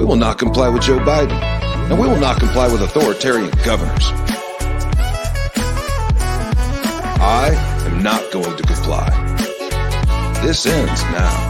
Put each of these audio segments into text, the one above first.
We will not comply with Joe Biden. And we will not comply with authoritarian governors. I am not going to comply. This ends now.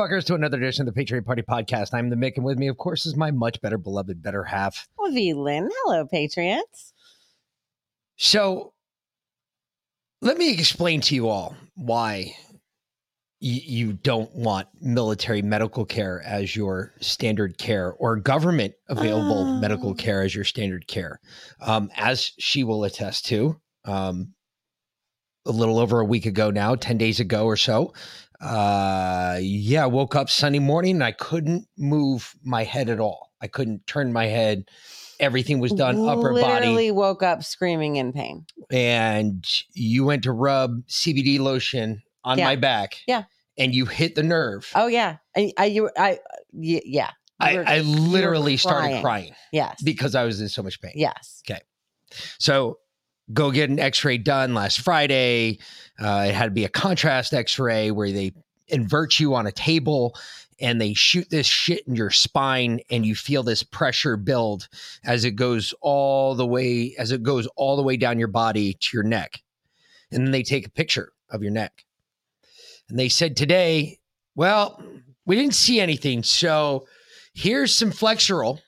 Fuckers, to another edition of the Patriot Party Podcast. I'm the Mick, and with me, of course, is my much better beloved, better half. V. Lynn. Hello, Patriots. So, let me explain to you all why you, don't want military medical care as your standard care or government available Oh. medical care as your standard care. Um, as she will attest to, um, a little over a week ago now, 10 days ago or so. Uh, yeah, I woke up Sunday morning and I couldn't move my head at all. I couldn't turn my head. Everything was done upper body Literally woke up screaming in pain. and you went to rub CBD lotion on Yeah. my back. Yeah. And you hit the nerve. Oh yeah, I, I, you, I, yeah. You I, were- I literally started crying. crying Yes. because I was in so much pain. yes. Okay. So go get an x-ray done last Friday. Uh, it had to be a contrast x-ray where they invert you on a table and they shoot this shit in your spine and you feel this pressure build as it goes all the way as it goes all the way down your body to your neck. And then they take a picture of your neck. And they said today, well, we didn't see anything. So here's some Flexeril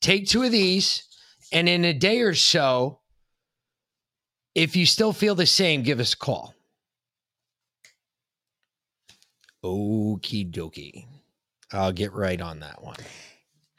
Take two of these and in a day or so, if you still feel the same, give us a call. Okie dokie. I'll get right on that one.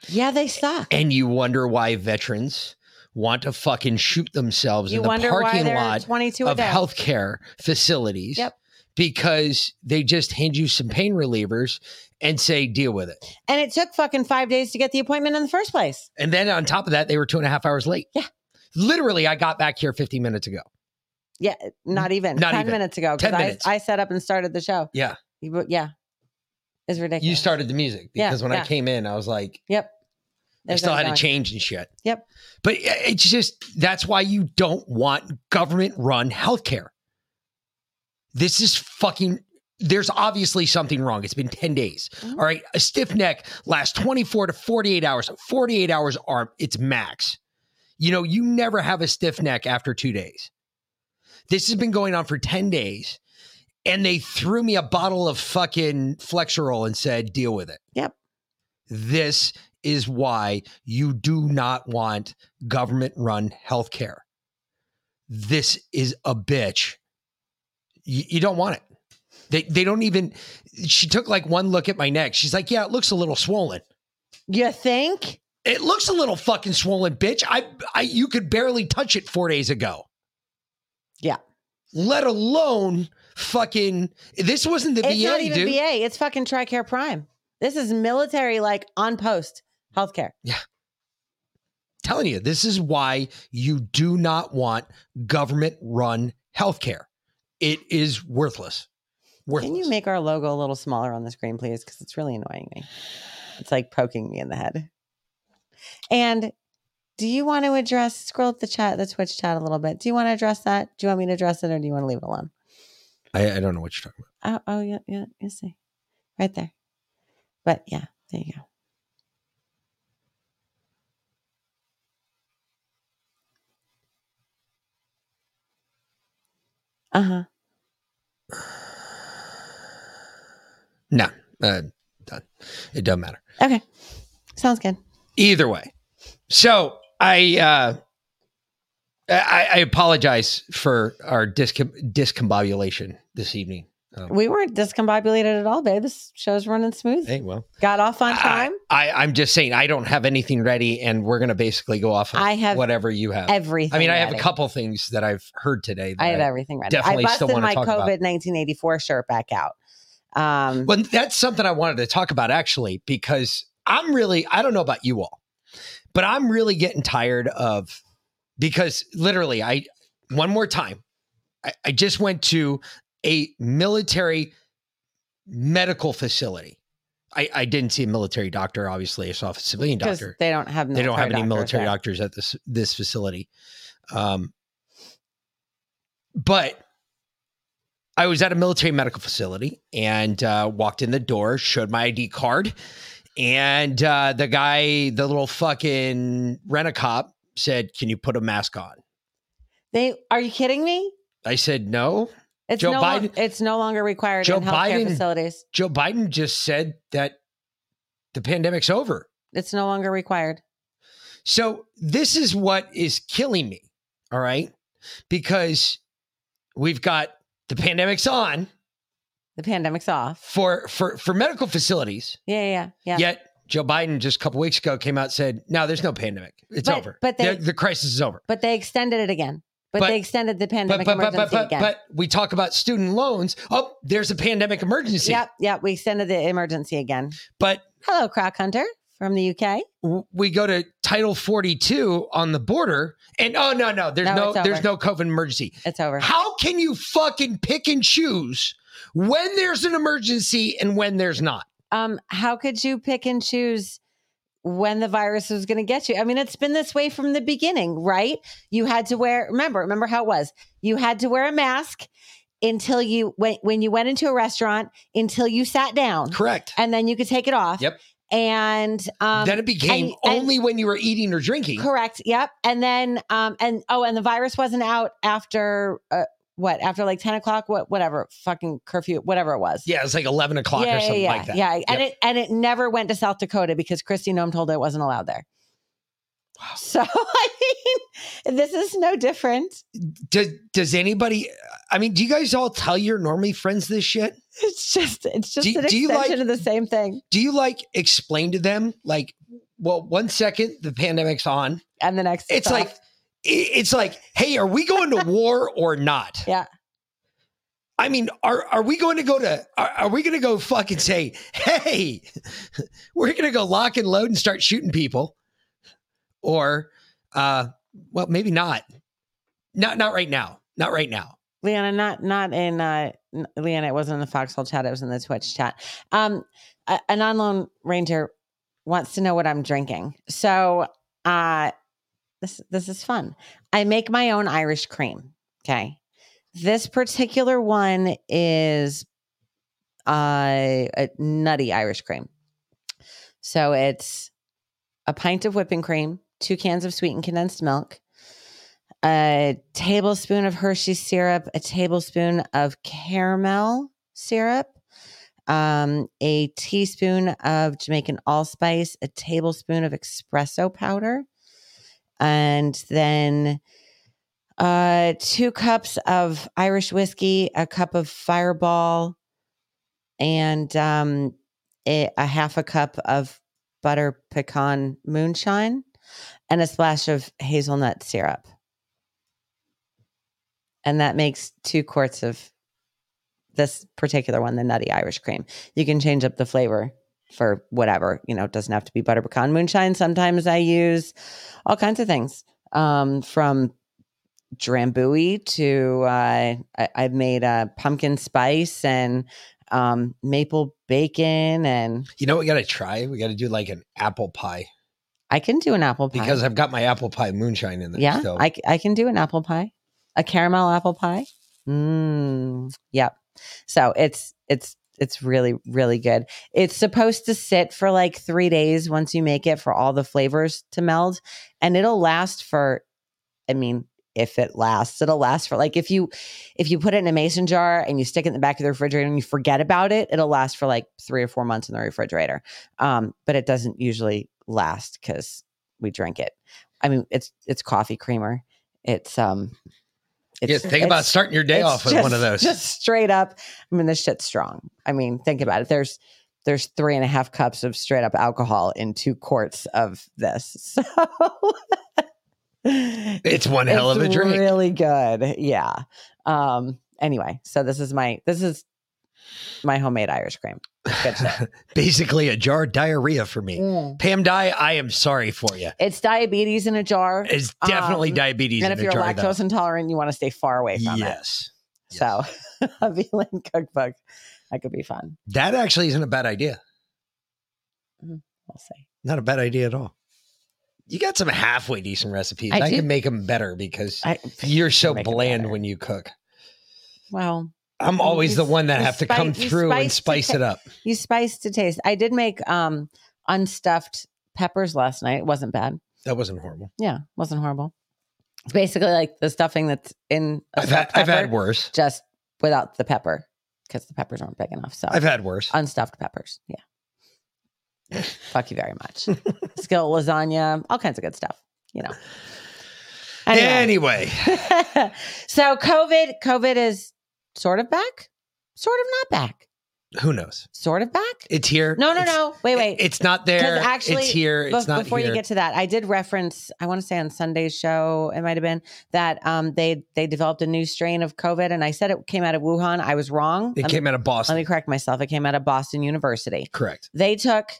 Yeah, they suck. And you wonder why veterans want to fucking shoot themselves You in the parking lot 22 of healthcare facilities. Yep. Because they just hand you some pain relievers and say, deal with it. And it took fucking five days to get the appointment in the first place. And then on top of that, they were two and a half hours late. Yeah. Literally, I got back here 15 minutes ago. Yeah, eh, not even Not 10 even. minutes ago. 10 Because I, minutes. I set up and started the show. Yeah. You- Yeah. It's ridiculous. You started the music Yeah, because when I came in, I was like, Yep. I There's still no had to change and shit. Yep. But eh, eh, it's just that's why you don't want government run healthcare. This is fucking there's obviously something wrong. It's been 10 days. Mhm. All right. A stiff neck lasts 24 to 48 hours. 48 hours are its max. You know, you never have a stiff neck after two days. This has been going on for 10 days. And they threw me a bottle of fucking Flexeril and said, deal with it. Yep. This is why you do not want government run healthcare. This is a bitch. You, you don't want it. They, they don't even, she took like one look at my neck. She's like, yeah, it looks a little swollen. You think? It looks a little fucking swollen, bitch. I, I, you could barely touch it four days ago. Yeah. Let alone fucking, this wasn't the it's VA, not even dude. VA. It's fucking TRICARE Prime. This is military, like on post healthcare. Yeah. Telling you, this is why you do not want government run healthcare. It is worthless. Worthless. Can you make our logo a little smaller on the screen, please? Because it's really annoying me. It's like poking me in the head. And do you want to address, scroll up the chat, the Twitch chat a little bit? Do you want to address that? Do you want me to address it or do you want to leave it alone? I, I don't know what you're talking about. Oh, oh yeah, yeah, you see. Right there. But yeah, there you go. Uh huh. No, uh, done. It doesn't matter. Okay. Sounds good. Either way. So I, uh, I, I apologize for our discom- discombobulation this evening. Um, We weren't discombobulated at all, babe. This show's running smooth. hey, well, Got off on time. I, I'm just saying I don't have anything ready, and we're going to basically go off of I have whatever you have. everything. I mean, I have a couple things that I've heard today. That I have everything ready. definitely I still busted wanna my talk about. COVID 1984 shirt back out. Um, Well, that's something I wanted to talk about actually, because I'm really, I don't know about you all, but I'm really getting tired of, because literally, I, one more time, I, I just went to a military medical facility, I, I didn't see a military doctor. Obviously, I saw a civilian doctor. they don't have They don't have any military there. doctors at this this facility. Um, but I was at a military medical facility and uh, walked in the door, showed my ID card, and uh, the guy, the little fucking rent a cop, said, "Can you put a mask on?" They are you kidding me? I said, "No." It's Joe no lo- it's no longer required Joe in healthcare Biden- facilities. Joe Biden just said that the pandemic's over. It's no longer required. So this is what is killing me. All right. Because we've got the pandemic's on The pandemic's off. for for for medical facilities. Yeah, yeah, yeah. Yet Joe Biden just a couple weeks ago came out and said, "No, there's no pandemic. It's But- over. but they- the, the crisis is over." But they extended it again. But, But- they extended the pandemic but but but emergency but, again. but we talk about student loans. Oh, there's a pandemic emergency. Yep, yep. We extended the emergency again. But Hello, Croc Hunter from the UK. w- we go to Title 42 on the border, and oh no no, there's No, no, there's no COVID emergency. It's over. How can you fucking pick and choose when there's an emergency and when there's not? um, how could you pick and choose when the virus was going to get you? I mean, it's been this way from the beginning, right? You had to wear. Remember, remember how it was. You had to wear a mask until you when when you went into a restaurant until you sat down, Correct. and then you could take it off. Yep. And um, then it became and- and- only when you were eating or drinking. Correct. Yep. And then, um, and oh, and the virus wasn't out after uh, what? After like ten o'clock? What? Whatever. Fucking curfew. Whatever it was. Yeah, it's like 11 o'clock yeah, or something yeah, like that. Yeah. And it and it never went to South Dakota because Kristi Noem told it wasn't allowed there. So I mean, this is no different. does, does anybody, I mean, do you guys all tell your normally friends this shit? It's just it's just Do- an do you extension like- of the same thing. Do you like explain to them, like, well, one second, the pandemic's on. And the next, It's off. like, it's like, hey, are we going to war or not? Yeah. I mean, are are we going to go to? Are, are we going to go fucking say, hey, we're going to go lock and load and start shooting people, or, uh, well, maybe not. Not not right now. Not right now. Leanna, not not in uh Leanna, it wasn't in the Foxhole chat, it was in the Twitch chat. Um a, a non-lone ranger wants to know what I'm drinking. So uh this this is fun. I make my own Irish cream. Okay. This particular one is uh, a nutty Irish cream. So it's a pint of whipping cream, two cans of sweetened condensed milk, a tablespoon of Hershey syrup, a tablespoon of caramel syrup, um, a teaspoon of Jamaican allspice, a tablespoon of espresso powder, and then uh, two cups of Irish whiskey, a cup of Fireball, and um, a, a half a cup of butter pecan moonshine, and a splash of hazelnut syrup and that makes two quarts of this particular one, the nutty Irish cream. You can change up the flavor for whatever, you know, it doesn't have to be butter pecan moonshine. Sometimes I use all kinds of things um, from drambuie to uh, I, I've made a pumpkin spice and um, maple bacon, and You know what we got to try? We got to do like an apple pie I can do an apple pie. because I've got my apple pie moonshine in there. yeah, still. I can do an apple pie, a caramel apple pie. Mm, yep. So it's it's it's really really good. It's supposed to sit for like three days once you make it for all the flavors to meld, and it'll last for. I mean, if it lasts, it'll last for like if you if you put it in a mason jar and you stick it in the back of the refrigerator and you forget about it, it'll last for like three or four months in the refrigerator. Um, but it doesn't usually last because we drink it. I mean, it's it's coffee creamer. It's um, yeah, think about starting your day off with one of those. Just straight up. I mean, this shit's strong. I mean, think about it. There's there's three and a half cups of straight up alcohol in two quarts of this. So It's one hell of a drink. Really good. Yeah. Um. Anyway, so this is my this is my homemade Irish cream. It's good shit. Basically, a jar of diarrhea for me. Mm. Pam Di, I am sorry for you. It's diabetes in a jar. It's definitely Um, diabetes. and if you're jar, though. lactose intolerant, you want to stay far away from it. yes. So, a Vegan cookbook that could be fun. That actually isn't a bad idea. We'll see. Not a bad idea at all. You got some halfway decent recipes. I I, can make them better because I, you're so bland when you cook. well, I'm always you the one that have to come through and spice ta- it up. you spice to taste. I did make um unstuffed peppers last night. It wasn't bad. That wasn't horrible. Yeah, wasn't horrible. It's basically like the stuffing that's in a I've had, stuffed I've had worse. just without the pepper because the peppers aren't big enough. So I've had worse. unstuffed peppers. Yeah. Fuck you very much. Skill lasagna, all kinds of good stuff. You know. Anyway. Anyway, so COVID, COVID is sort of back, sort of not back, who knows? sort of back. It's here. No, no, It's- no. Wait, wait. It's not there. Actually, it's here. It's Bef- not before here. you get to that, I did reference. I want to say on Sunday's show, it might have been that um, they they developed a new strain of COVID, and I said it came out of Wuhan. I was wrong. it Let came me, out of Boston. let me correct myself. It came out of Boston University. Correct. They took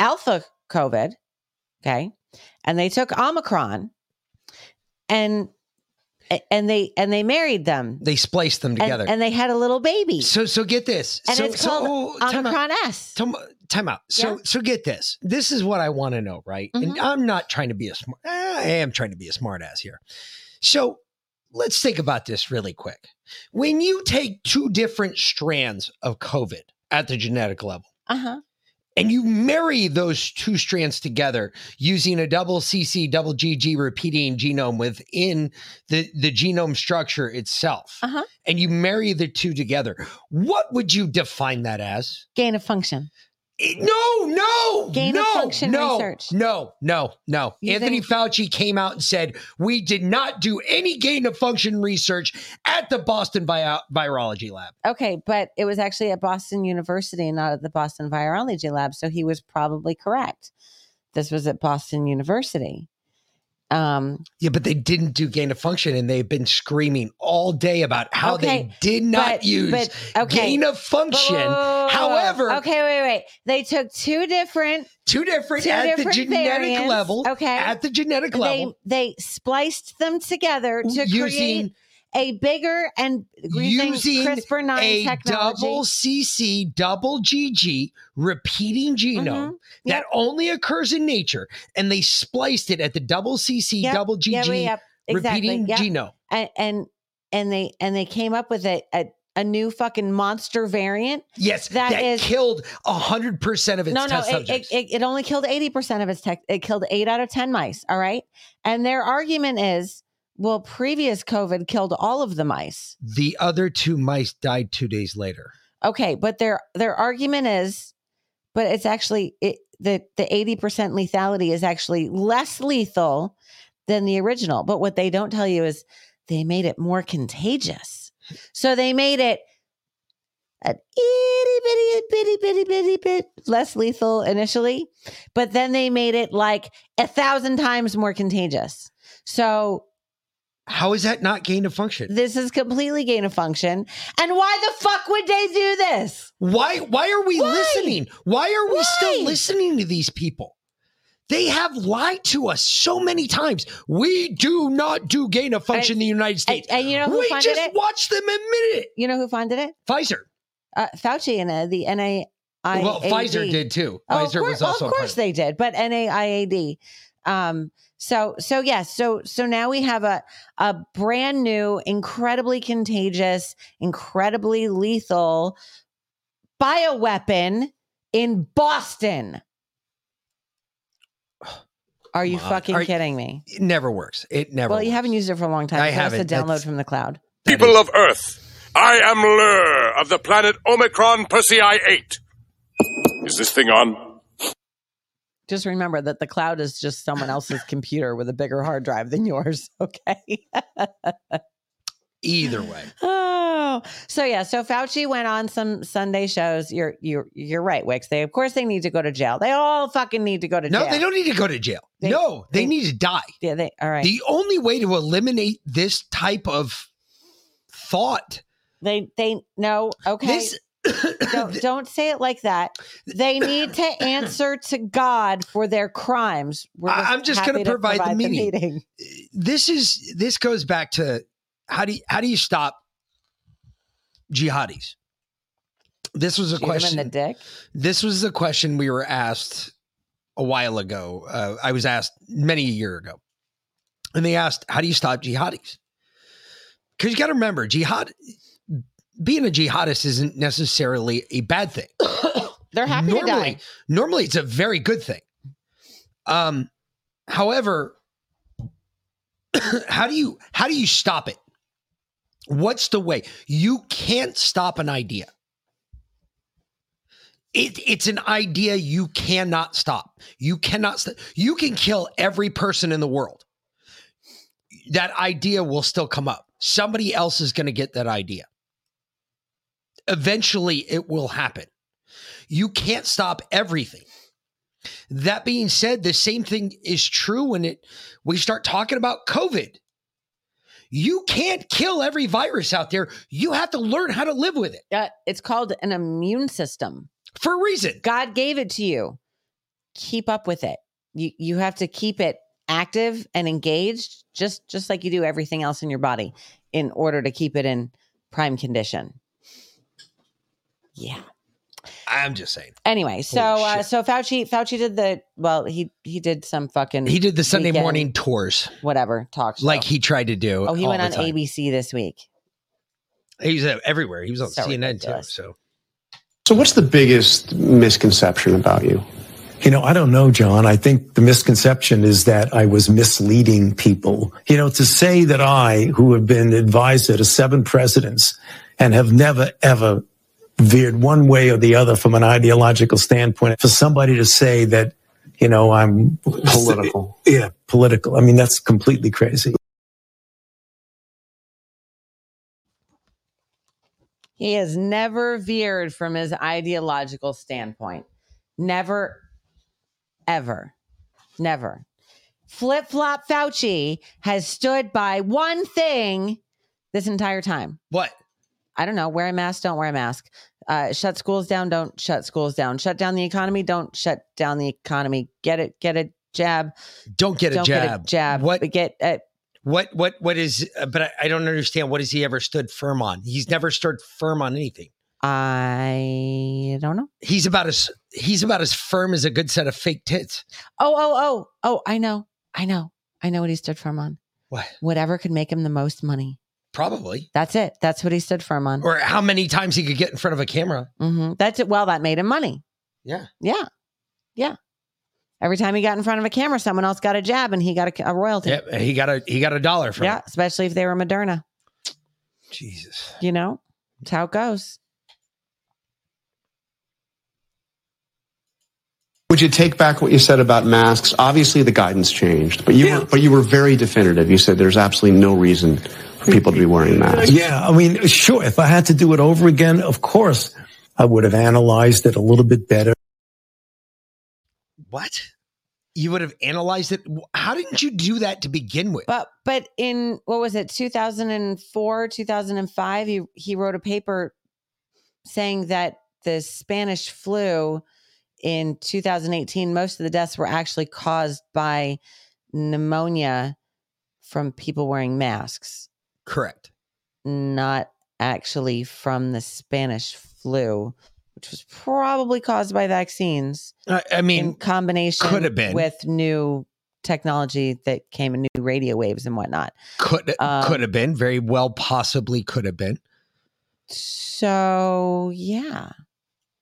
Alpha COVID, okay, and they took Omicron, and and they and they married them, They spliced them together. and they had a little baby, so, so get this. and so, it's so, called oh, time out. Omicron S. Time, time out. So, Yeah. so get this. This is what I want to know, right? And Mhm. I'm not trying to be a smart. I am trying to be a smart ass here. So, let's think about this really quick. When you take two different strands of COVID at the genetic level, Uh huh. And you marry those two strands together using a double CC double GG repeating genome within the, the genome structure itself, Uh-huh. and you marry the two together, what would you define that as? Gain of function. No, no, Gain of no, function no, research. No, no, no. You Anthony think- Fauci came out and said we did not do any gain of function research at the Boston Bio- Virology Lab. Okay, but it was actually at Boston University, not at the Boston Virology Lab. So he was probably correct. This was at Boston University. Um, Yeah, but they didn't do gain of function, and they've been screaming all day about how they did not but- use but, okay. gain of function. whoa, whoa, whoa, However, okay, wait, wait. They took two different, two different two at different the genetic variants, level. Okay, At the genetic level, they they spliced them together to using create a bigger and using, using CRISPR nine a technology. double CC, double GG repeating genome Mhm. that only occurs in nature, and they spliced it at the double CC, Yep, double GG Yep, yep, exactly. repeating Yep. genome. and and and they and they came up with a a, a new fucking monster variant. Yes, That that, is- killed hundred percent of its no, no, it, it, it only killed eighty percent of its tech. It killed eight out of ten mice. All right, and their argument is, well, previous COVID killed all of the mice. the other two mice died two days later. Okay, but their their argument is, but it's actually it, the the eighty percent lethality is actually less lethal than the original. But what they don't tell you is they made it more contagious. So they made it an itty bitty bitty bitty bitty bit less lethal initially, but then they made it like a thousand times more contagious. So How is that not gain of function? this is completely gain of function. And why the fuck would they do this? Why why are we Why? listening? Why are we Why? still listening to these people? They have lied to us so many times. We do not do gain of function in the United States. and you know who we funded just it? watched them admit it. You know who funded it? Pfizer. Uh, Fauci and uh, the NIAID. well, Pfizer did too. Oh, Pfizer course, was also well, of course they did, but NIAID. Um, so so yes, so so now we have a a brand new, incredibly contagious, incredibly lethal bioweapon in Boston. Are you Come on. fucking Are you- kidding me? It never works. It never. Well, you haven't used it for a long time. I so haven't. a download That's- from the cloud. People of Earth, I am Lrrr of the planet Omicron Persei 8. Is this thing on? Just remember that the cloud is just someone else's computer with a bigger hard drive than yours. Okay. either way. Oh, so yeah. So Fauci went on some Sunday shows. You're you're you're right, Wix. They of course they need to go to jail. They all fucking need to go to No, jail. No, they don't need to go to jail. They- no, they, they- need to die. Yeah, they all right. The only way to eliminate this type of thought, they they no okay. this don't don't say it like that. They need to answer to God for their crimes. We're I- I'm just gonna provide the meaning. meeting. this is this goes back to how do you, how do you stop jihadis? This was a Shoot question. the dick. this was the question we were asked a while ago. Uh, I was asked many a year ago, and they asked, "How do you stop jihadis?" Because you got to remember, jihad, being a jihadist isn't necessarily a bad thing. They're happy normally, to die. normally it's a very good thing. Um, however, how do you how do you stop it? What's the way? You can't stop an idea. It, it's an idea you cannot stop. You cannot. St- you can kill every person in the world. That idea will still come up. Somebody else is going to get that idea. Eventually, it will happen. You can't stop everything. That being said, the same thing is true when it we start talking about COVID. You can't kill every virus out there. You have to learn how to live with it Uh, it's called an immune system. for a reason. God gave it to you. Keep up with it. You you have to keep it active and engaged, just just like you do everything else in your body, in order to keep it in prime condition. Yeah. I'm just saying. Anyway, so Holy uh, shit. so Fauci Fauci did the well. He he did some fucking He did the Sunday weekend morning tours whatever talks like he tried to do. oh he went on time. ABC this week. He's uh, everywhere. He was on So CNN ridiculous. too. So So, what's the biggest misconception about you? You know, I don't know, John. I think the misconception is that I was misleading people. You know, to say that I, who have been advisor to seven presidents and have never, ever veered one way or the other from an ideological standpoint, for somebody to say that, you know, I'm Political. Yeah, political. I mean, that's completely crazy. He has never veered from his ideological standpoint. Never, ever, never. Flip flop Fauci has stood by one thing this entire time. what? I don't know. Wear a mask, don't wear a mask. Uh, shut schools down, don't shut schools down. Shut down the economy, don't shut down the economy. Get it, get a jab. Don't get a don't jab. get a jab. What? But get uh, What? What? What is? Uh, but I, I don't understand. What has he ever stood firm on? He's never stood firm on anything. I don't know. He's about as he's about as firm as a good set of fake tits. Oh, oh, oh, oh, I know. I know. I know what he stood firm on. What? Whatever could make him the most money. Probably. That's it. That's what he stood firm on. Or how many times he could get in front of a camera. hmm That's it. Well, that made him money. Yeah. Yeah. Yeah. Every time he got in front of a camera, someone else got a jab and he got a, a royalty. Yeah. He got a he got a dollar from Yeah. it. Especially if they were Moderna. Jesus. You know, that's how it goes. Would you take back what you said about masks? Obviously, the guidance changed, but you were, but you were very definitive. You said there's absolutely no reason for people to be wearing masks. Yeah, I mean, sure, if I had to do it over again, of course, I would have analyzed it a little bit better. What? You would have analyzed it. How didn't you do that to begin with? But but in what was it, 2004, 2005, he he wrote a paper saying that the Spanish flu in 2018, most of the deaths were actually caused by pneumonia from people wearing masks, Correct. not actually from the Spanish flu, which was probably caused by vaccines I, I in mean, combination could have been. with new technology that came in new radio waves and whatnot. could um, could have been very well, possibly could have been So yeah,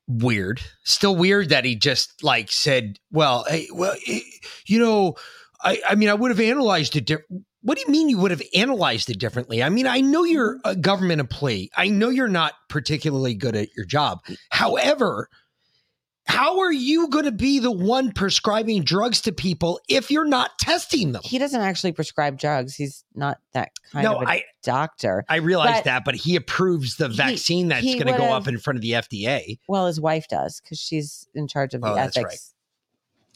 weird. Still weird that he just like said, "Well, hey, well, eh, you know, I I mean, I would have analyzed it different." What do you mean you would have analyzed it differently? I mean, I know you're a government employee. I know you're not particularly good at your job. However, how are you going to be the one prescribing drugs to people if you're not testing them? he doesn't actually prescribe drugs. He's not that kind No, of a I doctor. I realize But that, but he approves the he- vaccine that's going to go up in front of the FDA. Well, his wife does because she's in charge of the Oh, ethics right.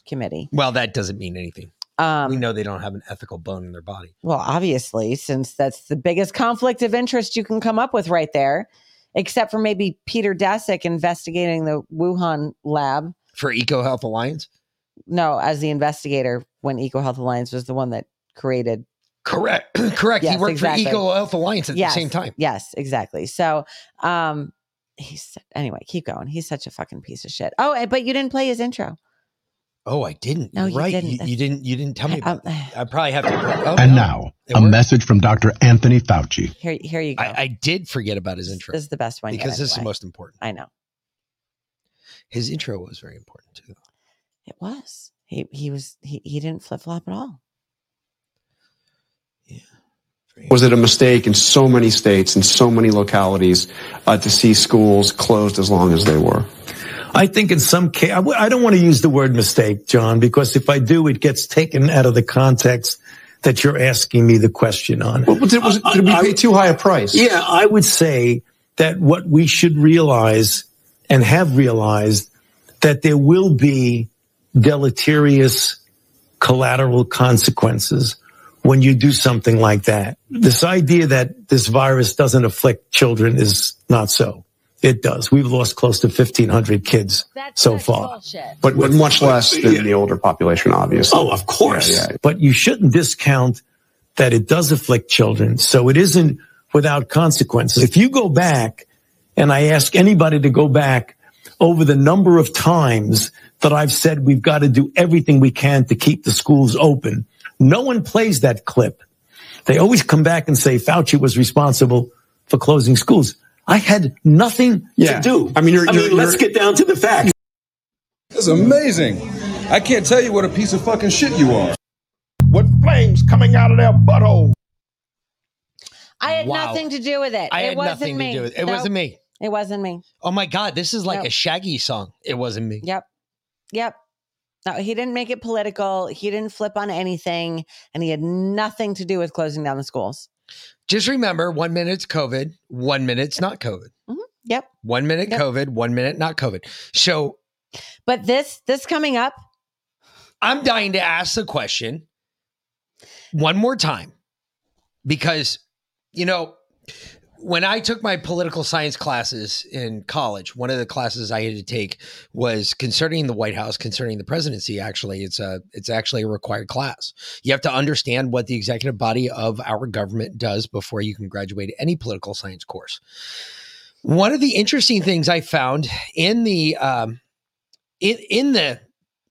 committee. Well, that doesn't mean anything. Um, we know they don't have an ethical bone in their body. Well, obviously, since that's the biggest conflict of interest you can come up with right there, except for maybe Peter Daszak investigating the Wuhan lab. For EcoHealth Alliance? No, as the investigator when EcoHealth Alliance was the one that created. Correct. Correct. he worked exactly. for Eco Health Alliance at yes, the same time. Yes, exactly. So, um, he's anyway. Keep going. He's such a fucking piece of shit. Oh, but you didn't play his intro. Oh, I didn't. No, You're you right. didn't. You, you didn't. You didn't tell me. Um, I probably have to. Oh, and no. now, It a worked. message from Dr. Anthony Fauci. Here, here you go. I, I did forget about his intro this is the best one because this is the most important. I know His intro was very important too. it was. He he was he he didn't flip flop at all. Yeah. Was it a mistake in so many states and so many localities uh, to see schools closed as long as they were? I think in some case, I w- I don't want to use the word mistake, John, because if I do, it gets taken out of the context that you're asking me the question on. Well, did, was it, did we pay too high a price? Yeah, I would say that what we should realize and have realized that there will be deleterious collateral consequences when you do something like that. This idea that this virus doesn't afflict children is not so. It does. We've lost close to 1,500 kids so far. But, but much less than the older population, obviously. Oh, of course. Yeah, yeah. But you shouldn't discount that it does afflict children. So it isn't without consequences. If you go back and I ask anybody to go back over the number of times that I've said we've got to do everything we can to keep the schools open, no one plays that clip. They always come back and say Fauci was responsible for closing schools. I had nothing Yeah. to do. I mean, you're- I you're- mean, let's get down to the facts. It's amazing. I can't tell you what a piece of fucking shit you are. What flames coming out of their butthole? I had Wow. nothing to do with it. I it had wasn't nothing me. to do with it. It Nope. wasn't me. It wasn't me. Oh my god, this is like Nope. a Shaggy song. It wasn't me. Yep. Yep. No, he didn't make it political. He didn't flip on anything, and he had nothing to do with closing down the schools. Just remember, one minute's COVID, one minute's not COVID. Mm-hmm. Yep. One minute Yep. COVID, one minute not COVID. So But this this coming up, I'm dying to ask the question one more time because, you know, when I took my political science classes in college, one of the classes I had to take was concerning the White House, concerning the presidency. Actually, it's a it's actually a required class. You have to understand what the executive body of our government does before you can graduate any political science course. One of the interesting things I found in the um, in in the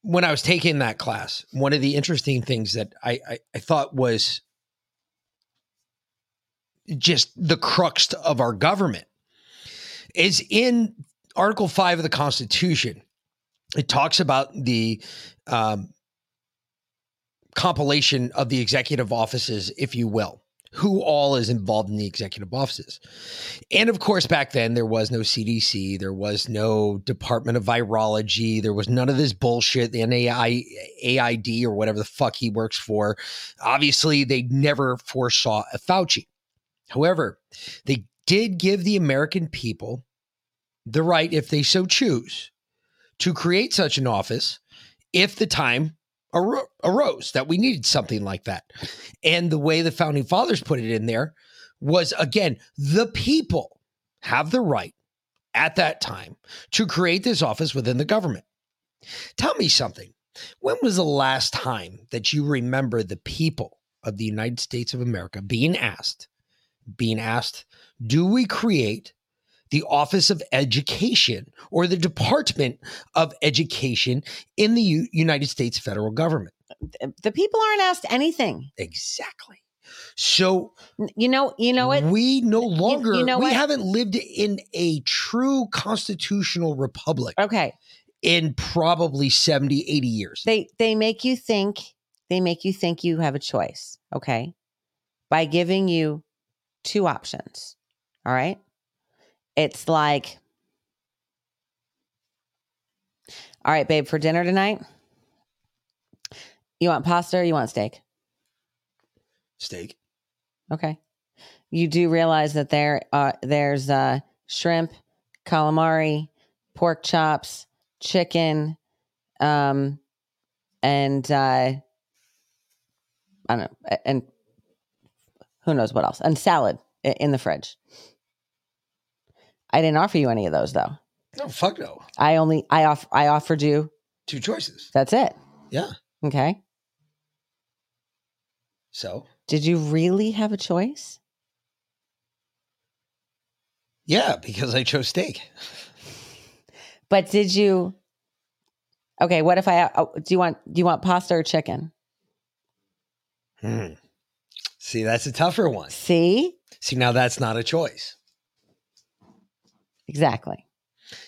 when I was taking that class, one of the interesting things that I, I, I thought was just the crux of our government is in Article 5 of the Constitution. It talks about the um, compilation of the executive offices, if you will, who all is involved in the executive offices. And of course, back then there was no CDC, there was no Department of Virology, there was none of this bullshit, the AID or whatever the fuck he works for. Obviously, they never foresaw a Fauci. However, they did give the American people the right, if they so choose, to create such an office if the time aro- arose that we needed something like that. And the way the founding fathers put it in there was again, the people have the right at that time to create this office within the government. Tell me something. When was the last time that you remember the people of the United States of America being asked, being asked, do we create the Office of Education or the Department of Education in the U- United States federal government? the people aren't asked anything. Exactly. So You know, you know what? we no longer You know we what? haven't lived in a true constitutional republic Okay. in probably 70 80 years. They they make you think they make you think you have a choice, okay? By giving you two options. All right? It's like All right, babe, for dinner tonight, you want pasta or you want steak? Steak. Okay. You do realize that there uh there's uh shrimp, calamari, pork chops, chicken, um and uh I don't know, and who knows what else, and salad in the fridge. I didn't offer you any of those though. No, fuck no. I only I off I offered you Two choices. that's it. Yeah. Okay. So, Did you really have a choice? yeah, because I chose steak. But did you Okay, what if I oh, do you want do you want pasta or chicken? Hmm. See, that's a tougher one. See? See, now that's not a choice. Exactly.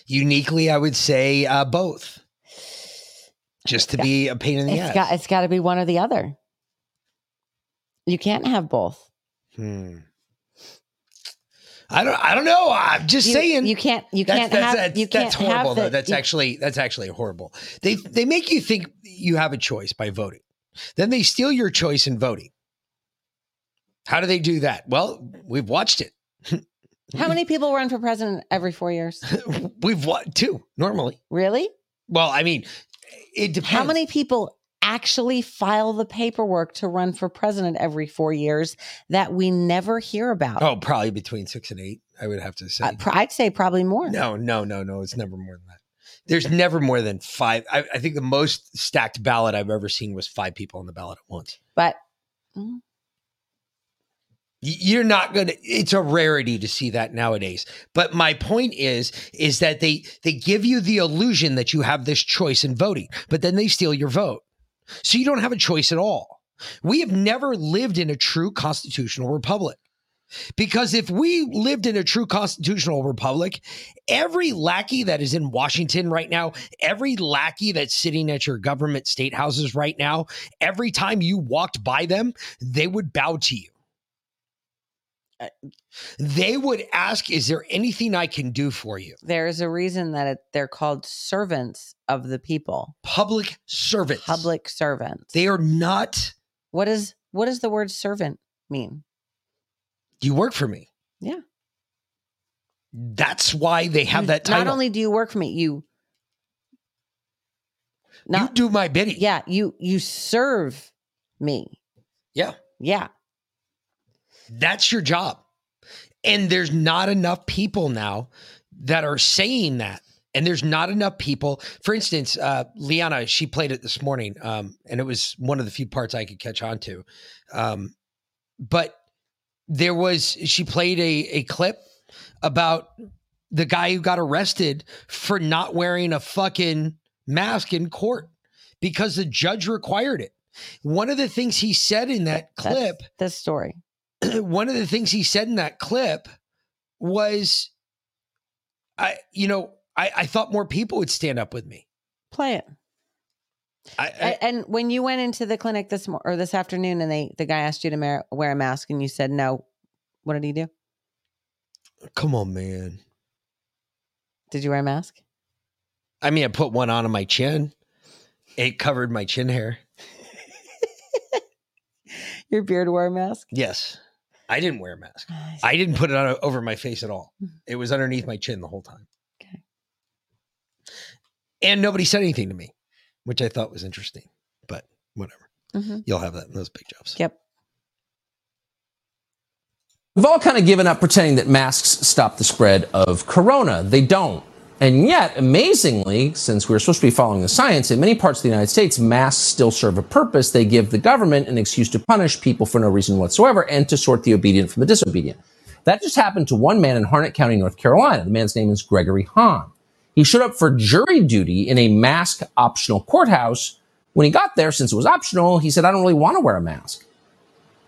Uniquely, I would say uh, both. Just to be a pain in the It's ass. got it's got to be one or the other. You can't have both. Hmm. I don't. I don't know. I'm just You- saying. you can't- you That's- can't that's, have- That's, you can't have horrible. the- though. That's you- actually. That's actually horrible. They they make you think you have a choice by voting. Then they steal your choice in voting. How do they do that? Well, we've watched it. How many people run for president every 4 years? We've what two normally. Really? Well, I mean, it depends. How many people actually file the paperwork to run for president every 4 years that we never hear about? Oh, probably between six and eight. I would have to say. Uh, pr- I'd say probably more. No, no, no, no. It's never more than that. There's never more than five. I, I think the most stacked ballot I've ever seen was five people on the ballot at once. But Y- You're not gonna. It's a rarity to see that nowadays. But my point is, is that they they give you the illusion that you have this choice in voting, but then they steal your vote, so you don't have a choice at all. We have never lived in a true constitutional republic. Because if we lived in a true constitutional republic, every lackey that is in Washington right now, every lackey that's sitting at your government state houses right now, every time you walked by them, they would bow to you. They would ask, Is there anything I can do for you? there's a reason that it, they're called servants of the people. Public servants. Public servants. They are not. What is what does the word servant mean? You work for me. Yeah. That's why they have You- that title. Not only do you work for me, you you do my bidding. yeah, you you serve me. Yeah. Yeah. That's your job. And there's not enough people now that are saying that. And there's not enough people. For instance, uh, Liana, she played it this morning, um, and it was one of the few parts I could catch on to. Um, but there was, she played a, a clip about the guy who got arrested for not wearing a fucking mask in court because the judge required it. One of the things he said in that clip, this story, one of the things he said in that clip was, I, you know, I, I thought more people would stand up with me. Play it. I, A- and when you went into the clinic this mor- or this afternoon, and they the guy asked you to mar- wear a mask, and you said no, what did he do? Come on, man. Did you wear a mask? I mean, I put one on on my chin. It covered my chin hair. Your beard wore a mask. Yes. I didn't wear a mask. I didn't put it on over my face at all. It was underneath my chin the whole time. And nobody said anything to me, which I thought was interesting. But whatever. Mhm. You'll have that in those big jobs. Yep. We've all kind of given up pretending that masks stop the spread of corona. They don't. And yet, amazingly, since we're supposed to be following the science, in many parts of the United States, masks still serve a purpose. They give the government an excuse to punish people for no reason whatsoever and to sort the obedient from the disobedient. That just happened to one man in Harnett County, North Carolina. The man's name is Gregory Hahn. He showed up for jury duty in a mask optional courthouse. When he got there, since it was optional, he said, I don't really want to wear a mask.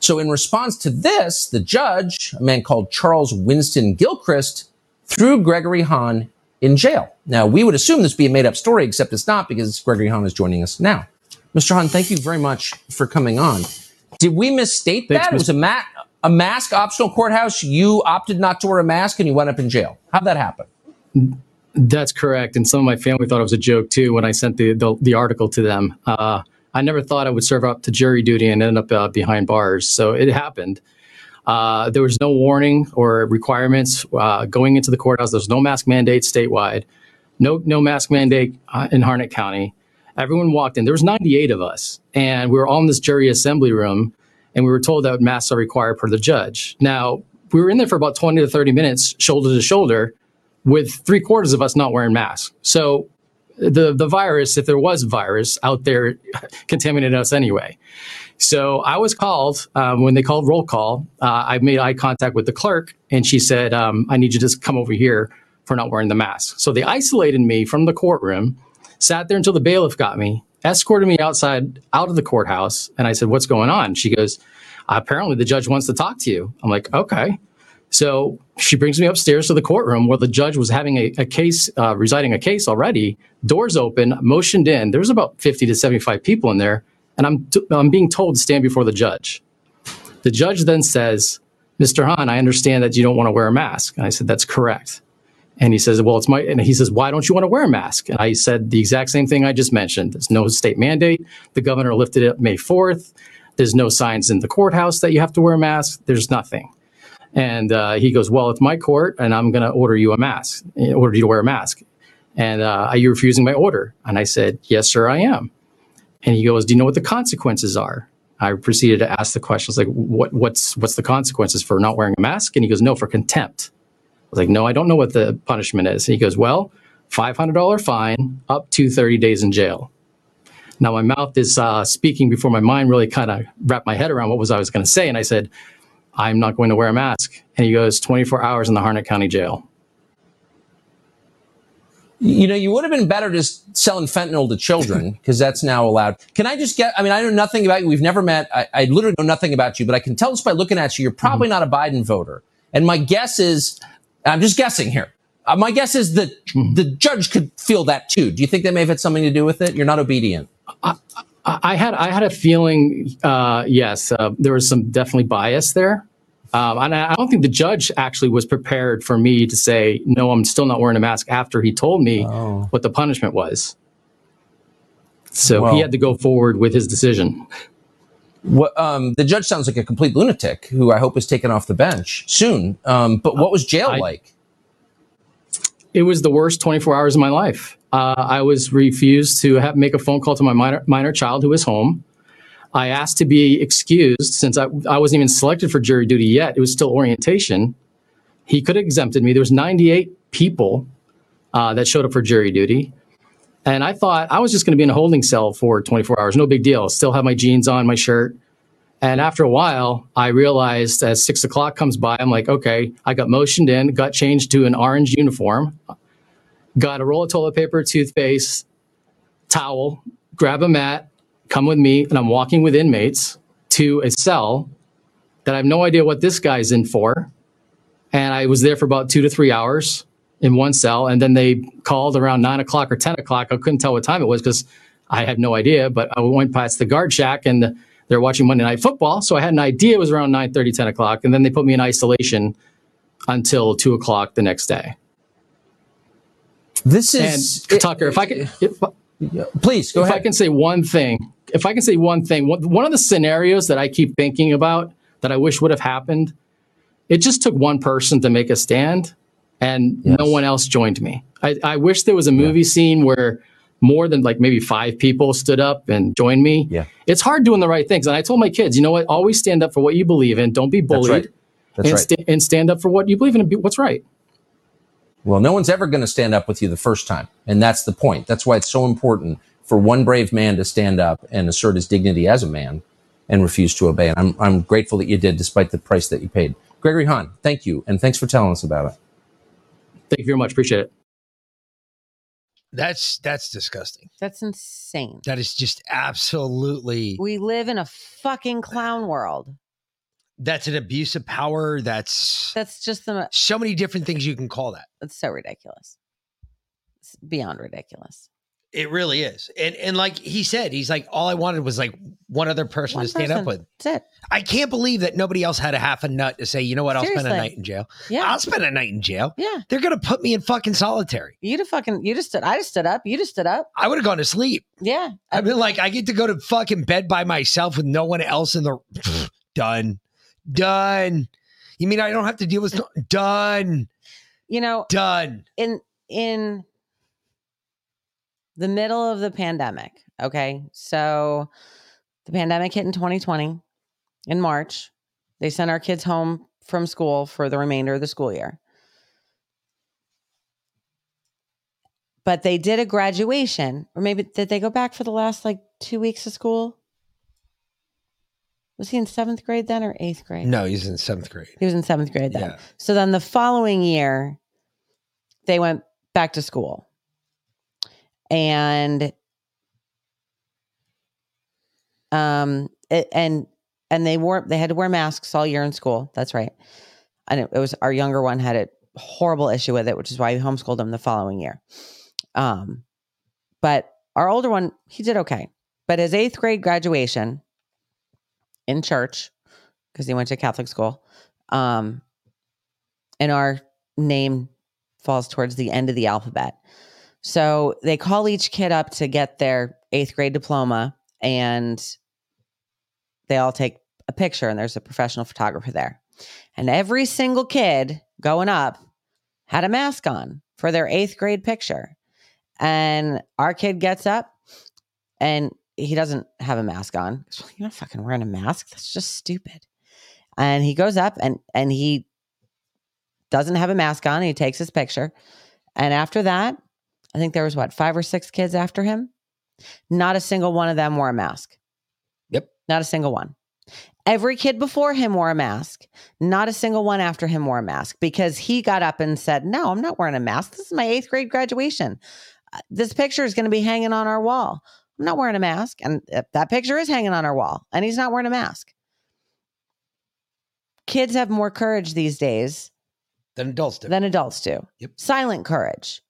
So, in response to this, the judge, a man called Charles Winston Gilchrist, threw Gregory Hahn in jail. Now, we would assume this be a made up story, except it's not because Gregory Hahn is joining us now. Mr. Hahn, thank you very much for coming on. Did we misstate Thanks, that? It was a, ma- a mask optional courthouse. You opted not to wear a mask and you went up in jail. How'd that happen? That's correct. And some of my family thought it was a joke too when I sent the the, the article to them. Uh, I never thought I would serve up to jury duty and end up uh, behind bars. So it happened. Uh, there was no warning or requirements uh, going into the courthouse. There's no mask mandate statewide, no no mask mandate uh, in Harnett County. Everyone walked in. There was 98 of us, and we were all in this jury assembly room, and we were told that masks are required per the judge. Now we were in there for about 20 to 30 minutes, shoulder to shoulder, with three quarters of us not wearing masks. So the the virus, if there was virus out there, contaminated us anyway. So I was called um, when they called roll call. Uh, I made eye contact with the clerk, and she said, um, "I need you to just come over here for not wearing the mask." So they isolated me from the courtroom. Sat there until the bailiff got me, escorted me outside, out of the courthouse. And I said, What's going on? She goes, Apparently the judge wants to talk to you. I'm like, Okay. So she brings me upstairs to the courtroom where the judge was having a, a case, uh, residing a case already. Doors open, motioned in. There's about 50 to 75 people in there. And I'm, t- I'm being told to stand before the judge. The judge then says, Mr. Hahn, I understand that you don't want to wear a mask. And I said, That's correct. And he says, Well, it's my, and he says, Why don't you want to wear a mask? And I said the exact same thing I just mentioned. There's no state mandate. The governor lifted it May 4th. There's no signs in the courthouse that you have to wear a mask. There's nothing. And uh, he goes, Well, it's my court, and I'm going to order you a mask, order you to wear a mask. And uh, are you refusing my order? And I said, Yes, sir, I am. And he goes, Do you know what the consequences are? I proceeded to ask the questions like, what, what's what's the consequences for not wearing a mask? And he goes, No, for contempt. I was like, No, I don't know what the punishment is. And he goes, Well, $500 fine, up to 30 days in jail. Now my mouth is uh, speaking before my mind really kind of wrapped my head around what was I was going to say, and I said, "I'm not going to wear a mask." And he goes, "24 hours in the Harnett County Jail." You know, you would have been better just selling fentanyl to children because that's now allowed. Can I just get, I mean, I know nothing about you. We've never met. I, I literally know nothing about you, but I can tell just by looking at you, you're probably not a Biden voter. And my guess is, I'm just guessing here. Uh, my guess is that the judge could feel that too. Do you think that may have had something to do with it? You're not obedient. I, I had I had a feeling, uh, yes, uh, there was some definitely bias there, um, and I I don't think the judge actually was prepared for me to say no. I'm still not wearing a mask after he told me what the punishment was. So Well- he had to go forward with his decision. What, um, the judge sounds like a complete lunatic who I hope is taken off the bench soon. Um, but what was jail I- like? It was the worst 24 hours of my life. Uh, I was refused to have, make a phone call to my minor, minor child who was home. I asked to be excused since I, I wasn't even selected for jury duty yet. It was still orientation. He could have exempted me. There was 98 people uh, that showed up for jury duty. And I thought I was just going to be in a holding cell for 24 hours. No big deal. Still have my jeans on, my shirt. And after a while, I realized as six o'clock comes by, I'm like, okay, I got motioned in, got changed to an orange uniform, got a roll of toilet paper, toothpaste, towel, grab a mat, come with me, and I'm walking with inmates to a cell that I have no idea what this guy's in for. And I was there for about two to three hours in one cell. And then they called around nine o'clock or 10 o'clock. I couldn't tell what time it was because I had no idea, but I went past the guard shack and they're watching Monday Night Football. So I had an idea it was around 9 10 o'clock. And then they put me in isolation until two o'clock the next day. This is and Tucker. If I could, if, please go if ahead. I can say one thing, if I can say one thing, one of the scenarios that I keep thinking about that I wish would have happened, it just took one person to make a stand, and no one else joined me. I, I wish there was a movie scene where more than like maybe five people stood up and joined me. Yeah. It's hard doing the right things. And I told my kids, you know what? Always stand up for what you believe in. Don't be bullied. right. That's and, right. sta- and stand up for what you believe in and be what's right. Well, no one's ever going to stand up with you the first time. And that's the point. That's why it's so important for one brave man to stand up and assert his dignity as a man and refuse to obey. And I'm, I'm grateful that you did despite the price that you paid. Gregory Hahn, thank you. And thanks for telling us about it. Thank you very much. Appreciate it. That's that's disgusting. That's insane. That is just absolutely We live in a fucking clown world. that's an abuse of power. That's That's just the so many different things you can call that. It's so ridiculous. It's beyond ridiculous. It really is. And and like he said, he's like, all I wanted was like one other person One to stand person. up with. That's it. I can't believe that nobody else had a half a nut to say, you know what, I'll spend a night in jail. Yeah. I'll spend a night in jail. Yeah. They're gonna put me in fucking solitary. You'd have fucking you just stood I just stood up. You just stood up. I would have gone to sleep. Yeah. I've been like, I get to go to fucking bed by myself with no one else in the done. Done. You mean I don't have to deal with done. You know, Done. in in the middle of the pandemic, okay? So the pandemic hit in 2020 in March. They sent our kids home from school for the remainder of the school year. But they did a graduation, or maybe did they go back for the last like two weeks of school? Was he in seventh grade then or eighth grade? No, he's in seventh grade. He was in seventh grade then. Yeah. So then the following year, they went back to school. And um it, and and they wore they had to wear masks all year in school. That's right. And it, it was our younger one had a horrible issue with it, which is why we homeschooled him the following year. Um, but our older one, he did okay. But his eighth grade graduation in church, because he went to Catholic school, um, and our name falls towards the end of the alphabet. So they call each kid up to get their eighth grade diploma, and they all take a picture, and there's a professional photographer there. And every single kid going up had a mask on for their eighth grade picture. And our kid gets up and he doesn't have a mask on. You're not fucking wearing a mask. That's just stupid. And he goes up and and he doesn't have a mask on. He takes his picture. And after that, I think there was what, five or six kids after him? Not a single one of them wore a mask. Yep. Not a single one. Every kid before him wore a mask. Not a single one after him wore a mask because he got up and said, No, I'm not wearing a mask. This is my eighth grade graduation. Uh, This picture is going to be hanging on our wall. I'm not wearing a mask. And uh, that picture is hanging on our wall, and he's not wearing a mask. Kids have more courage these days Than adults do. than adults do. Yep. Silent courage.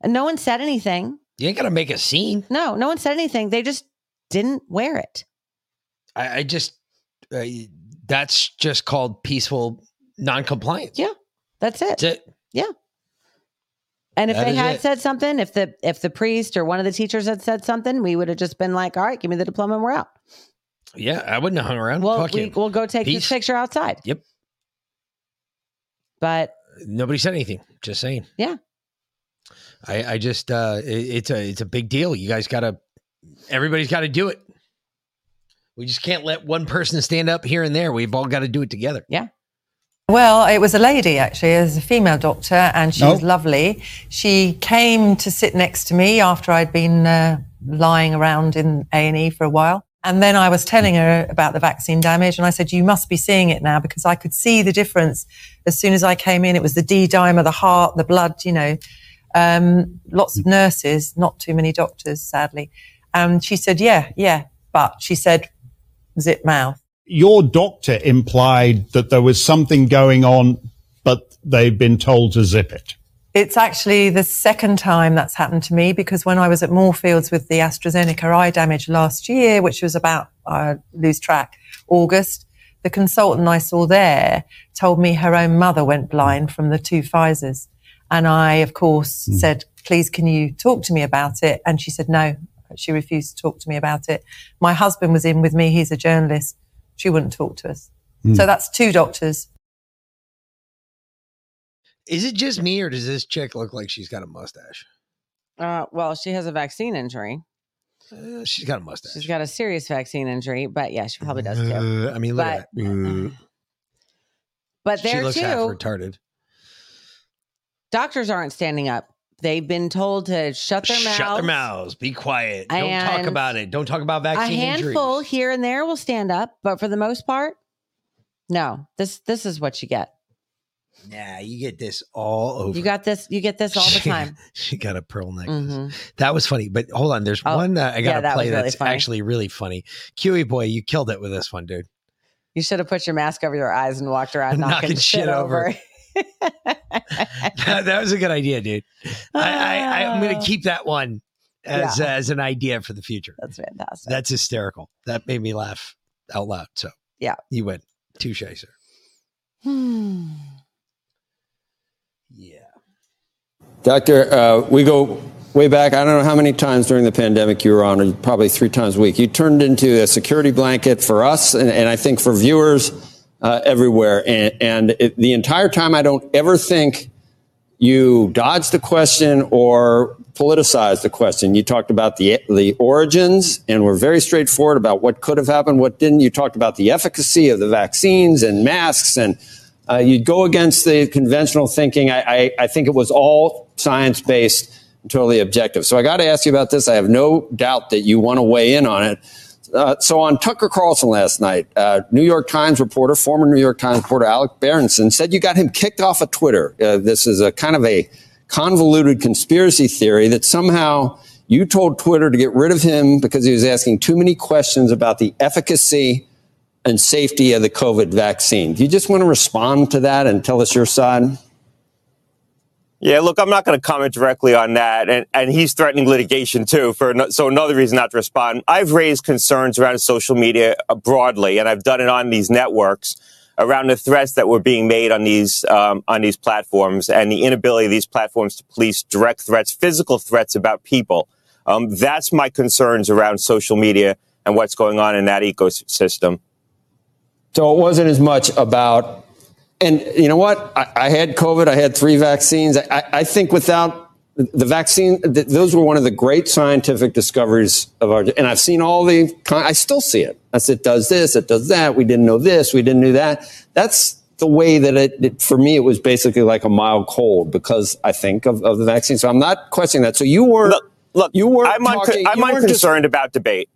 And no one said anything. You ain't got to make a scene. No, no one said anything. They just didn't wear it. I, I just, uh, that's just called peaceful non-compliance. Yeah, that's it. That's it. Yeah. And if That they had it. said something, if the if the priest or one of the teachers had said something, we would have just been like, "All right, give me the diploma, and we're out." Yeah, I wouldn't have hung around. Well, Fuck we, we'll go take Peace. this picture outside. Yep. But Nobody said anything. Just saying. Yeah. I, I just, uh, it- it's a, it's a big deal. You guys got to, everybody's got to do it. We just can't let one person stand up here and there. We've all got to do it together. Yeah. Well, it was a lady actually, it was a female doctor, and she Oh. was lovely. She came to sit next to me after I'd been uh, lying around in A and E for a while, and then I was telling her about the vaccine damage, and I said, "You must be seeing it now because I could see the difference as soon as I came in. It was the D dimer, the heart, the blood, you know." Um, lots of nurses, not too many doctors, sadly. And she said, "Yeah, yeah," but she said, "Zip mouth." your doctor implied that there was something going on, but they've been told to zip it. It's actually the second time that's happened to me because when I was at Moorfields with the AstraZeneca eye damage last year, which was about, I lose track, August, the consultant I saw there told me her own mother went blind from the two Pfizers. And I, of course, said, please, can you talk to me about it? And she said, no, she refused to talk to me about it. My husband was in with me. He's a journalist. She wouldn't talk to us. So that's two doctors. Is it just me or does this chick look like she's got a mustache? uh, well, she has a vaccine injury. Uh, she's got a mustache. She's got a serious vaccine injury, but yeah, she probably does too. Uh, I mean, look but, at that. Uh, But she there looks too, half retarded. Doctors aren't standing up. They've been told to shut their mouths. Shut their mouths. Be quiet. Don't talk about it. Don't talk about vaccine A handful injuries. here and there will stand up, but for the most part, no. This this is what you get. Nah, you get this all over. You got this. You get this all the time. she got a pearl necklace. Mhm. That was funny. But hold on, there's Oh, one that I gotta that was play really that's funny. actually really funny. Kiwi boy, you killed it with this one, dude. You should have put your mask over your eyes and walked around knocking, Knocking shit, shit over. over. that, that was a good idea, dude. I, I, I'm gonna keep that one as Yeah. as an idea for the future. That's fantastic. That's hysterical. That made me laugh out loud. So yeah. you went touche, sir. Hmm. Doctor, uh, we go way back. I don't know how many times during the pandemic you were on, probably three times a week. You turned into a security blanket for us and, and I think for viewers uh, everywhere. And, and it, the entire time, I don't ever think you dodged the question or politicized the question. You talked about the the origins and were very straightforward about what could have happened, what didn't. You talked about the efficacy of the vaccines and masks, and uh, you'd go against the conventional thinking. I, I, I think it was all science based totally objective. So I got to ask you about this. I have no doubt that you want to weigh in on it. Uh, so on Tucker Carlson last night, uh, New York Times reporter, former New York Times reporter Alex Berenson said you got him kicked off of Twitter. Uh, this is a kind of a convoluted conspiracy theory that somehow you told Twitter to get rid of him because he was asking too many questions about the efficacy and safety of the COVID vaccine. Do you just want to respond to that and tell us your side? Yeah, look, I'm not going to comment directly on that, and and he's threatening litigation too. For no, so another reason not to respond. I've raised concerns around social media uh, broadly, and I've done it on these networks around the threats that were being made on these um, on these platforms and the inability of these platforms to police direct threats, physical threats about people. Um, that's my concerns around social media and what's going on in that ecosystem. So it wasn't as much about, and you know what? I, I had COVID. I had three vaccines. I, I think without the vaccine, th- those were one of the great scientific discoveries of our. And I've seen all the. I still see it. Said, it does this, it does that. We didn't know this, we didn't know that. That's the way that it, it for me, it was basically like a mild cold because I think of, of the vaccine. So I'm not questioning that. So you weren't. Look, look, you weren't. I'm, unco- talking, I'm weren't just- about debate.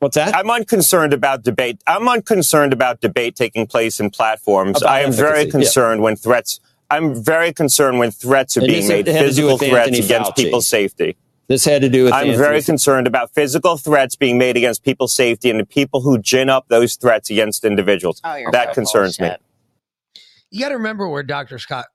What's that? I'm unconcerned about debate. I'm unconcerned about debate taking place in platforms. About I am very efficacy, yeah. concerned when threats. I'm very concerned when threats are And being this made, had to do physical with threats Anthony against Fauci. people's safety. This had to do with. I'm Anthony very Fauci. concerned about physical threats being made against people's safety and the people who gin up those threats against individuals. Oh, you're that so concerns bullshit. me. You got to remember where Dr. Scott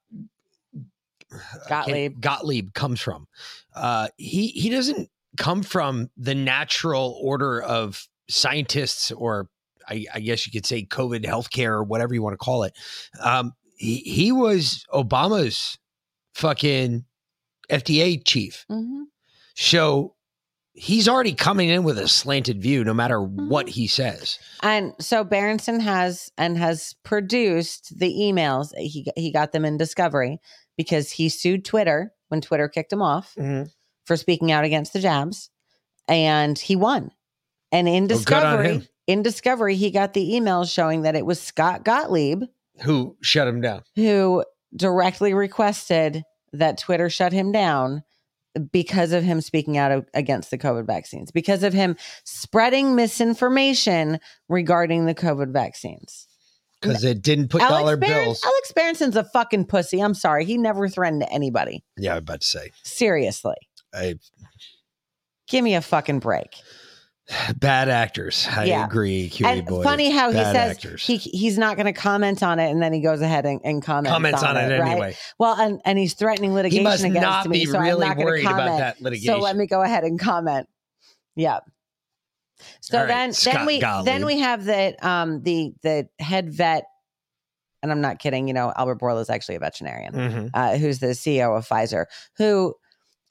Gottlieb. Gottlieb comes from. Uh, he he doesn't come from the natural order of scientists, or I, I guess you could say COVID healthcare or whatever you want to call it. Um, he he was Obama's fucking FDA chief. Mm-hmm. So he's already coming in with a slanted view, no matter Mm-hmm. what he says. And so Berenson has and has produced the emails. He he got them in Discovery because he sued Twitter when Twitter kicked him off Mhm. For speaking out against the jabs, and he won. And in Well, Discovery, him. in Discovery, he got the emails showing that it was Scott Gottlieb Who shut him down? who directly requested that Twitter shut him down because of him speaking out a- against the COVID vaccines, because of him spreading misinformation regarding the COVID vaccines. Because it didn't put dollar Berenson- bills. Alex Berenson's a fucking pussy. I'm sorry. He never threatened anybody. Yeah, I'm about to say. Seriously. I, Give me a fucking break. bad actors. I Yeah. agree, Cutie and funny how he says actors. he he's not going to comment on it, and then he goes ahead and, and comments, Comments on it right? anyway. Well, and, and he's threatening litigation must against not me, be so really I'm not about comment. that So let me go ahead and comment. Yeah. So right, then, then we Gottlieb. then we have the um the the head vet, and I'm not kidding. You know, Albert Bourla is actually a veterinarian Mhm. uh, who's the CEO of Pfizer, who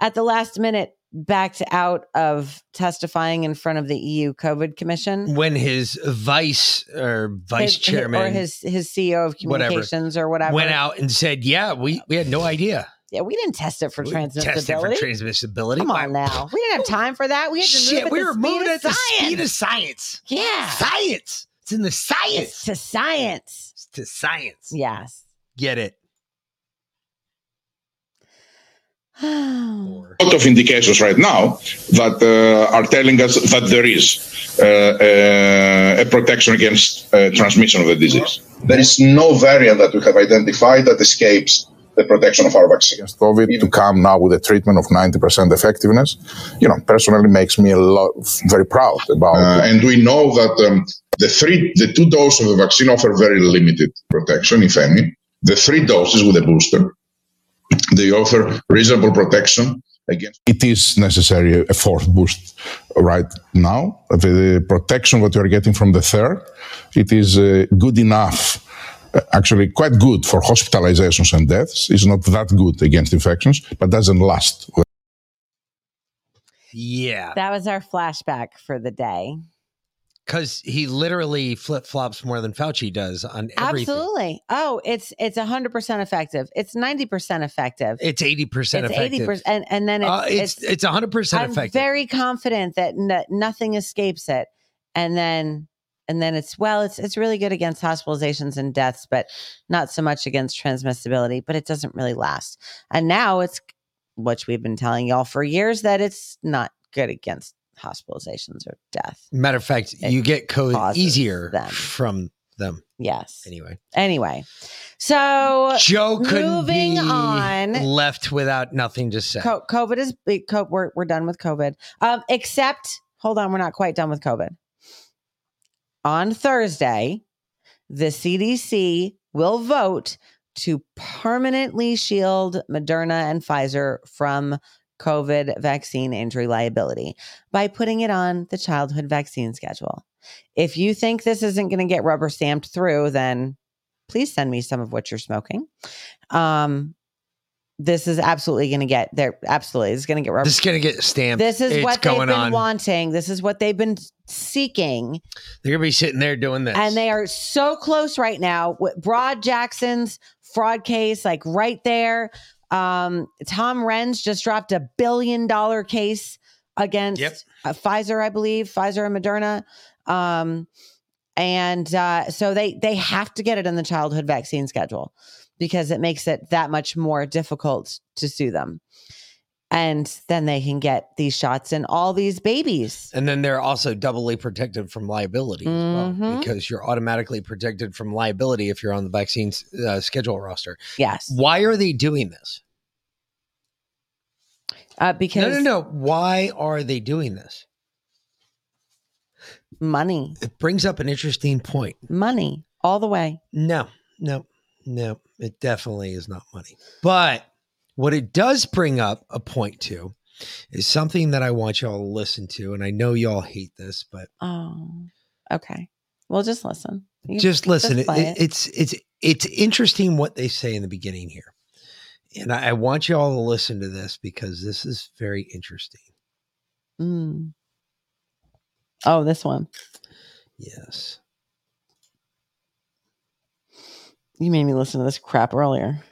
at the last minute backed out of testifying in front of the EU COVID Commission. when his vice or vice His- chairman or his his CEO of whatever, communications or whatever went out and said, "Yeah, we we had no idea. Yeah, we didn't test it for We transmissibility. tested for transmissibility. Come on now, we didn't have time for that. We had to move Shit, at we were moving at the speed of science. science. Yeah, Science. It's in the science. It's to science. It's to science. Yes. Get it? Lot of indications right now that uh, are telling us that there is uh, uh, a protection against uh, transmission of the disease. There is no variant that we have identified that escapes the protection of our vaccine. Against COVID to come now with a treatment of 90% effectiveness, you know, personally makes me a lot very proud about. Uh, and we know that um, the three, the two doses of the vaccine offer very limited protection, if any. The three doses with a booster, they offer reasonable protection against. It is necessary a fourth boost right now. The protection that you are getting from the third, it is uh, good enough. uh, Actually, quite good for hospitalizations and deaths. It's not that good against infections, but doesn't last. Yeah, That was our flashback for the day. Because he literally flip flops more than Fauci does on everything. Absolutely. Oh, it's it's hundred percent effective. It's ninety percent effective. It's eighty percent It's effective. eighty percent, and, and then it's Uh, it's it's hundred percent effective. I'm very confident that n- nothing escapes it, and then and then it's well, it's it's really good against hospitalizations and deaths, but not so much against transmissibility. But it doesn't really last. And now it's which we've been telling y'all for years that it's not good against hospitalizations or death. Matter of fact, you get COVID easier them. from them. Yes. Anyway, Anyway, so Joe couldn't moving be on. left without nothing to say. COVID is. We're we're done with COVID. Um, except, hold on, we're not quite done with COVID. On Thursday, the CDC will vote to permanently shield Moderna and Pfizer from COVID vaccine injury liability by putting it on the childhood vaccine schedule. If you think this isn't going to get rubber stamped through, then please send me some of what you're smoking. Um, this is absolutely going to get there. Absolutely, it's going to get rubber. This is gonna get stamped. This is It's what they've been on. wanting. This is what they've been seeking. They're gonna be sitting there doing this. And they are so close right now. with Brook Jackson's fraud case, like right there. Um, Tom Renz just dropped a billion dollar case against Yep. uh, Pfizer, I believe, Pfizer and Moderna. Um, and uh, so they they have to get it in the childhood vaccine schedule because it makes it that much more difficult to sue them. And then they can get these shots in all these babies. And then they're also doubly protected from liability as well because you're automatically protected from liability if you're on the vaccine uh, schedule roster. Yes. Why are they doing this? Uh, because no, no, no. Why are they doing this? money, It brings up an interesting point. money, all the way. No, no, no. It definitely is not money. But what it does bring up a point to is something that I want y'all to listen to. And I know y'all hate this, but Oh, okay. Well, just listen. You- just listen. It, it- it's it's it's interesting what they say in the beginning here, and I, I want you all to listen to this because this is very interesting. Mm. Oh, this one. Yes. You made me listen to this crap earlier.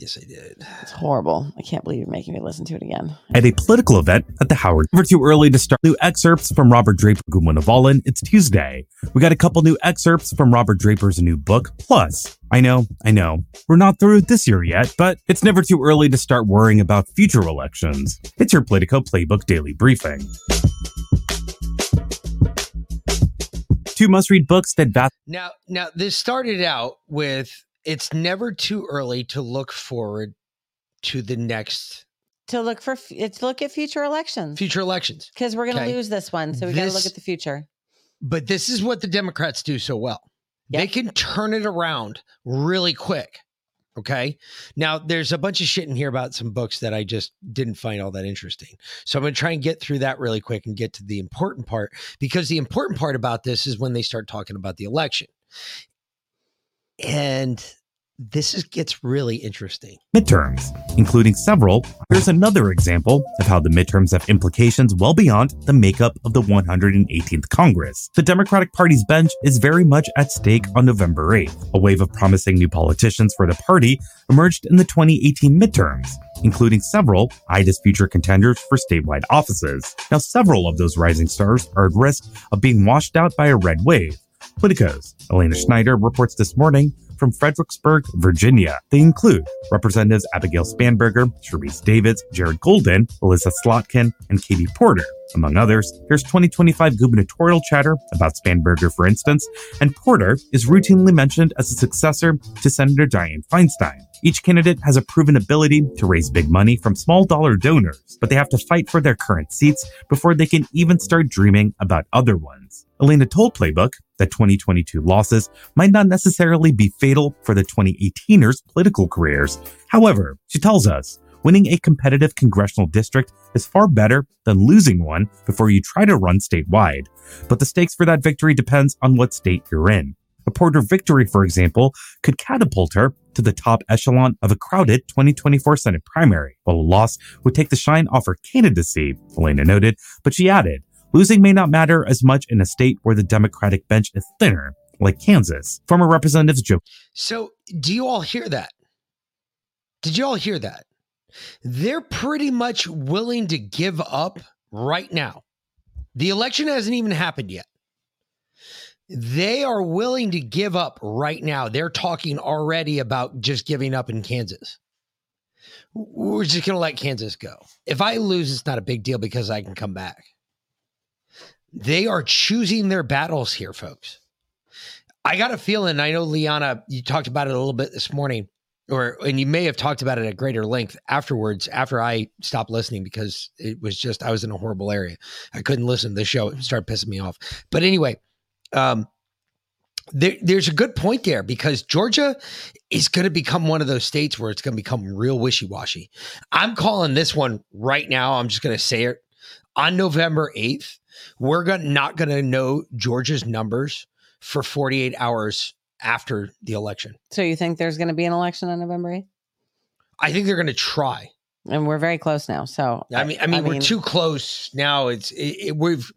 Yes, I did. It's horrible. I can't believe you're making me listen to it again. At a political event at the Howard. Never too early to start new excerpts from Robert Draper Gumwinavalin. It's Tuesday. We got a couple new excerpts from Robert Draper's new book. Plus, I know, I know, we're not through this year yet, but it's never too early to start worrying about future elections. It's your Politico Playbook Daily Briefing. Two must read books that vast Now, now this started out with it's never too early to look forward to the next To look for, it's look at future elections future elections. because we're going to Okay. lose this one. So we got to look at the future. But this is what the Democrats do so well. They can turn it around really quick. Okay. Now, there's a bunch of shit in here about some books that I just didn't find all that interesting. So I'm going to try and get through that really quick and get to the important part because the important part about this is when they start talking about the election. And this is, gets really interesting. midterms, including several. Here's another example of how the midterms have implications well beyond the makeup of the 118th Congress. The Democratic Party's bench is very much at stake on November 8th. A wave of promising new politicians for the party emerged in the 2018 midterms, including several IDA's future contenders for statewide offices. Now, several of those rising stars are at risk of being washed out by a red wave. Politico's Elena Schneider reports this morning from Fredericksburg, Virginia. They include Representatives Abigail Spanberger, Sharice Davids, Jared Golden, Elissa Slotkin, and Katie Porter. Among others, here's 2025 gubernatorial chatter about Spanberger, for instance, and Porter is routinely mentioned as a successor to Senator Dianne Feinstein. Each candidate has a proven ability to raise big money from small dollar donors, but they have to fight for their current seats before they can even start dreaming about other ones. Elena told Playbook that 2022 losses might not necessarily be fatal for the 2018ers' political careers. However, she tells us winning a competitive congressional district is far better than losing one before you try to run statewide. But the stakes for that victory depends on what state you're in. A Porter victory, for example, could catapult her to the top echelon of a crowded 2024 Senate primary, while a loss would take the shine off her candidacy, Elena noted, but she added, losing may not matter as much in a state where the Democratic bench is thinner, like Kansas. Former Representatives Joe So, do you all hear that? Did you all hear that? They're pretty much willing to give up right now. The election hasn't even happened yet. They are willing to give up right now. They're talking already about just giving up in Kansas. We're just going to let Kansas go. If I lose, it's not a big deal because I can come back. They are choosing their battles here, folks. I got a feeling. I know Liana. You talked about it a little bit this morning, or and you may have talked about it at greater length afterwards. After I stopped listening because it was just I was in a horrible area. I couldn't listen to the show. It started pissing me off. But anyway, um, there, there's a good point there because Georgia is going to become one of those states where it's going to become real wishy washy. I'm calling this one right now. I'm just going to say it on November 8th. We're gonna, not going to know Georgia's numbers for 48 hours after the election. So you think there's going to be an election on November 8th? I think they're going to try. And we're very close now. So I mean, I mean, we're too close now. It's it, it, we've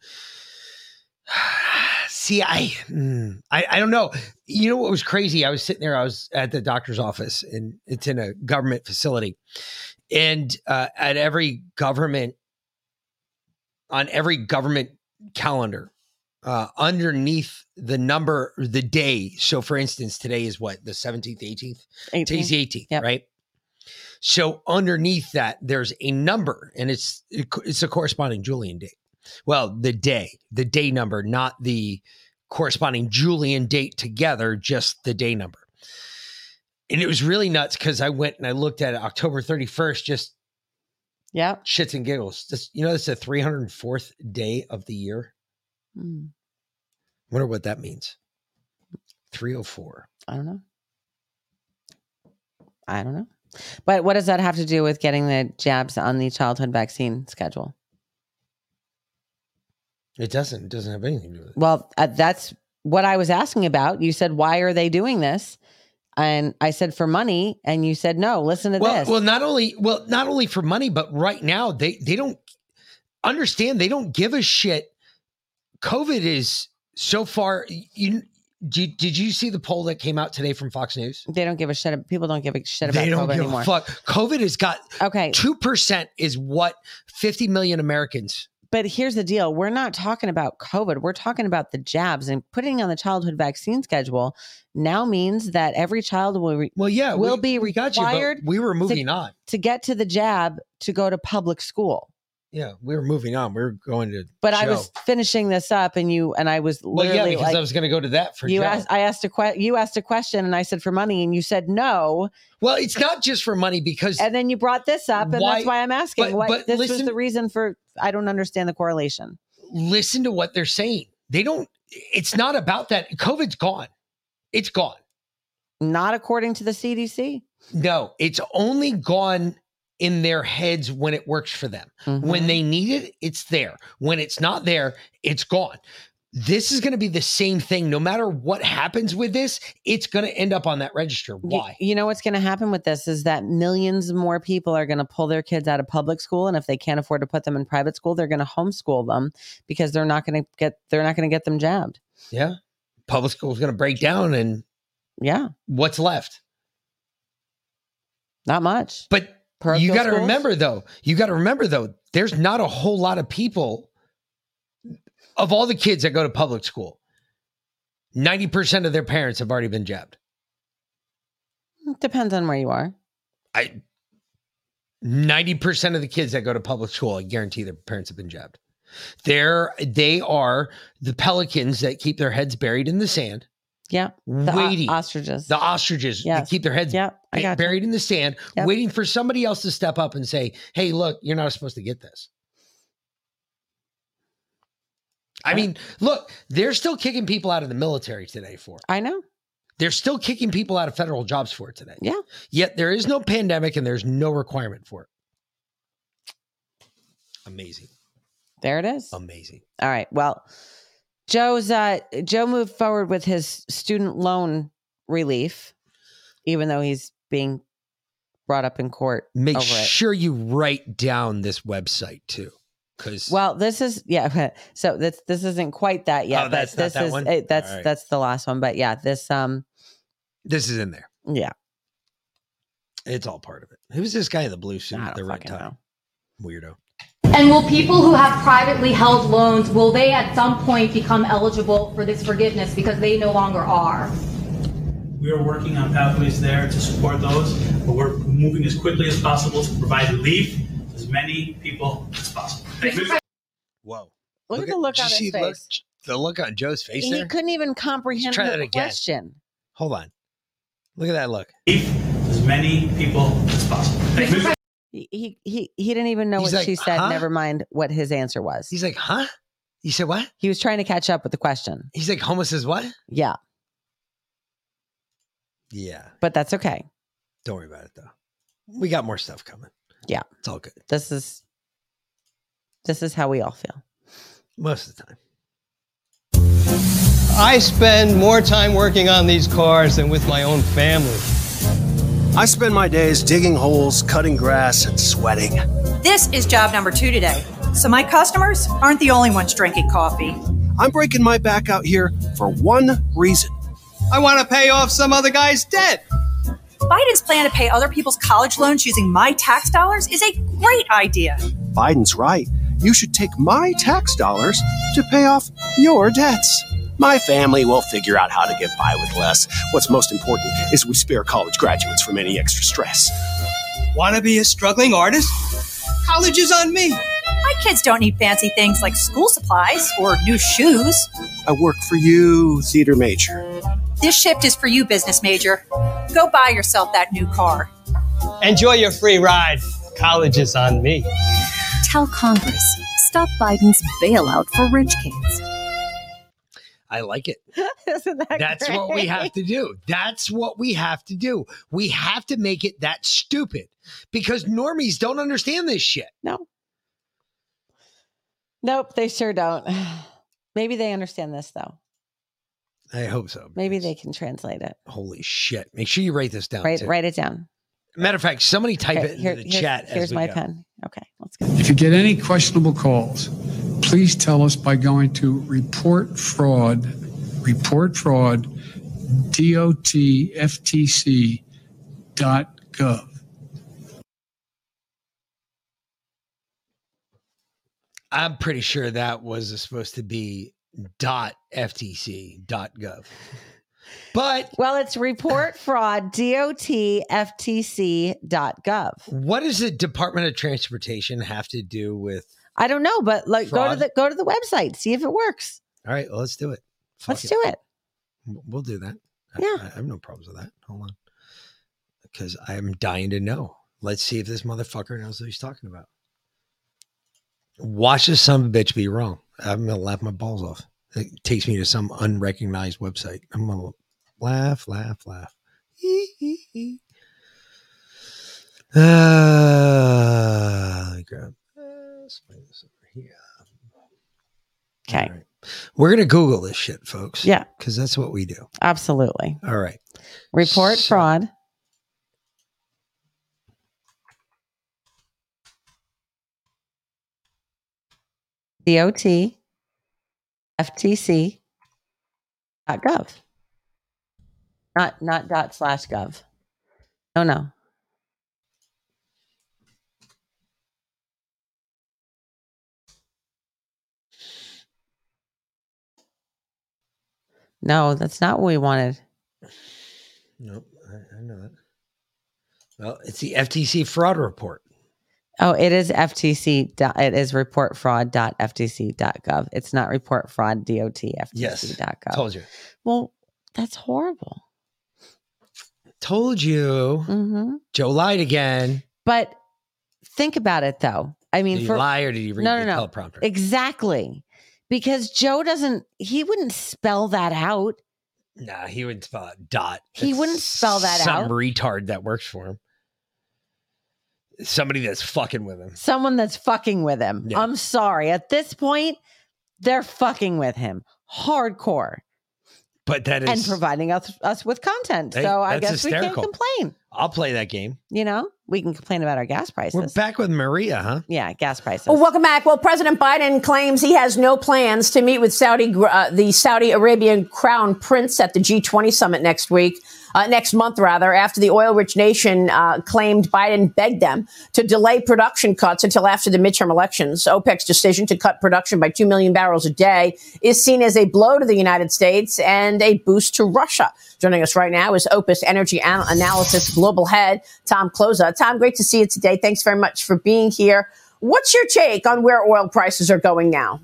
see, I, mm, I I don't know. You know what was crazy? I was sitting there. I was at the doctor's office, and it's in a government facility, and uh, at every government on every government calendar. Uh, underneath the number, the day. So, for instance, today is what the 17th, 18th? 18th. Today's the 18th, right? So underneath that, there's a number, and it's it, it's a corresponding Julian date. Well, the day, the day number, not the corresponding Julian date together, just the day number. And it was really nuts because I went and I looked at it, October 31st, just yeah, shits and giggles. This, you know, this is the 304th day of the year. Hmm. Wonder what that means. 304. I don't know. I don't know. But what does that have to do with getting the jabs on the childhood vaccine schedule? It doesn't. It doesn't have anything to do with it. Well, uh, that's what I was asking about. You said, why are they doing this? And I said, for money. And you said, no, listen to well, this. well, not only well, not only for money, but right now they they don't understand. They don't give a shit. COVID is so far. You did, did you see the poll that came out today from Fox News? they don't give a shit. People don't give a shit about They don't COVID give anymore. a fuck. COVID has got okay. Two percent is what fifty million Americans. But here's the deal: we're not talking about COVID. We're talking about the jabs and putting on the childhood vaccine schedule. Now means that every child will re- well, yeah, will we- be we got you, required. we were to- moving on. to get to the jab to go to public school. Yeah, we were moving on. We were going to. But I was finishing this up, and you and I was Well, yeah, because like, I was going to go to that for you Joe. asked. I asked a que- You asked a question, and I said for money, and you said no. Well, it's not just for money because. And then you brought this up, and Why- that's why I'm asking. but- what but this was the reason for? I don't understand the correlation. listen to what they're saying. They don't. It's not about that. COVID's gone. It's gone. Not according to the CDC. No, it's only gone in their heads when it works for them. Mm-hmm. When they need it, it's there. When it's not there, it's gone. This is going to be the same thing. No matter what happens with this, it's going to end up on that register. Why? You, know what's going to happen with this is that millions more people are going to pull their kids out of public school, and if they can't afford to put them in private school, they're going to homeschool them because they're not going to get they're not going to get them jabbed. Yeah. Public school is going to break down, and Yeah, what's left? not much. But you got to remember, though, you got to remember, though, there's not a whole lot of people of all the kids that go to public school. 90% of their parents have already been jabbed. Depends on where you are. I 90% of the kids that go to public school, I guarantee their parents have been jabbed. They're they are the pelicans that keep their heads buried in the sand, Yeah, the o- waiting. ostriches. The ostriches Yes. that keep their heads Yeah, I ba- gotcha. buried in the sand, Yep. waiting for somebody else to step up and say, "Hey, look, you're not supposed to get this." I mean, look, they're still kicking people out of the military today for it. I know. They're still kicking people out of federal jobs for it today. Yeah. Yet there is no pandemic and there's no requirement for it. Amazing. There it is. Amazing. All right. Well, Joe's uh Joe moved forward with his student loan relief, even though he's being brought up in court Make over it. sure you write down this website too. Because Well, this is yeah. So this this isn't quite that yet. Oh, that's this that is one? eh, that's right. that's the last one. But yeah, this um this is in there. yeah. It's all part of it. Who's this guy in the blue suit the red tie? know. Weirdo. And will people who have privately held loans, will they at some point become eligible for this forgiveness because they no longer are? We are working on pathways there to support those, but we're moving as quickly as possible to provide relief to as many people as possible. Thank you. Whoa. Look, Look at the look did on you his see- face. look- the look on Joe's face He there. couldn't even comprehend try her that again. question. Hold on. Look at that look. As many people as possible. He, he he he didn't even know He's what like, she said. "Huh?" Never mind what his answer was. He's like, huh? You said what? He was trying to catch up with the question. He's like, Homo says what? Yeah, Yeah. but that's okay. Don't worry about it though. We got more stuff coming. Yeah, It's all good. this is this is how we all feel. Most of the time. I spend more time working on these cars than with my own family. I spend my days digging holes, cutting grass, and sweating. This is job number two today. So my customers aren't the only ones drinking coffee. I'm breaking my back out here for one reason. I want to pay off some other guy's debt. Biden's plan to pay other people's college loans using my tax dollars is a great idea. Biden's right. You should take my tax dollars to pay off your debts. My family will figure out how to get by with less. What's most important is we spare college graduates from any extra stress. Want to be a struggling artist? College is on me. My kids don't need fancy things like school supplies or new shoes. I work for you, theater major. This shift is for you, business major. Go buy yourself that new car. Enjoy your free ride. College is on me. Tell Congress stop Biden's bailout for rich kids. I like it. Isn't that That's what we have to do. That's what we have to do. We have to make it that stupid because normies don't understand this shit. No. Nope, they sure don't. Maybe they understand this though. I hope so. Maybe they can translate it. Holy shit. Make sure you write this down. Write too. write it down. Matter of fact, somebody type Okay, it here- into the chat. Here's my go. pen. Okay, let's go. If you get any questionable calls, please tell us by going to report fraud, report fraud, dotftc dot gov. I'm pretty sure that was supposed to be dot ftc dot gov. But well, it's report fraud dotftc.gov. What does the Department of Transportation have to do with? I don't know, but like go to the go to the website, see if it works. All right, well, let's do it. Let's do it. We'll do that. Yeah. I, I have no problems with that. Hold on, because I'm dying to know. Let's see if this motherfucker knows what he's talking about. Watch this son of a bitch be wrong. I'm gonna laugh my balls off. It takes me to some unrecognized website. I'm gonna laugh, laugh, laugh. Uh, let me grab this. this over here. Okay. We're gonna Google this shit, folks. Yeah. because that's what we do. Absolutely. All right. Report So- fraud. DOT FTC gov. Not not dot slash gov. No, no. No, that's not what we wanted. Nope, I, I know that. Well, it's the FTC fraud report. Oh, it is FTC. dot- It is report fraud dot FTC dot gov. It's not report fraud dot FTC Yes, dot gov. told you. Well, that's horrible. Told you. hmm Joe lied again. But think about it, though. I mean, Did for lie or did he read no, the no, no, teleprompter? exactly, because Joe doesn't. He wouldn't spell that out. Nah, he would spell it dot. He wouldn't spell that some out. Some retard that works for him. Somebody that's fucking with him. Someone that's fucking with him. Yeah. I'm sorry. At this point, they're fucking with him hardcore But that is. and providing us us with content. Hey, so I guess hysterical. we can't complain. I'll play that game. You know, we can complain about our gas prices. We're back with Maria, huh? Yeah, gas prices. Well, welcome back. Well, President Biden claims he has no plans to meet with Saudi, uh, the Saudi Arabian crown prince at the G20 summit next week, uh, next month rather, after the oil-rich nation uh, claimed Biden begged them to delay production cuts until after the midterm elections. OPEC's decision to cut production by two million barrels a day is seen as a blow to the United States and a boost to Russia. Joining us right now is OPIS Energy An- Analysis Global Head Tom Kloza. Tom, great to see you today. Thanks very much for being here. What's your take on where oil prices are going now?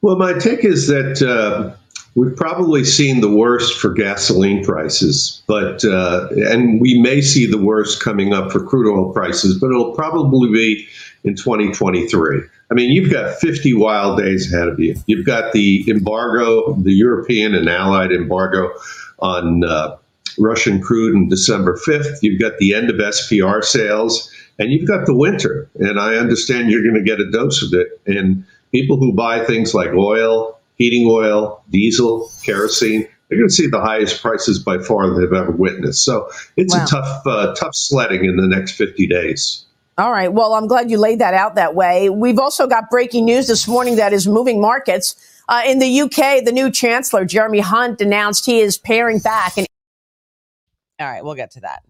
Well, my take is that uh, we've probably seen the worst for gasoline prices, but uh, and we may see the worst coming up for crude oil prices, but it'll probably be in 2023. I mean, you've got 50 wild days ahead of you. You've got the embargo, the European and allied embargo on uh, Russian crude in December 5th. You've got the end of SPR sales, and you've got the winter. And I understand you're going to get a dose of it. And people who buy things like oil, heating oil, diesel, kerosene, they're going to see the highest prices by far they've ever witnessed. So it's Wow. a tough, uh, tough sledding in the next 50 days. All right. Well, I'm glad you laid that out that way. We've also got breaking news this morning that is moving markets. Uh, in the UK, the new chancellor, Jeremy Hunt, announced he is paring back and All right, we'll get to that.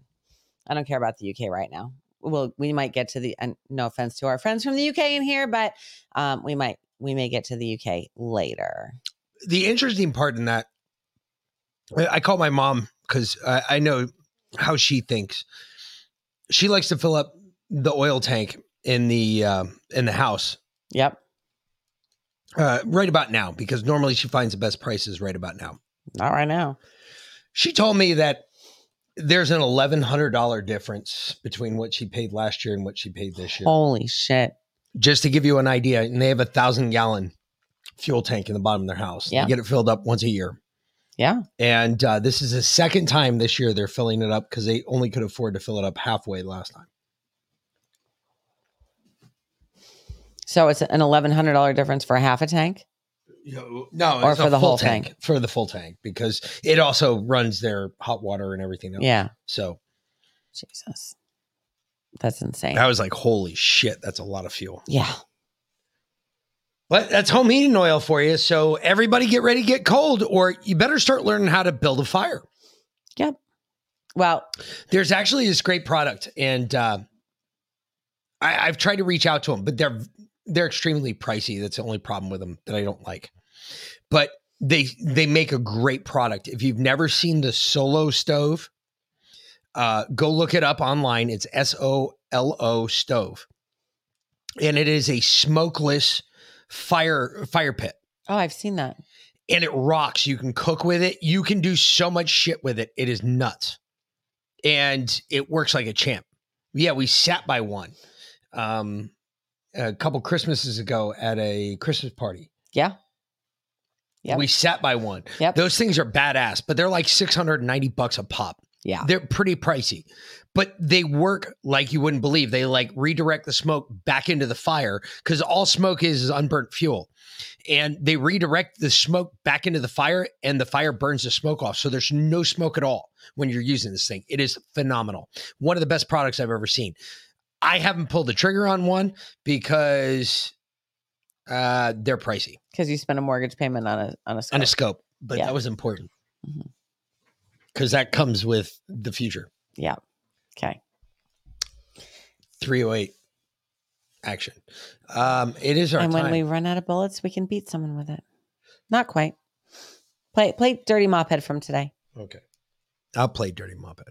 I don't care about the UK right now. We'll we might get to the and no offense to our friends from the UK in here, but um, we might we may get to the UK later. the interesting part in that, I call my mom because I, I know how she thinks. She likes to fill up the oil tank in the uh, in the house. Yep. Uh, right about now, because normally she finds the best prices right about now. Not right now. She told me that there's an eleven hundred dollar difference between what she paid last year and what she paid this year. Holy shit! Just to give you an idea, and they have a thousand gallon fuel tank in the bottom of their house. Yeah. They get it filled up once a year. Yeah. And uh, this is the second time this year they're filling it up because they only could afford to fill it up halfway last time. So it's an eleven hundred dollar difference for a half a tank. No, or it's for the full whole tank. For the full tank because it also runs their hot water and everything else. Yeah. So Jesus, that's insane. I was like, holy shit, that's a lot of fuel. Yeah. But that's home heating oil for you. So everybody get ready to get cold, or you better start learning how to build a fire. Yep. Well, there's actually this great product, and uh, I, I've tried to reach out to them, but they're they're extremely pricey. That's the only problem with them that I don't like. But they they make a great product. If you've never seen the Solo stove, uh, go look it up online. It's S O L O stove, and it is a smokeless fire fire pit Oh, I've seen that. and it rocks. You can cook with it. You can do so much shit with it. It is nuts. And it works like a champ. Yeah, we sat by one um a couple Christmases ago at a Christmas party. Yeah. Yep. We sat by one. Yep. Those things are badass, but they're like 690 bucks a pop. Yeah. They're pretty pricey, but they work like you wouldn't believe. They like redirect the smoke back into the fire because all smoke is is unburnt fuel. And they redirect the smoke back into the fire and the fire burns the smoke off. So there's no smoke at all when you're using this thing. It is phenomenal. One of the best products I've ever seen. I haven't pulled the trigger on one because uh, they're pricey Because you spend a mortgage payment on a on a scope. on a scope, but Yeah. that was important because that comes with the future. Yeah. Okay. 308 action. Um, it is our and when time. we run out of bullets, we can beat someone with it. Not quite. Play play Dirty Mophead from today. okay. I'll play Dirty Moped.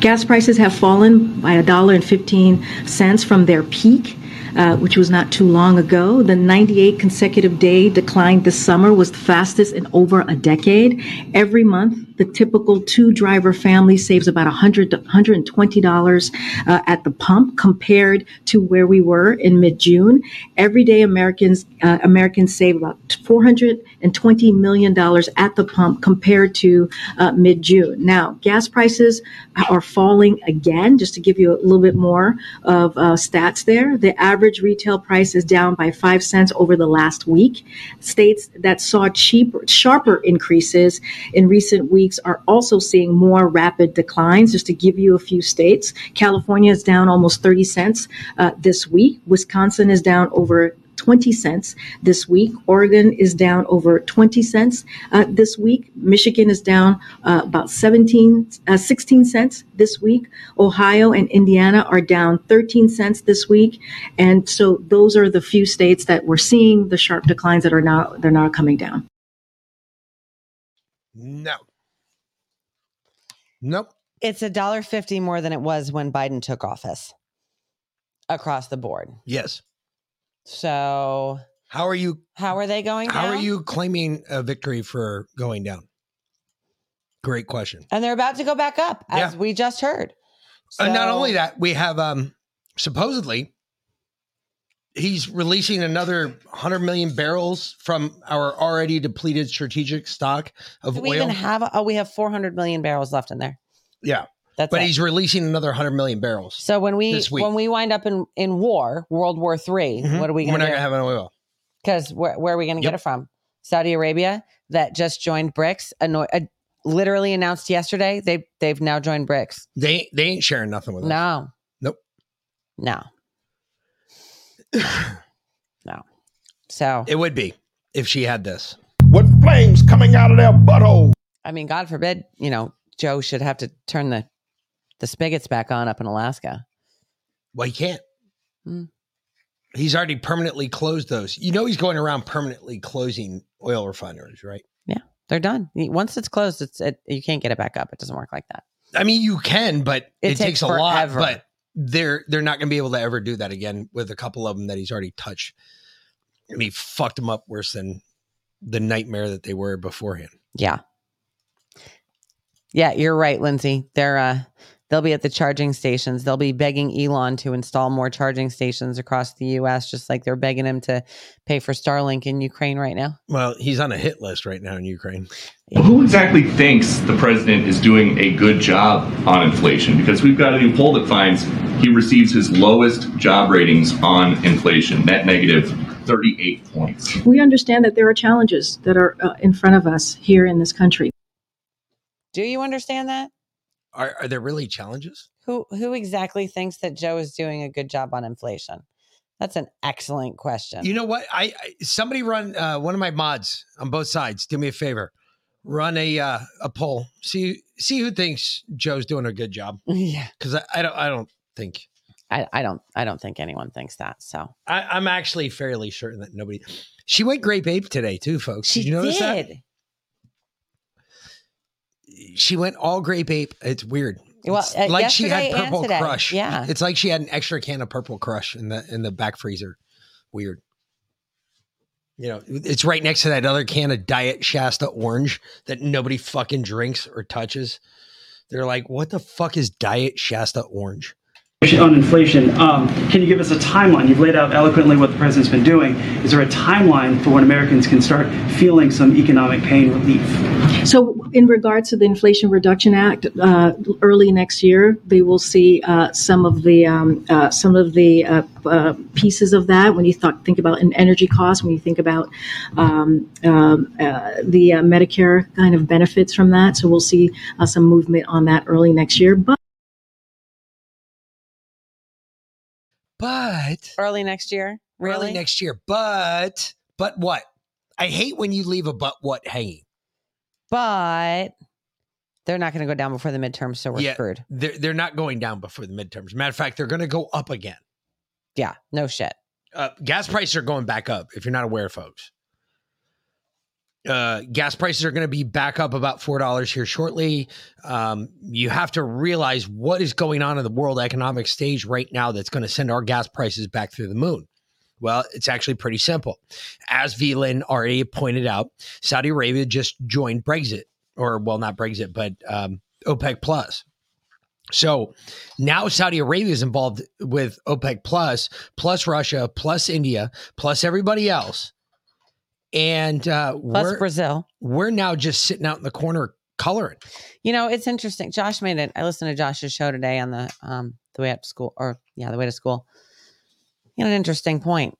Gas prices have fallen by a dollar and fifteen cents from their peak, uh, which was not too long ago. The 98 consecutive day decline this summer was the fastest in over a decade. Every month, the typical two-driver family saves about 100 to 120 dollars uh, at the pump compared to where we were in mid-June. Everyday Americans uh, Americans save about 420 million dollars at the pump compared to uh, mid-June. Now, gas prices are falling again. Just to give you a little bit more of uh, stats there, the average retail price is down by five cents over the last week. States that saw cheaper, sharper increases in recent weeks are also seeing more rapid declines. Just to give you a few states, California is down almost 30 cents uh, this week. Wisconsin is down over 20 cents this week. Oregon is down over 20 cents uh, this week. Michigan is down uh, about 17, uh, 16 cents this week. Ohio and Indiana are down 13 cents this week. And so those are the few states that we're seeing the sharp declines that are now they're now coming down. No. Nope. It's a dollar fifty more than it was when Biden took office across the board. Yes. So How are you? how are they going? How are you claiming a victory for going down? Great question. And they're about to go back up, as Yeah. we just heard. and not only that, we have um supposedly he's releasing another 100 million barrels from our already depleted strategic stock of Do we oil. even have? Oh, we have four hundred million barrels left in there. yeah. That's but it. he's releasing another 100 million barrels. So when we when we wind up in in war, World War 3 Mhm. what are we We're not to have an oil. Because where, where are we going to Yep. get it from? Saudi Arabia that just joined BRICS, anno- uh, literally announced yesterday they they've now joined BRICS. They they ain't sharing nothing with us. No, Nope. no, no. So It would be if she had this. What flames coming out of their butthole? I mean, God forbid, you know, Joe should have to turn the the spigots back on up in Alaska. Well, he can't. Mm. He's already permanently closed those. You know he's going around permanently closing oil refineries, right? Yeah, they're done. Once it's closed, it's it, you can't get it back up. It doesn't work like that. I mean, you can, but It it, takes, takes a lot. forever. But they're they're not going to be able to ever do that again with a couple of them that he's already touched. And he fucked them up worse than the nightmare that they were beforehand. Yeah. Yeah, you're right, Lindsay. They're uh they'll be at the charging stations. They'll be begging Elon to install more charging stations across the US just like they're begging him to pay for Starlink in Ukraine right now. Well, he's on a hit list right now in Ukraine. Who exactly thinks the president is doing a good job on inflation? Because we've got a new poll that finds he receives his lowest job ratings on inflation, net negative 38 points. We understand that there are challenges that are uh, in front of us here in this country. Do you understand that? Are are there really challenges? Who who exactly thinks that Joe is doing a good job on inflation? That's an excellent question. You know what? I, I somebody run uh, one of my mods on both sides. Do me a favor, run a uh, a poll. See see who thinks Joe's doing a good job. Yeah, because I, I don't I don't think I, I don't I don't think anyone thinks that. So I, I'm actually fairly certain that nobody. She went grape ape today too, folks. she did you notice that? did. She went all grape ape. It's weird. Well, It's uh, like she had purple crush. Yeah. it's like she had an extra can of purple crush in the in the back freezer. Weird. You know, it's right next to that other can of Diet Shasta Orange that nobody fucking drinks or touches. They're like, what the fuck is Diet Shasta Orange? on inflation. Um, can you give us a timeline? You've laid out eloquently what the president's been doing. Is there a timeline for when Americans can start feeling some economic pain relief? So, in regards to the Inflation Reduction Act, uh, early next year, they will see uh, some of the um, uh, some of the uh, uh, pieces of that. When you th- think about an energy cost, when you think about um, um, uh, the uh, Medicare kind of benefits from that, so we'll see uh, some movement on that early next year. But But early next year, really early next year. But but what? I hate when you leave a but what hanging. But they're not going to go down before the midterms, so we're Yeah, screwed. They're they're not going down before the midterms. Matter of fact, they're going to go up again. Yeah, no shit. Uh, gas prices are going back up. If you're not aware, folks, uh, gas prices are going to be back up about four dollars here shortly. Um, you have to realize what is going on in the world economic stage right now that's going to send our gas prices back through the moon. Well, it's actually pretty simple. As Velin already pointed out, Saudi Arabia just joined Brexit, or well, not Brexit, but um, OPEC Plus. So now Saudi Arabia is involved with OPEC Plus, plus Russia, plus India, plus everybody else. And uh, Plus we're, Brazil. we're now just sitting out in the corner coloring. You know, it's interesting. Josh made it. I listened to Josh's show today on the um the way up to school, or yeah, the way to school. You know, an interesting point.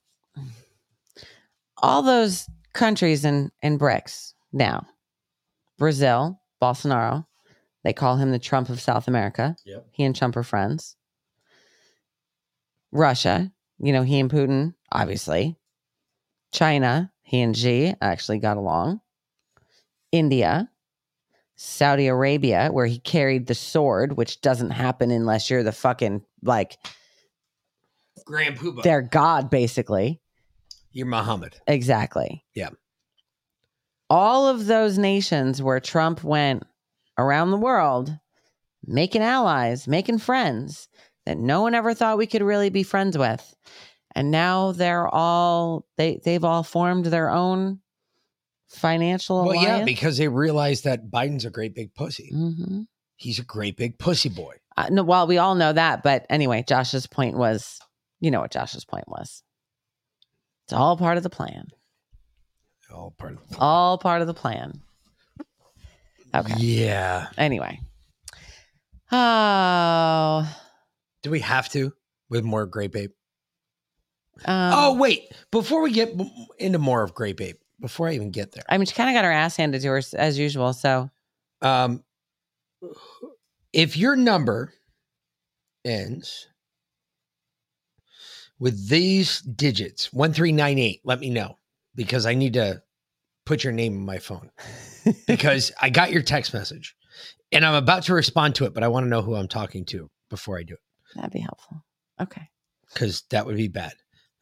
All those countries in in BRICS now, Brazil, Bolsonaro, they call him the Trump of South America. Yep. He and Trump are friends. Russia, you know, he and Putin, obviously. China, he and Xi actually got along. India, Saudi Arabia, where he carried the sword, which doesn't happen unless you're the fucking like Grand Poobah. their god, basically. You're Muhammad. Exactly. Yeah. All of those nations where Trump went around the world, making allies, making friends that no one ever thought we could really be friends with. And now they're all they they've all formed their own financial Well, alliance. yeah, because they realize that Biden's a great big pussy. hmm He's a great big pussy boy. Uh, no, well, we all know that, but anyway, Josh's point was, you know what Josh's point was. It's all part of the plan. All part of the plan. All part of the plan. Okay. Yeah. Anyway. Oh. Do we have to with more Grape Ape? Um, oh, wait. Before we get into more of Grape Ape, before I even get there, I mean, she kind of got her ass handed to her as usual. So, um, if your number ends with these digits, 1398, let me know because I need to put your name in my phone because I got your text message and I'm about to respond to it, but I want to know who I'm talking to before I do it that'd be helpful. Okay. because that would be bad.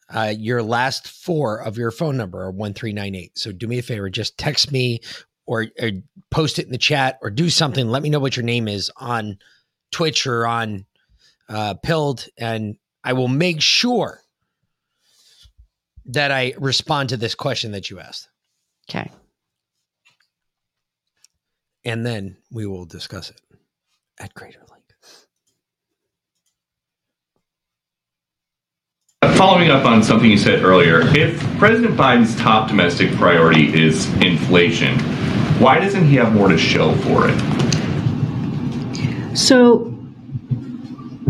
Uh, your last four of your phone number are 1398. So do me a favor, just text me or, or post it in the chat or do something. Let me know what your name is on Twitch or on uh, Pilled, and I will make sure that I respond to this question that you asked. Okay. And then we will discuss it at greater length. Following up on something you said earlier, if President Biden's top domestic priority is inflation, why doesn't he have more to show for it? So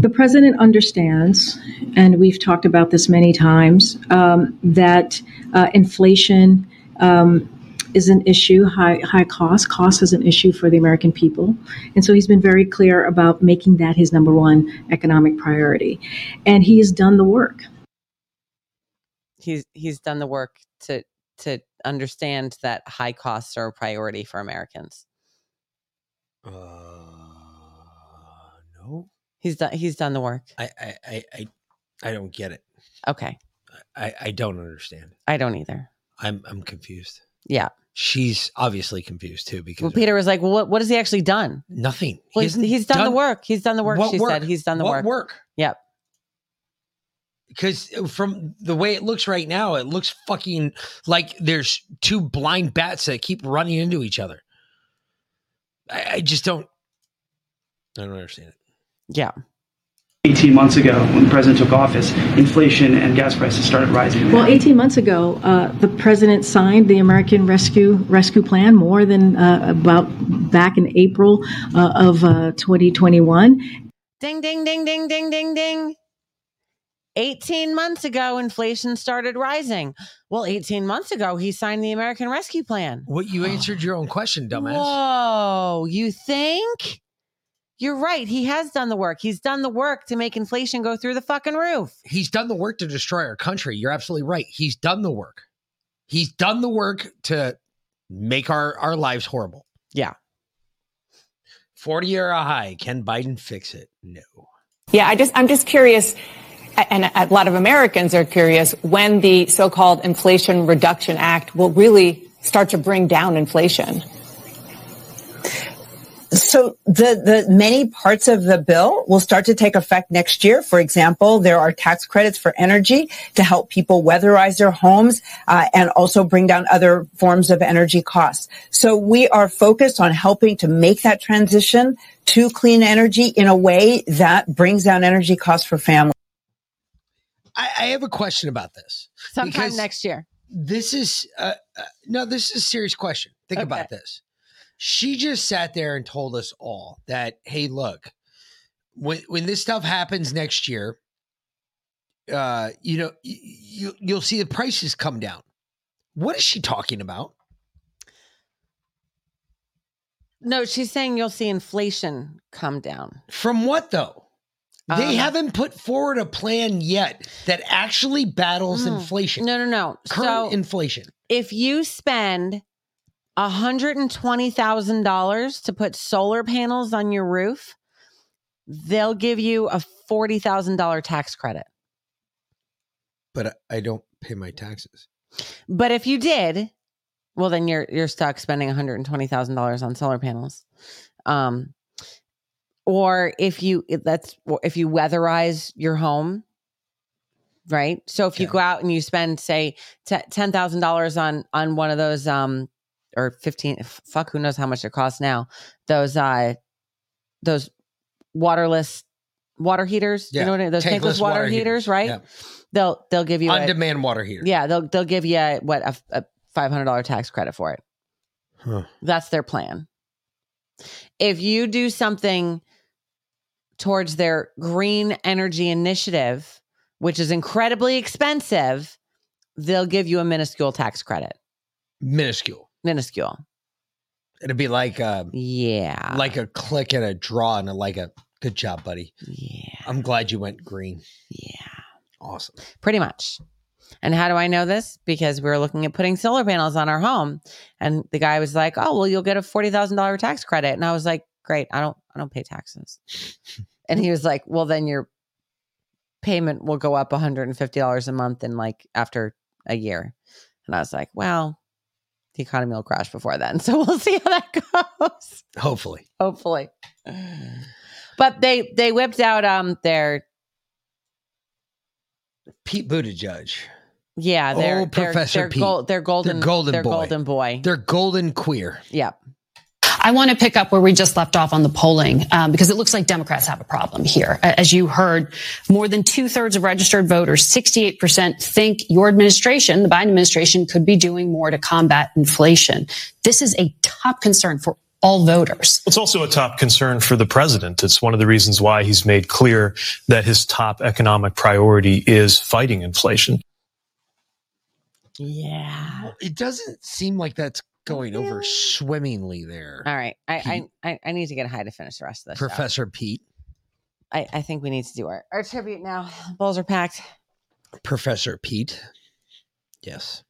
the president understands, and we've talked about this many times, um, that uh, inflation um, is an issue, high, high cost. Cost is an issue for the American people. And so he's been very clear about making that his number one economic priority. And he has done the work. He's he's done the work to to understand that high costs are a priority for Americans. Uh, no. He's done he's done the work. I, I, I, I, I don't get it. Okay. I, I don't understand. I don't either. I'm, I'm confused. Yeah. She's obviously confused too because Well, Peter was like, well, what what has he actually done? nothing. Well, he's, hasn't he's done, the work. He's done the work. What she work? said he's done the What work. work? Yep. because uh, from the way it looks right now, it looks fucking like there's two blind bats that keep running into each other. I, I just don't. I don't understand it. Yeah. 18 months ago, when the president took office, inflation and gas prices started rising. Well, 18 months ago, uh, the president signed the American Rescue Rescue Plan more than uh, about back in April uh, of uh, 2021. Ding ding ding ding ding ding ding. 18 months ago, inflation started rising. Well, 18 months ago, he signed the American Rescue Plan. What you answered your own question, dumbass. Whoa, you think? You're right. He has done the work. He's done the work to make inflation go through the fucking roof. He's done the work to destroy our country. You're absolutely right. He's done the work. He's done the work to make our, our lives horrible. Yeah. 40 year high. Can Biden fix it? No. Yeah, I just I'm just curious, and a lot of Americans are curious when the so-called Inflation Reduction Act will really start to bring down inflation. So the, the many parts of the bill will start to take effect next year. For example, there are tax credits for energy to help people weatherize their homes uh, and also bring down other forms of energy costs. So we are focused on helping to make that transition to clean energy in a way that brings down energy costs for families. I, I have a question about this. Sometime next year. This is, uh, uh, no, this is a serious question. Think about this. She just sat there and told us all that, hey, look, when when this stuff happens next year, uh, you know, you you'll see the prices come down. What is she talking about? No, she's saying you'll see inflation come down. From what though? They Um, haven't put forward a plan yet that actually battles Mm. inflation. No, no, no. Current So- inflation. If you spend $120,000 to put solar panels on your roof, they'll give you a $40,000 tax credit. But I- don't pay my taxes. But if you did, well then you're you're stuck spending $120,000 on solar panels. Um or if you that's if you weatherize your home right so if you go out and you spend say $10000 on on one of those um or 15 fuck who knows how much it costs now those uh those waterless water heaters you know what I mean? those tankless tankless water, water heaters, heaters, right yeah. they'll they'll give you On a- demand water heater. yeah they'll they'll give you a, what a, a $500 tax credit for it Huh. that's their plan. If you do something towards their green energy initiative, which is incredibly expensive, they'll give you a minuscule tax credit. Minuscule. Minuscule. It'd be like a yeah, like a click and a draw and a like a good job, buddy. Yeah. I'm glad you went green. Yeah. Awesome. Pretty much. And how do I know this? Because we were looking at putting solar panels on our home, and the guy was like, "Oh, well, you'll get a forty thousand dollar tax credit," and I was like, "Great, I don't, I don't pay taxes." and he was like, "Well, then your payment will go up one hundred and fifty dollars a month, in like after a year." And I was like, "Well, the economy will crash before then, so we'll see how that goes." Hopefully. Hopefully. But they they whipped out um their Pete Buttigieg. yeah their oh, their, Professor their, Pete. gold, their golden Their golden their boy. golden boy. They're golden queer. Yep. I want to pick up where we just left off on the polling um, because it looks like Democrats have a problem here. As you heard, more than two thirds of registered voters, 68%, think your administration, the Biden administration, could be doing more to combat inflation. This is a top concern for all voters. It's also a top concern for the president. It's one of the reasons why he's made clear that his top economic priority is fighting inflation. Yeah. It doesn't seem like that's Oh, going over swimmingly there. All right. I, I, I I need to get a high to finish the rest of this. show. Professor Pete. I, I think we need to do our, our tribute now. Bowls are packed. Professor Pete. Yes.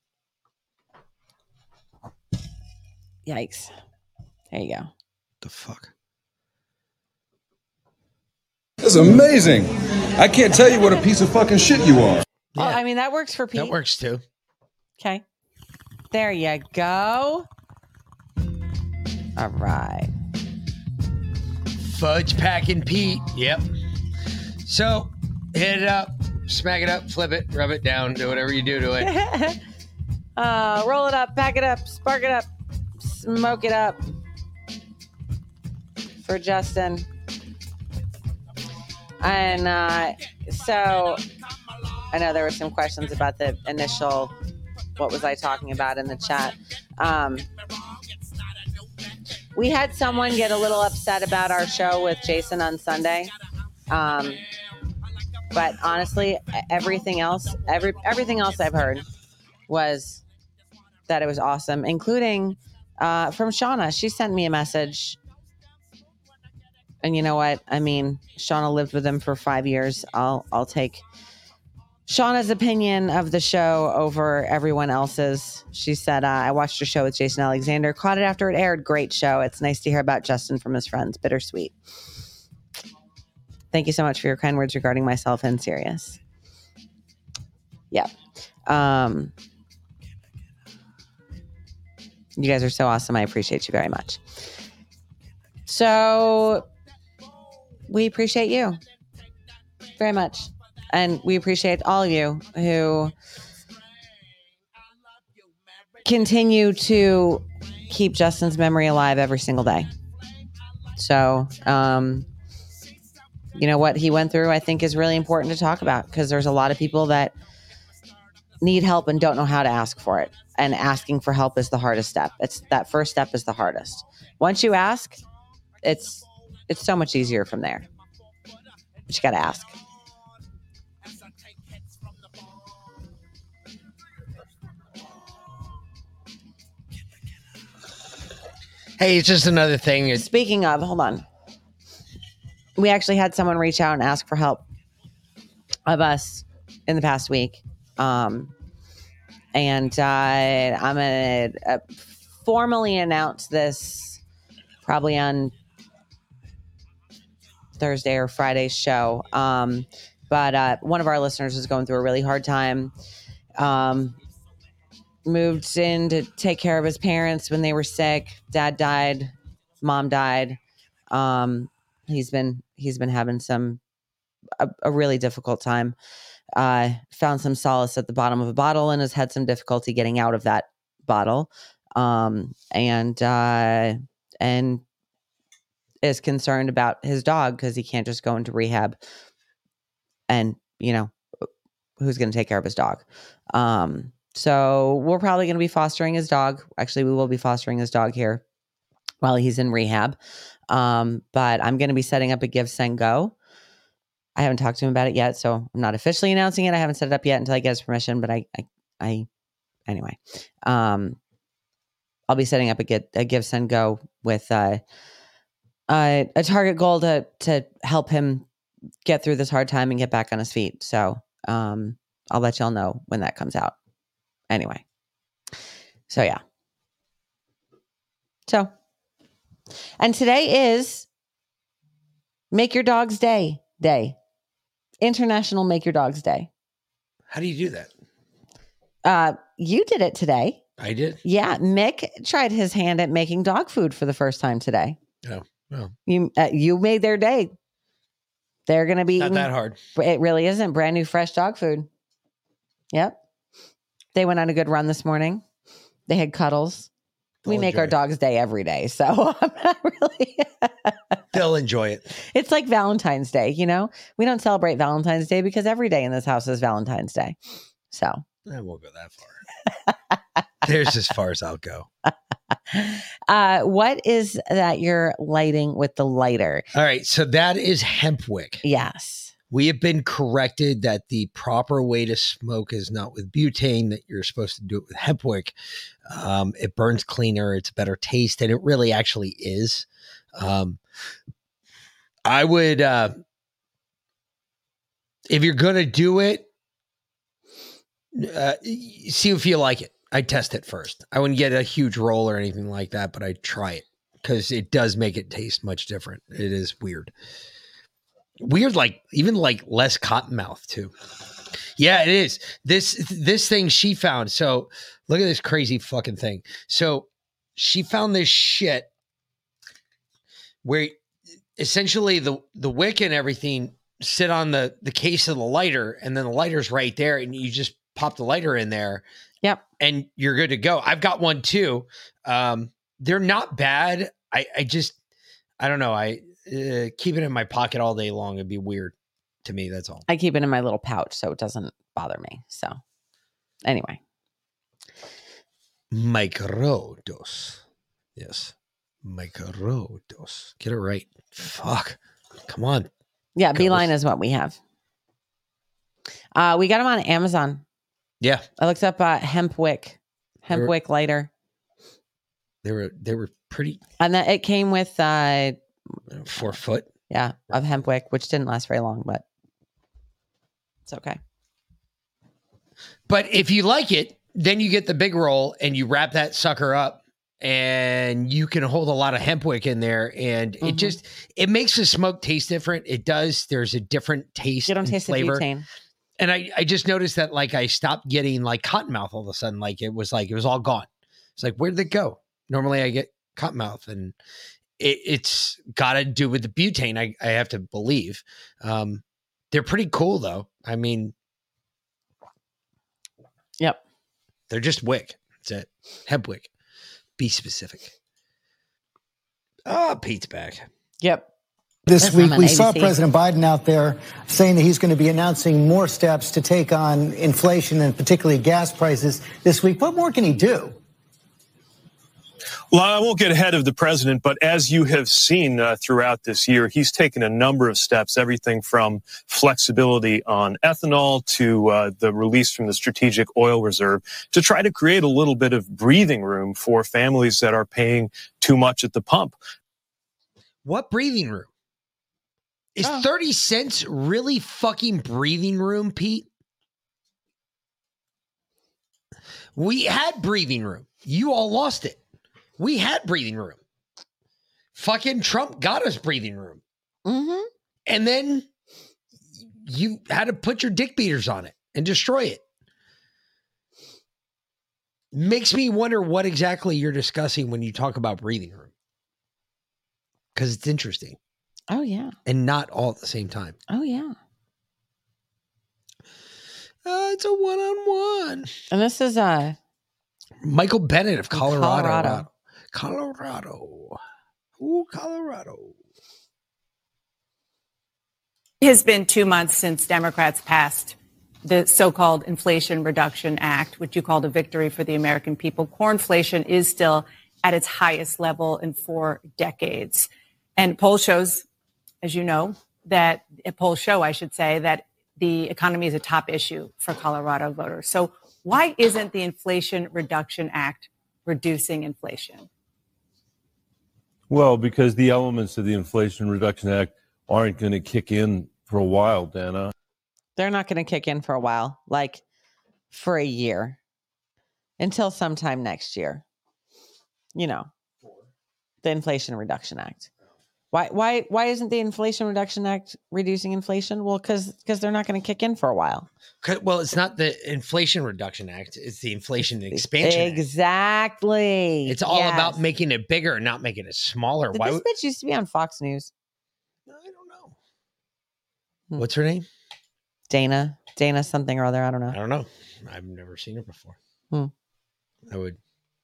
Yikes. There you go. The fuck? That's amazing. I can't tell you what a piece of fucking shit you are. Oh, I mean that works for Pete. That works too. Okay. There you go. All right. Fudge packing Pete. Yep. So hit it up, smack it up, flip it, rub it down, do whatever you do to it. uh, roll it up, pack it up, spark it up, smoke it up for Justin. And uh, so I know there were some questions about the initial what was I talking about in the chat. Um, we had someone get a little upset about our show with Jason on Sunday. Um, but honestly, everything else, every everything else I've heard was that it was awesome, including uh, from Shauna. She sent me a message. And you know what? I mean, Shauna lived with him for five years. I'll I'll take Shauna's opinion of the show over everyone else's. She said, uh, I watched your show with Jason Alexander, caught it after it aired. Great show. It's nice to hear about Justin from his friends. Bittersweet. Thank you so much for your kind words regarding myself and Sirius. Yeah. Um, you guys are so awesome. I appreciate you very much. So we appreciate you very much. And we appreciate all of you who continue to keep Justin's memory alive every single day. So, um, you know what he went through, I think, is really important to talk about because there's a lot of people that need help and don't know how to ask for it. And asking for help is the hardest step. It's that first step is the hardest. Once you ask, it's it's so much easier from there. But you got to ask. Hey, it's just another thing. Speaking of, hold on. We actually had someone reach out and ask for help of us in the past week. Um, and uh, I'm going to uh, formally announce this probably on Thursday or Friday's show. Um, but uh, one of our listeners is going through a really hard time. Um, moved in to take care of his parents when they were sick. Dad died, mom died. Um, he's been he's been having some a, a really difficult time. Uh, found some solace at the bottom of a bottle and has had some difficulty getting out of that bottle. Um, and uh, and is concerned about his dog because he can't just go into rehab. And you know, who's going to take care of his dog? Um, so we're probably going to be fostering his dog. Actually, we will be fostering his dog here while he's in rehab. Um, but I'm going to be setting up a give, send, go. I haven't talked to him about it yet, so I'm not officially announcing it. I haven't set it up yet until I get his permission. But I, I, I anyway, um, I'll be setting up a get a give, send, go with uh, uh, a target goal to to help him get through this hard time and get back on his feet. So um, I'll let y'all know when that comes out. Anyway, so yeah. So, and today is Make Your Dog's Day Day, International Make Your Dog's Day. How do you do that? Uh, you did it today. I did. Yeah, Mick tried his hand at making dog food for the first time today. Oh, well, You uh, you made their day. They're gonna be not eating- that hard. It really isn't brand new fresh dog food. Yep. They went on a good run this morning. They had cuddles. we They'll make our enjoy dog's day every day, so I'm not really. They'll enjoy it. it's like Valentine's Day, you know. We don't celebrate Valentine's Day because every day in this house is Valentine's Day. So I won't go that far. There's as far as I'll go. Uh, what is that you're lighting with the lighter? All right, so that is hemp wick. Yes. We have been corrected that the proper way to smoke is not with butane, that you're supposed to do it with hemp wick. Um, it burns cleaner, it's a better taste, and it really actually is. Um, I would, uh, if you're going to do it, uh, see if you like it. I test it first. I wouldn't get a huge roll or anything like that, but I try it because it does make it taste much different. It is weird. Weird, like even like less cottonmouth too. Yeah, it is. This this thing she found. So look at this crazy fucking thing. So she found this shit where essentially the the wick and everything sit on the the case of the lighter, and then the lighter's right there, and you just pop the lighter in there. Yep. And you're good to go. I've got one too. Um, they're not bad. I I just I don't know. I uh, keep it in my pocket all day long. It'd be weird to me. That's all. I keep it in my little pouch so it doesn't bother me. So anyway, Microdose. Yes. Microdose. Get it right. Fuck. Come on. yeah. Beeline is what we have. Uh, we got them on Amazon. Yeah. I looked up uh, hemp wick, hemp They're- wick lighter, They were they were pretty and that it came with uh, four foot. yeah of hemp wick, which didn't last very long, but it's okay. But if you like it, then you get the big roll and you wrap that sucker up and you can hold a lot of hemp wick in there and Mm-hmm. it just it makes the smoke taste different. It does. There's a different taste. You don't and taste the flavor. butane. And I, I just noticed that like I stopped getting like cottonmouth all of a sudden. Like it was like it was all gone. It's like, where did it go? Normally I get cottonmouth and it, it's got to do with the butane. I, I have to believe. Um, they're pretty cool though. I mean, Yep. they're just wick. That's it. Hemp wick. Be specific. Ah, Pete's back. Yep. This That's week, we an saw President Biden out there saying that he's going to be announcing more steps to take on inflation and particularly gas prices this week. What more can he do? Well, I won't get ahead of the president, but as you have seen uh, throughout this year, he's taken a number of steps, everything from flexibility on ethanol to uh, the release from the strategic oil reserve to try to create a little bit of breathing room for families that are paying too much at the pump. What breathing room? Is 30 cents really fucking breathing room, Pete? We had breathing room. You all lost it. We had breathing room. Fucking Trump got us breathing room. Mm-hmm. And then you had to put your dick beaters on it and destroy it. Makes me wonder what exactly you're discussing when you talk about breathing room. Because it's interesting. Oh yeah. and not all at the same time. Oh yeah. Uh, it's a one on one. And this is uh Michael Bennet of Colorado. Colorado. Colorado. Ooh, Colorado. It has been two months since Democrats passed the so-called Inflation Reduction Act, which you called a victory for the American people. Core inflation is still at its highest level in four decades. And poll shows, as you know, that a poll show, I should say, that the economy is a top issue for Colorado voters. So why isn't the Inflation Reduction Act reducing inflation? Well, because the elements of the Inflation Reduction Act aren't going to kick in for a while, Dana. they're not going to kick in for a while, like for a year until sometime next year. You know, the Inflation Reduction Act. Why why why isn't the Inflation Reduction Act reducing inflation? Well, cuz cuz they're not going to kick in for a while. Well, it's not the Inflation Reduction Act; it's the Inflation Expansion. Act. Exactly. It's all Yes. about making it bigger, not making it smaller. Did Why? this bitch used to be on Fox News? No, I don't know. Hmm. What's her name? Dana. Dana something or other. I don't know. I don't know. I've never seen her before. Hmm. I would,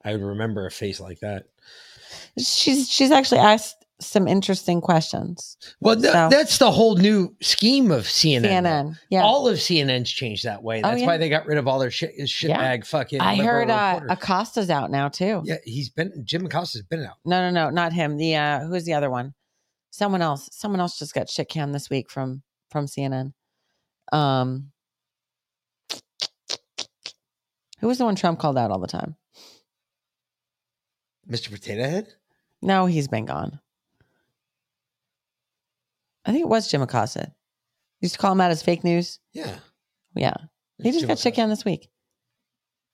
I would remember a face like that. She's she's actually asked some interesting questions. Well, th- So- that's the whole new scheme of CNN. CNN, yeah. All of CNN's changed that way. Oh, That's yeah. why they got rid of all their shit, shitbag fucking. I heard uh. Acosta's out now too. yeah, he's been Jim Acosta's been out. No, no, no, not him. The uh who's the other one? Someone else. Someone else just got shit canned this week from from CNN. Um Who was the one Trump called out all the time? Mr. Potato Head. No, he's been gone. I think it was Jim Acosta. Used to call him out as fake news. Yeah. Yeah. He just Jim got shit canned this week.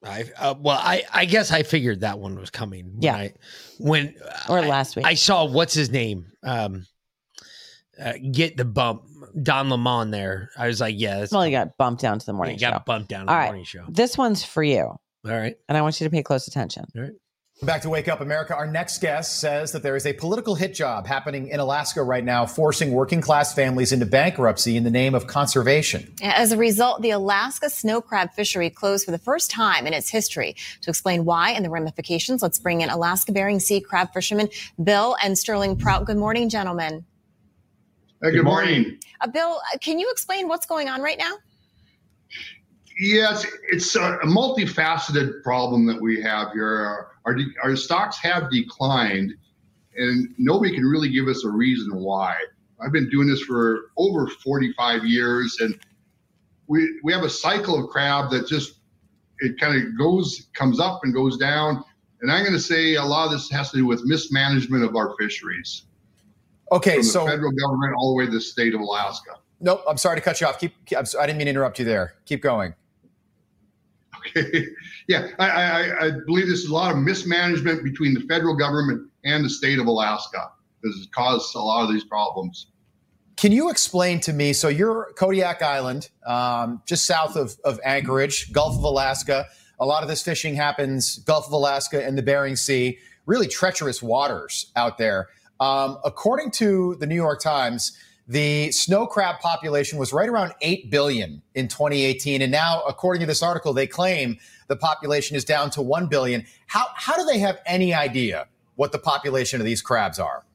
I uh, well, I I guess I figured that one was coming. When Yeah. I, when Or I- last week. I saw what's his name, um, uh, get the bump, Don Lemon. There, I was like, yeah, that's well, he got bumped down to the morning he show. got bumped down to All the right. morning show. This one's for you. All right. And I want you to pay close attention. All right. Back to Wake Up America. Our next guest says that there is a political hit job happening in Alaska right now, forcing working class families into bankruptcy in the name of conservation. As a result, the Alaska snow crab fishery closed for the first time in its history. To explain why and the ramifications, let's bring in Alaska Bering Sea crab fishermen Bill and Sterling Prout. Good morning, gentlemen. good morning. Uh, Bill, uh, can you explain what's going on right now? Yes, it's a, a multifaceted problem that we have here. Our, de- our stocks have declined, and nobody can really give us a reason why. I've been doing this for over 45 years, and we we have a cycle of crab that just it kind of goes comes up and goes down. And I'm going to say a lot of this has to do with mismanagement of our fisheries. Okay, from the so federal government all the way to the state of Alaska. nope. I'm sorry to cut you off. Keep. keep- I didn't mean to interrupt you there. Keep going. Yeah, I, I, I- believe this is a lot of mismanagement between the federal government and the state of Alaska. This has caused a lot of these problems. Can you explain to me? So you're Kodiak Island, um, just south of, of Anchorage, Gulf of Alaska. A lot of this fishing happens Gulf of Alaska and the Bering Sea, really treacherous waters out there. Um, according to the New York Times, the snow crab population was right around 8 billion in 2018. And now, according to this article, they claim the population is down to 1 billion. How, how do they have any idea what the population of these crabs are?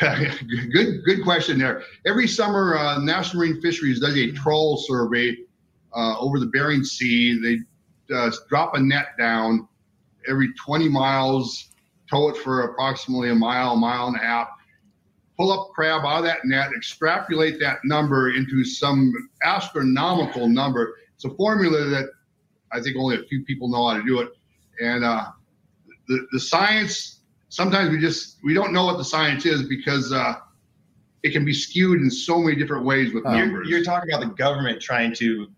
Yeah, good, good question there. Every summer, uh, National Marine Fisheries does a trawl survey uh, over the Bering Sea. They uh, drop a net down every 20 miles, tow it for approximately a mile, mile and a half, pull up crab out of that net, extrapolate that number into some astronomical number. It's a formula that I think only a few people know how to do it. And uh, the, the science, sometimes we just, we don't know what the science is because uh, it can be skewed in so many different ways with You're, numbers. you're talking about the government trying to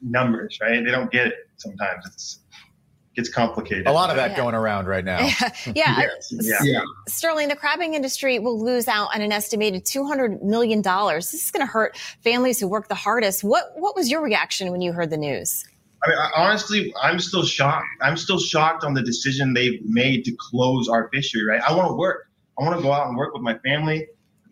numbers, right? They don't get it sometimes. It's gets complicated. A lot of that Yeah. going around right now. yeah. Yeah. Yeah. Sterling, the crabbing industry will lose out on an estimated $200 million. This is going to hurt families who work the hardest. What, what was your reaction when you heard the news? I mean, I- honestly, I'm still shocked. I'm still shocked on the decision they've made to close our fishery. Right? I want to work. I want to go out and work with my family.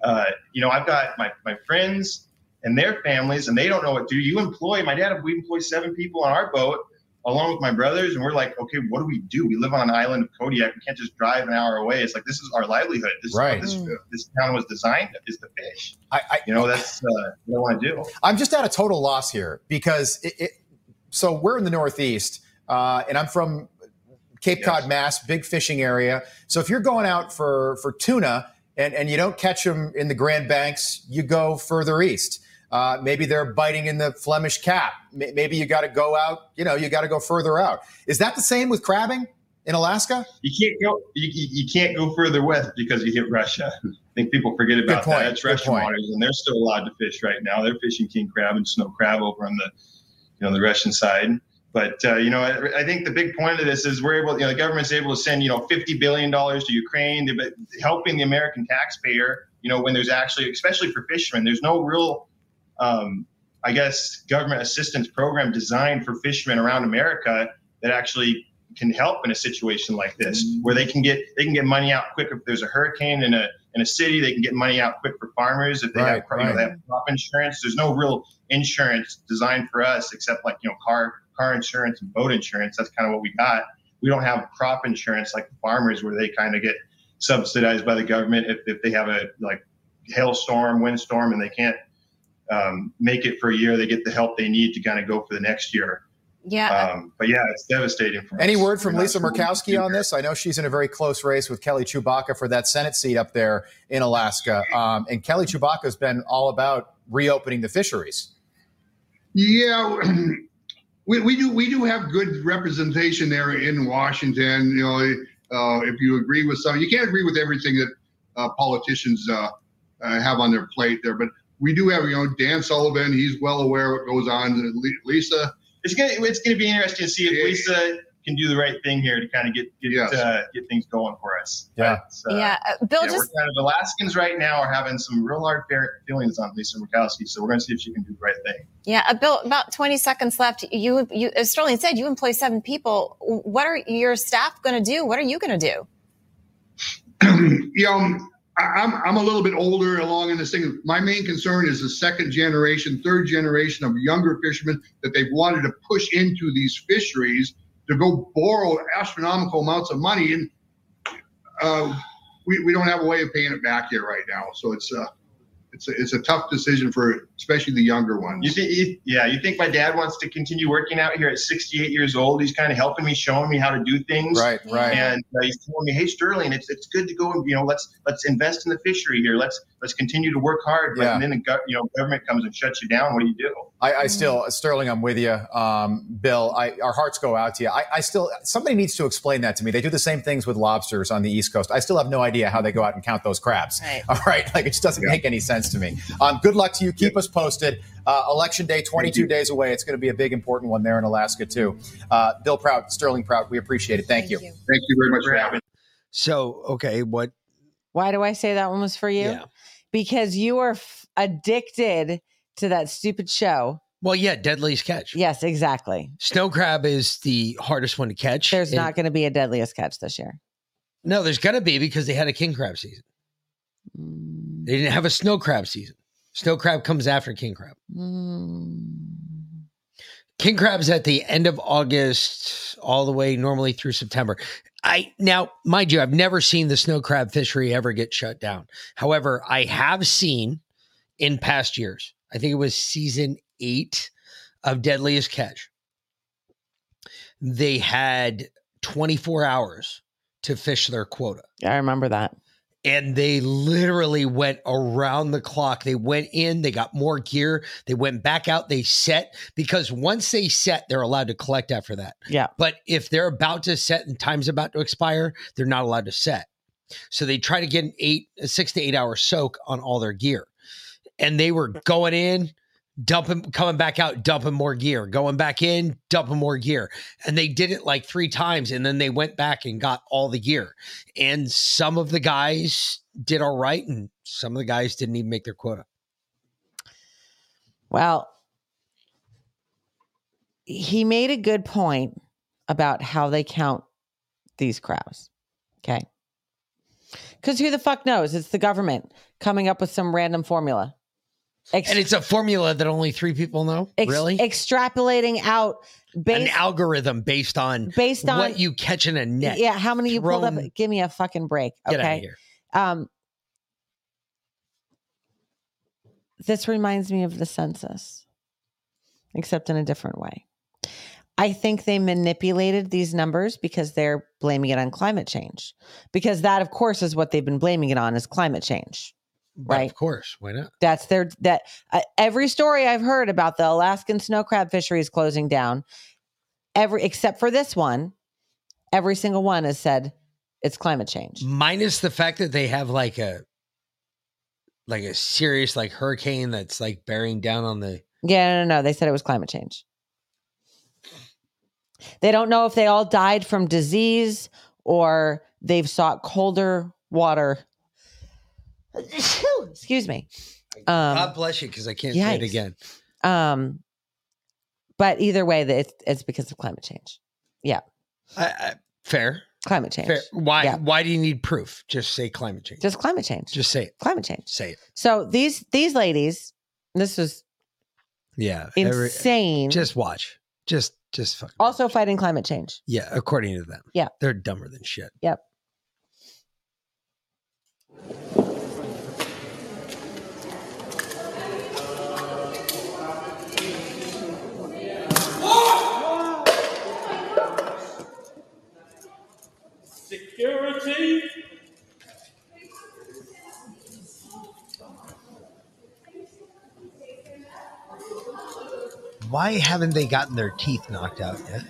uh, you know, I've got my, my friends and their families, and they don't know what to do. You employ, my dad, we employ seven people on our boat along with my brothers, and we're like, okay, what do we do? We live on an island of Kodiak. We can't just drive an hour away. It's like, this is our livelihood. This Right. is what this, this town was designed is to fish. I, I You know, that's uh, what I want to do. I'm just at a total loss here because it, it so we're in the Northeast, uh, and I'm from Cape Cod, Mass, big fishing area. So if you're going out for for tuna and and you don't catch them in the Grand Banks, you go further east. Uh, maybe they're biting in the Flemish Cap. May- Maybe you got to go out. You know, you got to go further out. Is that the same with crabbing in Alaska? You can't go. You, you can't go further west because you hit Russia. I think people forget about that. It's Russian waters, and they're still allowed to fish right now. They're fishing king crab and snow crab over on the, you know, the Russian side. But uh, you know, I, I think the big point of this is we're able. You know, the government's able to send you know fifty billion dollars to Ukraine, helping the American taxpayer. You know, when there's actually, especially for fishermen, there's no real um, I guess, government assistance program designed for fishermen around America that actually can help in a situation like this, where they can get they can get money out quick if there's a hurricane in a in a city. They can get money out quick for farmers if they Right, have you know, they have crop insurance. There's no real insurance designed for us except like you know car car insurance and boat insurance. That's kind of what we got. We don't have crop insurance like farmers where they kind of get subsidized by the government if, if they have a like hailstorm, windstorm, and they can't um, make it for a year. They get the help they need to kind of go for the next year. Yeah. Um, but yeah, it's devastating for Any us. word from We're Lisa sure what to Murkowski on this? I know she's in a very close race with Kelly Tshibaka for that Senate seat up there in Alaska. Um, and Kelly Tshibaka has been all about reopening the fisheries. Yeah, we, we do we do have good representation there in Washington. You know, uh, if you agree with some, you can't agree with everything that uh, politicians uh, uh, have on their plate there, but we do have you know Dan Sullivan. He's well aware what goes on. Le- Lisa, It's gonna it's gonna be interesting to see if Lisa can do the right thing here to kind of get get uh, get things going for us. Yeah. But, uh, Yeah, uh, Bill, yeah, just- we're kind of Alaskans right now are having some real hard feelings on Lisa Murkowski, so we're gonna see if she can do the right thing. Yeah, uh, Bill, about 20 seconds left. You, you, as Sterling said, you employ seven people. What are your staff going to do? What are you going to do? you know, I, I'm I'm a little bit older along in this thing. My main concern is the second generation, third generation of younger fishermen that they've wanted to push into these fisheries to go borrow astronomical amounts of money, and uh, we, we don't have a way of paying it back yet right now. So it's uh, it's a, it's a tough decision for especially the younger ones. You think, yeah, you think my dad wants to continue working out here at 68 years old? He's kind of helping me, showing me how to do things. Right, right. And uh, he's telling me, "Hey, Sterling, it's it's good to go and you know let's let's invest in the fishery here. Let's let's continue to work hard. But Yeah. then the go- you know government comes and shuts you down. What do you do? I, I still, Sterling, I'm with you. Um, Bill, I, our hearts go out to you. I, I still, somebody needs to explain that to me. They do the same things with lobsters on the East Coast. I still have no idea how they go out and count those crabs. Right. All right. Like it just doesn't make any sense to me. Um, good luck to you. Keep us posted. Uh, election day, 22 days away. It's going to be a big, important one there in Alaska, too. Uh, Bill Prout, Sterling Prout, we appreciate it. Thank, you. Thank you very much for having me. So, okay, what? Why do I say that one was for you? Yeah. Because you are f- addicted to that stupid show. Well, yeah, Deadliest Catch. Yes, exactly. Snow crab is the hardest one to catch. There's And- not going to be a deadliest catch this year. No, there's going to be because they had a king crab season. Mm. They didn't have a snow crab season. Snow crab comes after king crab. King crab's at the end of August, all the way normally through September. I now, mind you, I've never seen the snow crab fishery ever get shut down. However, I have seen in past years. I think it was season eight of Deadliest Catch. They had 24 hours to fish their quota. Yeah, I remember that. And they literally went around the clock. They went in, they got more gear, they went back out, they set because once they set, they're allowed to collect after that. Yeah. But if they're about to set and time's about to expire, they're not allowed to set. So they try to get an eight, a six to eight hour soak on all their gear. And they were going in, dumping, coming back out, dumping more gear, going back in, dumping more gear. And they did it like three times. And then they went back and got all the gear. And some of the guys did all right, and some of the guys didn't even make their quota. Well, he made a good point about how they count these crabs. Okay. Because who the fuck knows? It's the government coming up with some random formula. Ex- and it's a formula that only three people know. ex- really? Extrapolating out An algorithm based on based on what you catch in a net. Yeah, how many you pulled up? Give me a fucking break. Okay. Get outta here. Um this reminds me of the census, except in a different way. I think they manipulated these numbers because they're blaming it on climate change. Because that, of course, is what they've been blaming it on is climate change. But Right. Of course. Why not? That's their that uh, every story I've heard about the Alaskan snow crab fisheries closing down, every except for this one, every single one has said it's climate change. Minus the fact that they have like a like a serious like hurricane that's like bearing down on the Yeah, no, no, no. They said it was climate change. They don't know if they all died from disease or they've sought colder water. Excuse me. Um, God bless you because I can't say it yikes. again. um, but either way, that it's, it's because of climate change. Yeah, I, I, fair. climate change. Fair. Why Yeah. why do you need proof? Just say climate change. Just climate change. Just say it. Climate change. Say it. So these these ladies, this was Yeah. every- insane. just watch. Just just fuck. also fighting climate change. Yeah, according to them. Yeah. They're dumber than shit. Yep. Security. Why haven't they gotten their teeth knocked out yet?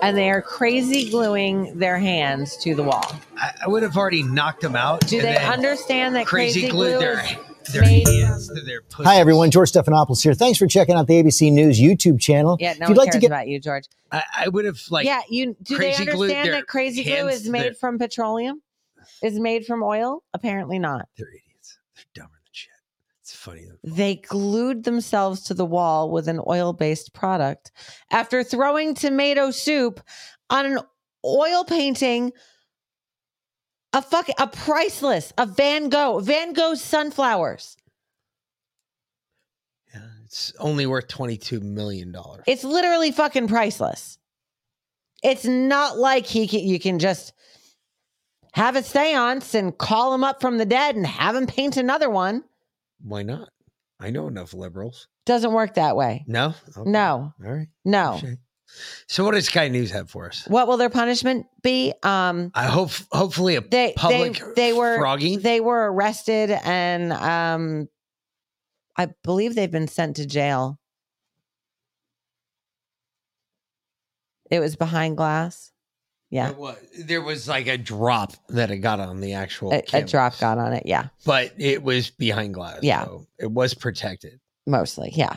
And they are crazy gluing their hands to the wall. I, I would have already knocked them out. Do they understand that crazy, crazy, glued glue their is their made hands to their pussy? Hi, everyone. George Stephanopoulos here. Thanks for checking out the ABC News YouTube channel. Yeah, no if you'd like cares to get about you, George. I, I would have like yeah, you do they crazy glued understand that crazy glue is made their- from petroleum? Is made from oil? Apparently not. They're idiots. They're dumber than shit. It's funny. They glued themselves to the wall with an oil-based product after throwing tomato soup on an oil painting a fuck a priceless a Van Gogh Van Gogh's sunflowers. Yeah, it's only worth twenty two million dollars. It's literally fucking priceless. It's not like he can, you can just have a seance and call him up from the dead and have him paint another one. Why not? I know enough liberals. Doesn't work that way. No. Okay. No. All right. No. So what does Sky News have for us? What will their punishment be? Um I hope hopefully a they public they, they were frogging. they were arrested and um I believe they've been sent to jail. It was behind glass. Yeah. There was, there was like a drop that it got on the actual A, a drop got on it. Yeah. but it was behind glass. Yeah. so it was protected. Mostly. Yeah.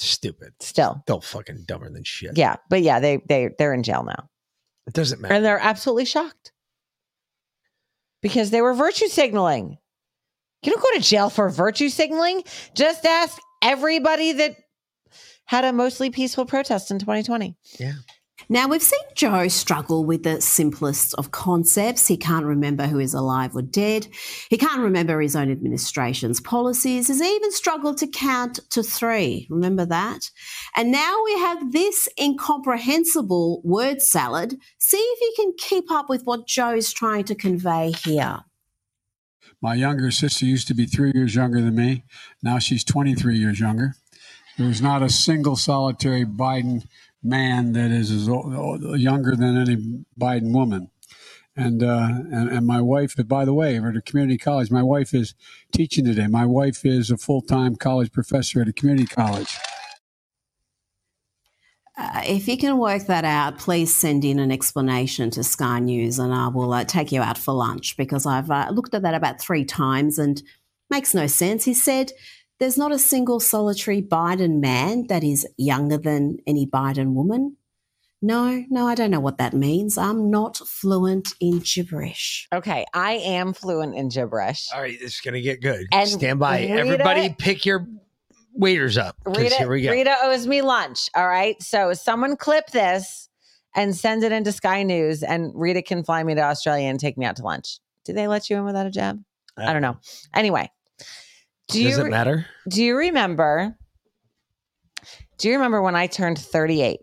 Stupid. Still. Still fucking dumber than shit. Yeah. But yeah, they they they're in jail now. It doesn't matter. And they're absolutely shocked. Because they were virtue signaling. You don't go to jail for virtue signaling. Just ask everybody that had a mostly peaceful protest in 2020. Yeah. Now, we've seen Joe struggle with the simplest of concepts. He can't remember who is alive or dead. He can't remember his own administration's policies. He's even struggled to count to three. Remember that? And now we have this incomprehensible word salad. See if you can keep up with what Joe is trying to convey here. My younger sister used to be three years younger than me. Now she's 23 years younger. There's not a single solitary Biden man that is as o- younger than any Biden woman. And, uh, and and my wife, by the way, at a community college, my wife is teaching today. My wife is a full time college professor at a community college. Uh, if you can work that out, please send in an explanation to Sky News and I will uh, take you out for lunch because I've uh, looked at that about three times and makes no sense. He said there's not a single solitary Biden man that is younger than any Biden woman. No, no, I don't know what that means. I'm not fluent in gibberish. Okay, I am fluent in gibberish. All right, it's gonna get good. And Stand by. Rita- Everybody pick your waiters up. Rita, here we go. Rita owes me lunch. All right. So someone clip this and send it into Sky News, and Rita can fly me to Australia and take me out to lunch. Do they let you in without a jab? I don't know. Anyway, do Does you it matter? Do you remember? Do you remember when I turned 38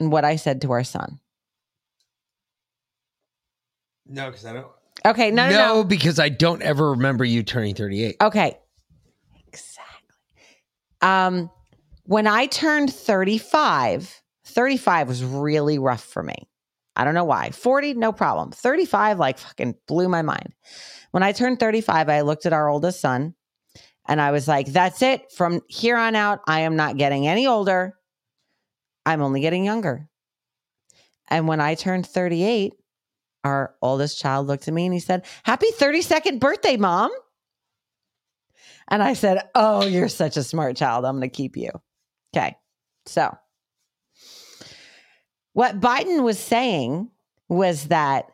and what I said to our son? No, because I don't. Okay, no, no, no. because I don't ever remember you turning 38. Okay. Exactly. Um, when I turned 35, 35 was really rough for me. I don't know why. 40, no problem. 35, like fucking blew my mind. When I turned 35, I looked at our oldest son and I was like, that's it. From here on out, I am not getting any older. I'm only getting younger. And when I turned 38, our oldest child looked at me and he said, Happy 32nd birthday, mom. And I said, Oh, you're such a smart child. I'm going to keep you. Okay. So, what Biden was saying was that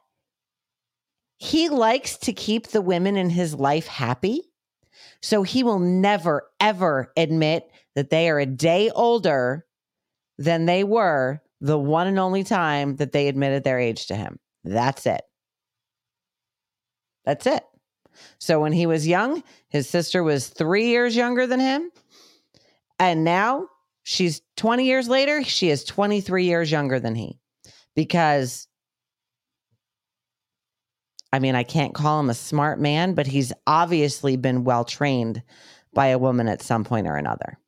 he likes to keep the women in his life happy. So, he will never, ever admit that they are a day older than they were the one and only time that they admitted their age to him. That's it. That's it. So when he was young, his sister was three years younger than him. And now she's 20 years later, she is 23 years younger than he. Because, I mean, I can't call him a smart man, but he's obviously been well trained by a woman at some point or another.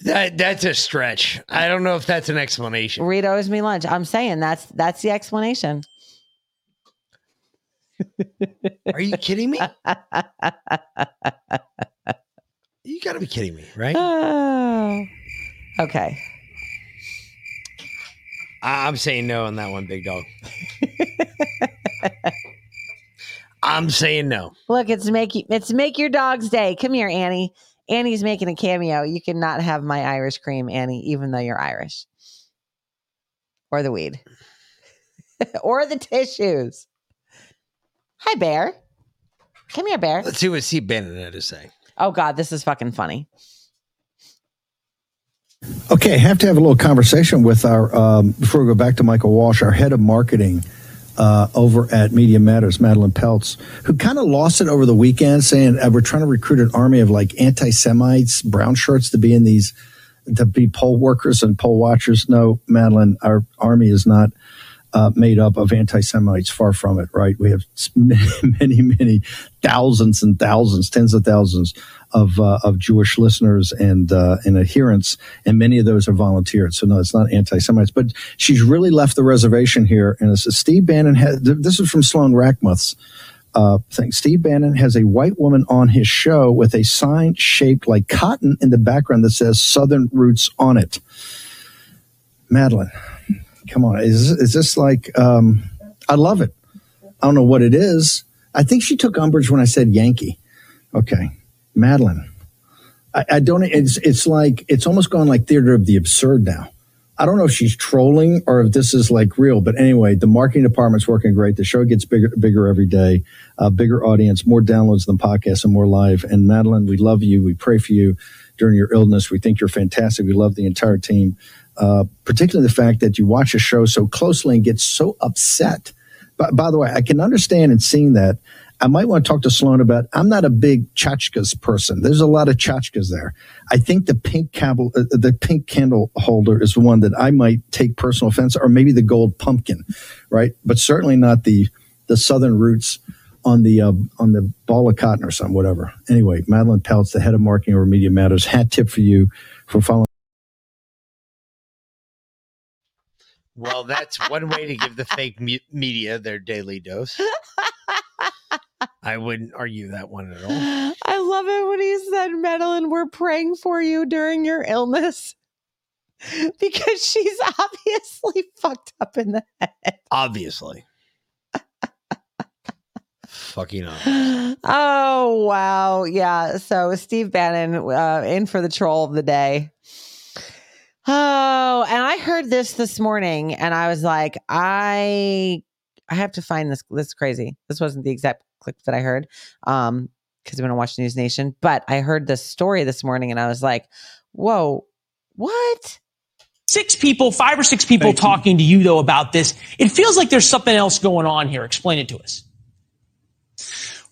That that's a stretch. I don't know if that's an explanation. Reed owes me lunch. I'm saying that's that's the explanation. Are you kidding me? you got to be kidding me, right? Oh. Okay. I'm saying no on that one, big dog. I'm saying no. Look, it's make it's make your dog's day. Come here, Annie. Annie's making a cameo. You cannot have my Irish cream, Annie, even though you're Irish. Or the weed. or the tissues. Hi, Bear. Come here, Bear. Let's see what Steve Bannon had to say. Oh God, this is fucking funny. Okay, have to have a little conversation with our, um, before we go back to Michael Walsh, our head of marketing uh, over at Media Matters, Madeline Peltz, who kind of lost it over the weekend saying, uh, we're trying to recruit an army of like anti Semites, brown shirts to be in these, to be poll workers and poll watchers. No, Madeline, our army is not uh, made up of anti-Semites. Far from it, right? We have many, many, many thousands and thousands, tens of thousands of uh, of Jewish listeners and uh, and adherents, and many of those are volunteers. So no, it's not anti-Semites. But she's really left the reservation here, and it's Steve Bannon. Had, this is from Sloan Rachmuth's. Uh, thing. Steve Bannon has a white woman on his show with a sign shaped like cotton in the background that says Southern Roots on it. Madeline, come on is is this like um i love it. I don't know what it is. I think she took umbrage when i said yankee. Okay madeline. I, I don't it's it's like it's almost gone like theater of the absurd now. I don't know if she's trolling or if this is like real but anyway the marketing department's working great. The show gets bigger bigger every day uh, bigger audience more downloads than podcasts and more live. And madeline we love you. We pray for you during your illness. We think you're fantastic. We love the entire team uh, particularly the fact that you watch a show so closely and get so upset. But by the way, I can understand and seeing that. I might want to talk to Sloan about. I'm not a big tchotchkes person. There's a lot of tchotchkes there. I think the pink candle, uh, the pink candle holder is one that I might take personal offense, or maybe the gold pumpkin, right? But certainly not the the Southern roots on the uh, on the ball of cotton or something, whatever. Anyway, Madeline Peltz, the head of marketing over Media Matters, hat tip for you for following. Well, that's one way to give the fake me- media their daily dose. I wouldn't argue that one at all. I love it when he said, Madeline, we're praying for you during your illness. Because she's obviously fucked up in the head. Obviously. Fucking obvious. Oh, wow. Yeah. So Steve Bannon uh, in for the troll of the day. Oh, and I heard this this morning and I was like, I I have to find this this is crazy. This wasn't the exact clip that I heard. Um, because I'm gonna watch News Nation, but I heard this story this morning and I was like, whoa, what? six people, five or six people talking to you though about this. It feels like there's something else going on here. Explain it to us.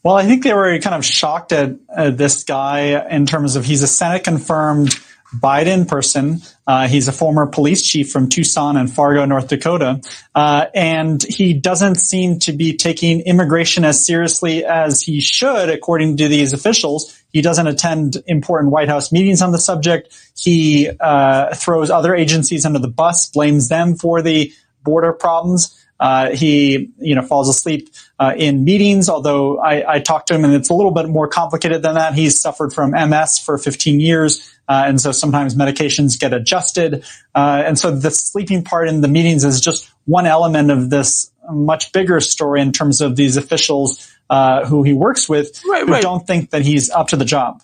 Well, I think they were kind of shocked at uh, this guy in terms of he's a Senate confirmed Biden person. Uh, he's a former police chief from Tucson and Fargo, North Dakota. Uh, and he doesn't seem to be taking immigration as seriously as he should, according to these officials. He doesn't attend important White House meetings on the subject. He uh, throws other agencies under the bus, blames them for the border problems. Uh, he, you know, falls asleep uh, in meetings. Although I, I talked to him, and it's a little bit more complicated than that. He's suffered from MS for 15 years, uh, and so sometimes medications get adjusted. Uh, and so the sleeping part in the meetings is just one element of this much bigger story in terms of these officials uh, who he works with Right, who right. don't think that he's up to the job.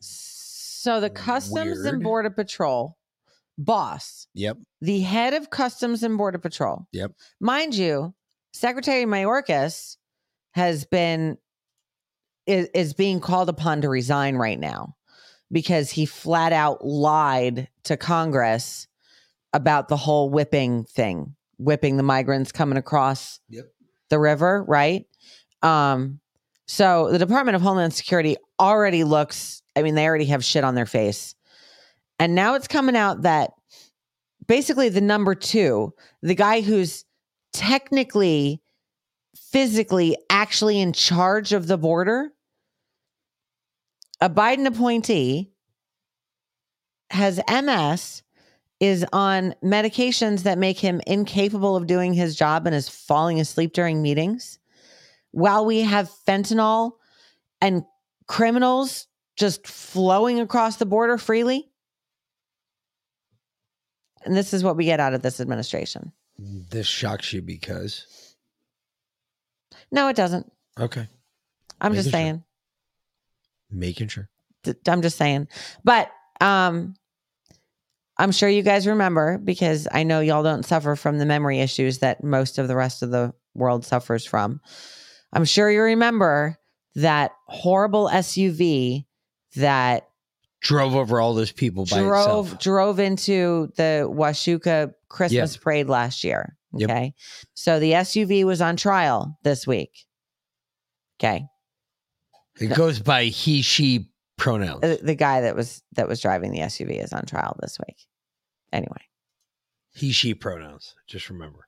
So the Customs and Border Patrol boss, Yep. the head of Customs and Border Patrol, Yep. mind you, Secretary Mayorkas has been is, is being called upon to resign right now because he flat out lied to Congress about the whole whipping thing, whipping the migrants coming across Yep. the river, right? Um, so the Department of Homeland Security already looks, I mean, they already have shit on their face. And now it's coming out that basically the number two, the guy who's technically, physically, actually in charge of the border, a Biden appointee has MS, is on medications that make him incapable of doing his job and is falling asleep during meetings, while we have fentanyl and criminals just flowing across the border freely. And this is what we get out of this administration. This shocks you because No, it doesn't. okay, I'm just Making sure. saying. making sure. I'm just saying. But um I'm sure you guys remember because I know y'all don't suffer from the memory issues that most of the rest of the world suffers from. I'm sure you remember that horrible SUV that Drove over all those people by drove itself. drove into the Waukesha Christmas parade last year. Yep. Okay. So the SUV was on trial this week. Okay. It goes by he she pronouns. Uh, the guy that was that was driving the SUV is on trial this week. Anyway. He she pronouns. Just remember.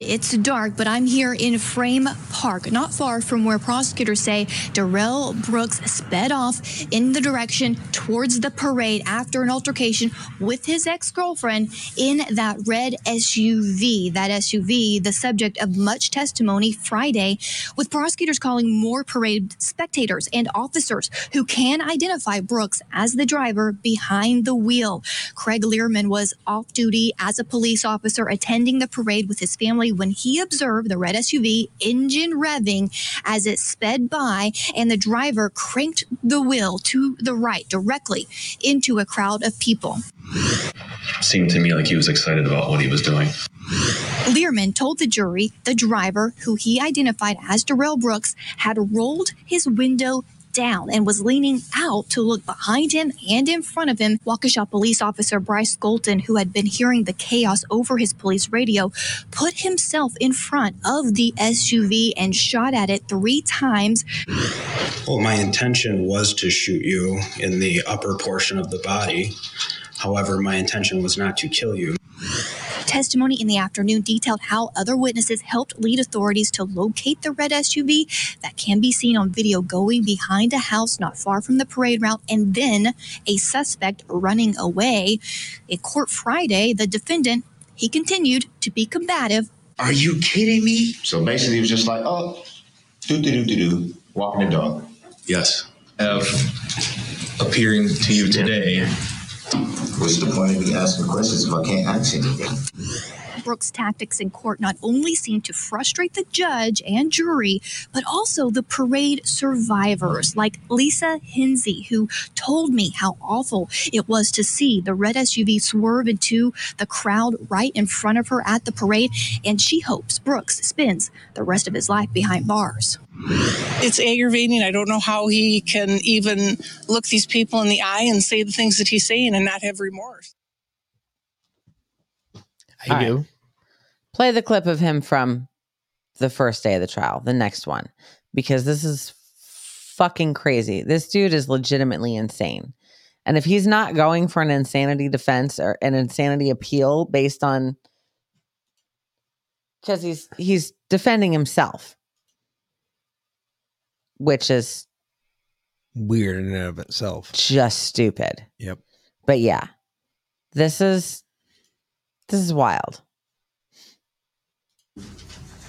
It's dark, but I'm here in Frame Park, not far from where prosecutors say Darrell Brooks sped off in the direction towards the parade after an altercation with his ex girlfriend in that red SUV. That SUV, the subject of much testimony Friday, with prosecutors calling more parade spectators and officers who can identify Brooks as the driver behind the wheel. Craig Learman was off duty as a police officer attending the parade with his family when he observed the red SUV engine revving as it sped by and the driver cranked the wheel to the right directly into a crowd of people. Seemed to me like he was excited about what he was doing. Learman told the jury the driver, who he identified as Darrell Brooks, had rolled his window down and was leaning out to look behind him and in front of him. Waukesha police officer Bryce Golton, who had been hearing the chaos over his police radio, put himself in front of the SUV and shot at it three times. Well, my intention was to shoot you in the upper portion of the body. However, my intention was not to kill you. Testimony in the afternoon detailed how other witnesses helped lead authorities to locate the red SUV that can be seen on video going behind a house not far from the parade route and then a suspect running away. In court Friday, the defendant, he continued to be combative. Are you kidding me? So basically, he was just like, oh, do do do do do, walking the dog. Yes. Of appearing to you today. What's the point of me asking questions if I can't ask anything? Brooks' tactics in court not only seemed to frustrate the judge and jury, but also the parade survivors like Lisa Hinsey, who told me how awful it was to see the red SUV swerve into the crowd right in front of her at the parade. And she hopes Brooks spends the rest of his life behind bars. It's aggravating. I don't know how he can even look these people in the eye and say the things that he's saying and not have remorse. I do. Play the clip of him from the first day of the trial, the next one, because this is fucking crazy. This dude is legitimately insane. And if he's not going for an insanity defense or an insanity appeal based on because he's he's defending himself, which is Weird in and of itself. just stupid. Yep. But yeah, this is this is wild.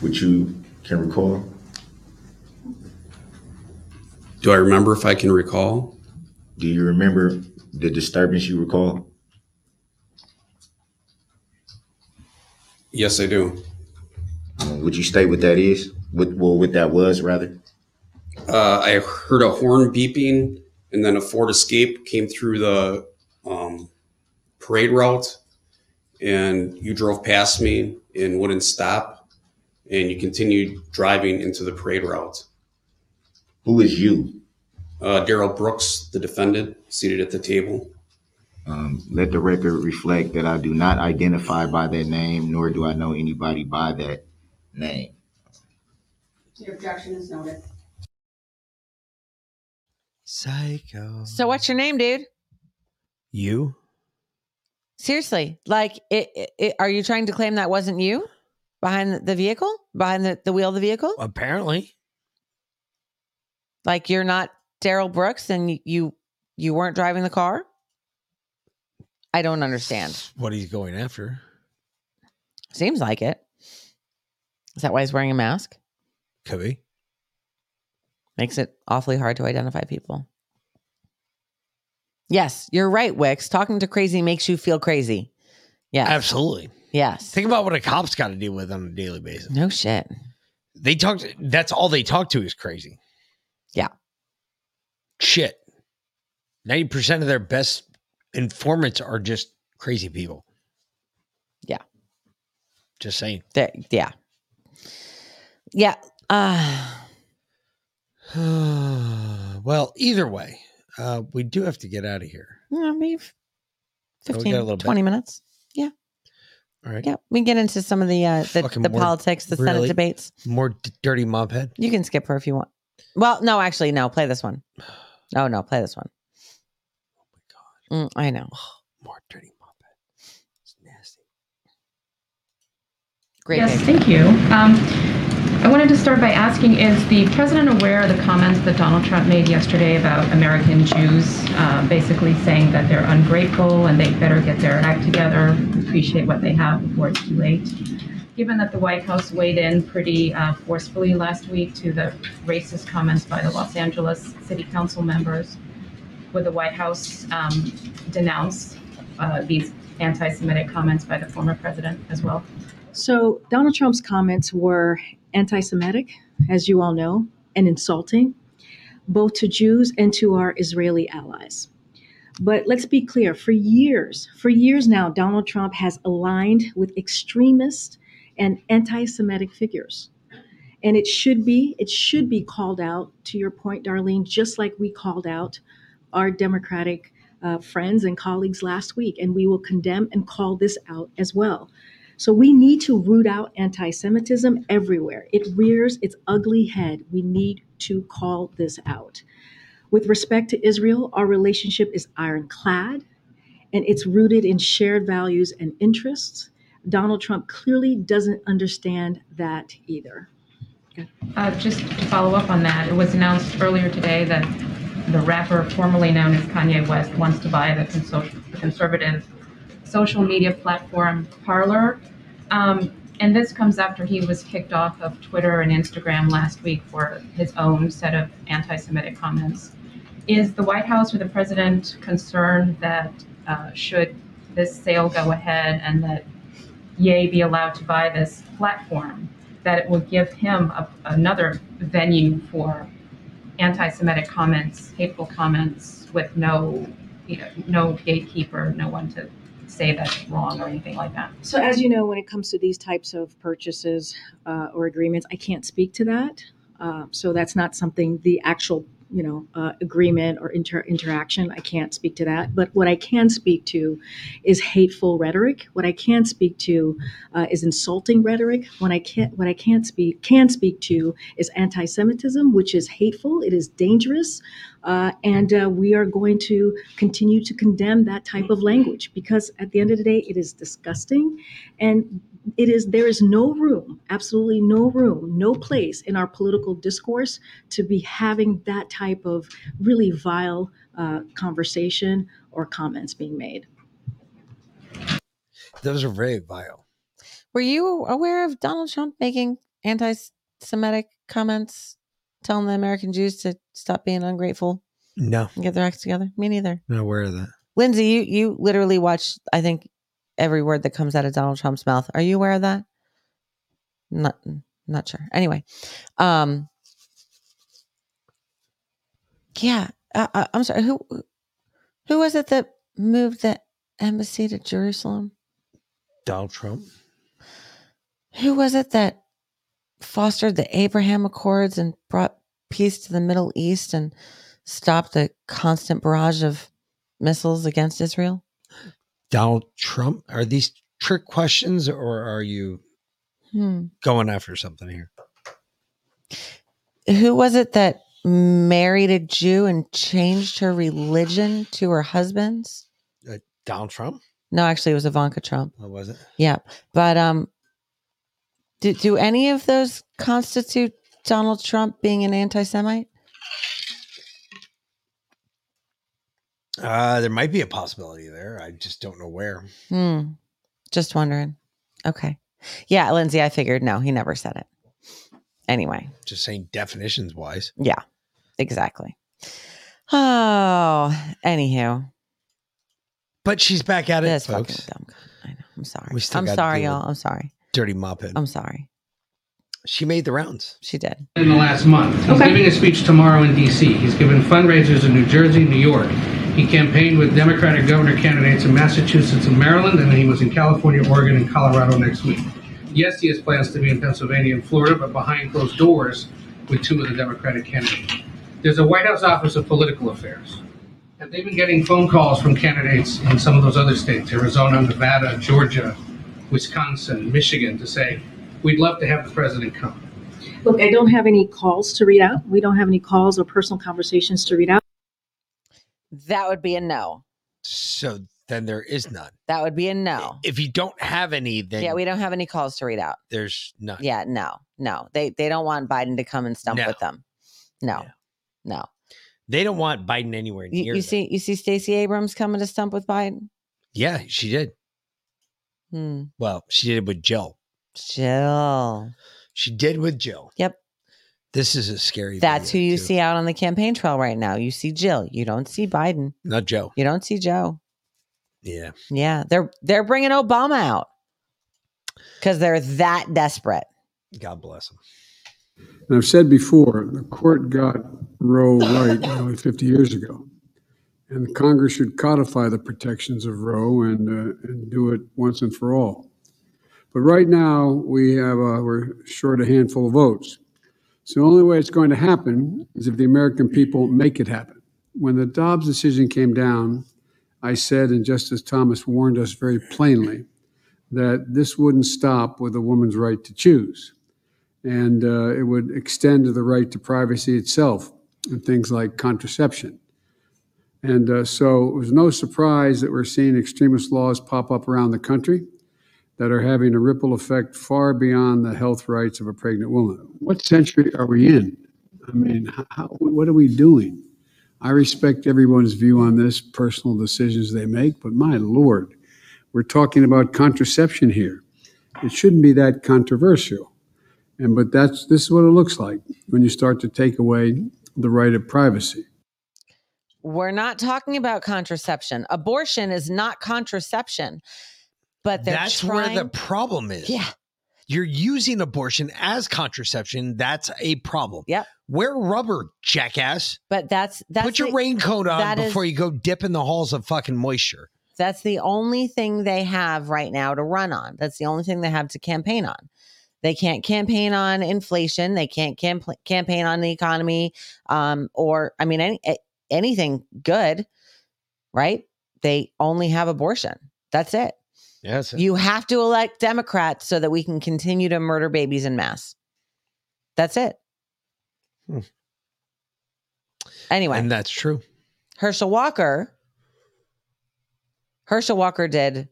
Which you can recall? Do I remember if I can recall? Do you remember the disturbance you recall? Yes, I do. Would you state what that is? What well, what that was rather? Uh, I heard a horn beeping, and then a Ford Escape came through the um, parade route, and you drove past me and wouldn't stop, and you continued driving into the parade route. Who is you? Uh, Darrell Brooks, the defendant, seated at the table. Um, let the record reflect that I do not identify by that name, nor do I know anybody by that name. Your objection is noted. Psycho. So what's your name, dude? You? Seriously, like, it, it, it- are you trying to claim that wasn't you behind the- vehicle, behind the, the wheel of the vehicle? Apparently. Like you're not Darrell Brooks and you, you you weren't driving the car? I don't understand. What he's going after. Seems like it. Is that why he's wearing a mask? Could be. Makes it awfully hard to identify people. Yes, you're right, Wix. Talking to crazy makes you feel crazy. Yeah. Absolutely. Yes. Think about what a cop's got to deal with on a daily basis. No shit. They talk. To, that's all they talk to is crazy. Yeah. Shit. Ninety percent of their best informants are just crazy people. Yeah. Just saying. There, yeah. Yeah. Uh well, either way, uh, we do have to get out of here. yeah, maybe Oh, we got 15, a little bit. 20 minutes. Yeah. All right. Yeah. We can get into some of the uh the, the more- politics, the Senate debates. More d- dirty mob head. You can skip her if you want. Well, no, actually, no. Play this one. Oh no, play this one. Oh my god. I know. More dirty mob head. It's nasty. Great. Yes, pick. thank you. Um, I wanted to start by asking, is the president aware of the comments that Donald Trump made yesterday about American Jews, uh, basically saying that they're ungrateful and they better get their act together, appreciate what they have before it's too late? Given that the White House weighed in pretty uh, forcefully last week to the racist comments by the Los Angeles City Council members, would the White House um, denounce uh, these anti-Semitic comments by the former president as well? So, Donald Trump's comments were anti Semitic, as you all know, and insulting, both to Jews and to our Israeli allies. But let's be clear for years, for years now, Donald Trump has aligned with extremist and anti Semitic figures. And it should be, it should be called out, to your point, Darlene, just like we called out our Democratic uh, friends and colleagues last week. And we will condemn and call this out as well. So we need to root out anti Semitism everywhere. It rears its ugly head. We need to call this out. With respect to Israel, our relationship is ironclad and it's rooted in shared values and interests. Donald Trump clearly doesn't understand that either. Uh, just to follow up on that, it was announced earlier today that the rapper formerly known as Kanye West wants to buy the conservative social media platform Parler. Um, and this comes after he was kicked off of Twitter and Instagram last week for his own set of anti Semitic comments. Is the White House or the president concerned that uh, should this sale go ahead and that Ye be allowed to buy this platform, that it will give him a, another venue for anti-Semitic comments, hateful comments, with no, you know, no gatekeeper, no one to say that's wrong or anything like that. So, as you know, when it comes to these types of purchases uh, or agreements, I can't speak to that. Uh, so that's not something the actual you know uh, agreement or inter- interaction. I can't speak to that. But what I can speak to is hateful rhetoric. What I can speak to uh, is insulting rhetoric. When I can't, what I can't speak can speak to is anti-Semitism, which is hateful. It is dangerous. Uh, and uh, we are going to continue to condemn that type of language because at the end of the day, it is disgusting. And it is there is no room absolutely no room no place in our political discourse to be having that type of really vile uh, conversation or comments being made Those are very vile. Were you aware of Donald Trump making anti Semitic comments, telling the American Jews to stop being ungrateful No, and get their acts together? Me neither. not aware of that. Lindsay, you, you literally watched I think, every word that comes out of Donald Trump's mouth. Are you aware of that? Not not sure. Anyway, um, yeah, uh, uh, I'm sorry. Who who was it that moved the embassy to Jerusalem? Donald Trump. Who was it that fostered the Abraham Accords and brought peace to the Middle East and stopped the constant barrage of missiles against Israel? Donald Trump. Are these trick questions or are you Hmm. going after something here? Who was it that married a Jew and changed her religion to her husband's? Uh, Donald Trump? No, actually, it was Ivanka Trump. What was it? Yeah, but um, do do any of those constitute Donald Trump being an anti-Semite? Uh, there might be a possibility there. I just don't know where. Hmm. Just wondering. Okay. Yeah, Lindsay, I figured no, he never said it. Anyway, Just saying definitions wise. yeah, exactly. Oh, anywho, But she's back at it, this folks. dumb. I know. I'm sorry. We still I'm sorry, y'all. I'm sorry. Dirty mophead. I'm sorry. She made the rounds. She did. in the last month. He's giving a speech tomorrow in D.C. He's given fundraisers in New Jersey, New York. He campaigned with Democratic governor candidates in Massachusetts and Maryland, and he was in California, Oregon, and Colorado next week. Yes, he has plans to be in Pennsylvania and Florida, but behind closed doors with two of the Democratic candidates. There's a White House Office of Political Affairs, and they've been getting phone calls from candidates in some of those other states Arizona, Nevada, Georgia, Wisconsin, Michigan to say, We'd love to have the president come. look i don't have any calls to read out we don't have any calls or personal conversations to read out That would be a no. So then there is none. That would be a no. If you don't have any, then Yeah, we don't have any calls to read out. there's none. Yeah, no, no. They they don't want Biden to come and stump No. with them. No, no. They don't want Biden anywhere You, near. you them. see, you see Stacey Abrams coming to stump with Biden. Yeah, she did. Hmm. Well, she did it with Jill. Jill. She did with Jill. Yep. This is a scary. That's who you too. see out on the campaign trail right now. You see Jill. You don't see Biden. Not Joe. You don't see Joe. Yeah. Yeah, they're they're bringing Obama out because they're that desperate. God bless him. And I've said before, the court got Roe right nearly 50 years ago. And the Congress should codify the protections of Roe and, uh, and do it once and for all. But right now, we have a, we're short a handful of votes. So the only way it's going to happen is if the American people make it happen. When the Dobbs decision came down, I said, and Justice Thomas warned us very plainly, that this wouldn't stop with a woman's right to choose and uh, it would extend to the right to privacy itself and things like contraception. And uh, so it was no surprise that we're seeing extremist laws pop up around the country that are having a ripple effect far beyond the health rights of a pregnant woman. What century are we in? I mean, how- what are we doing? I respect everyone's view on this, personal decisions they make, but my Lord, we're talking about contraception here. It shouldn't be that controversial. And but that's this is what it looks like when you start to take away the right of privacy. We're not talking about contraception. Abortion is not contraception. But they're That's trying, where the problem is. Yeah. You're using abortion as contraception. That's a problem. Yep. Wear rubber, jackass. But that's that's Put your the- raincoat on that is- before you go dip in the halls of fucking moisture. That's the only thing they have right now to run on. That's the only thing they have to campaign on. They can't campaign on inflation. They can't camp- campaign on the economy, um, or I mean, any, anything good, right? They only have abortion. That's it. Yes. You have to elect Democrats so that we can continue to murder babies in mass. That's it. Hmm. Anyway, And that's true. Herschel Walker. Herschel Walker did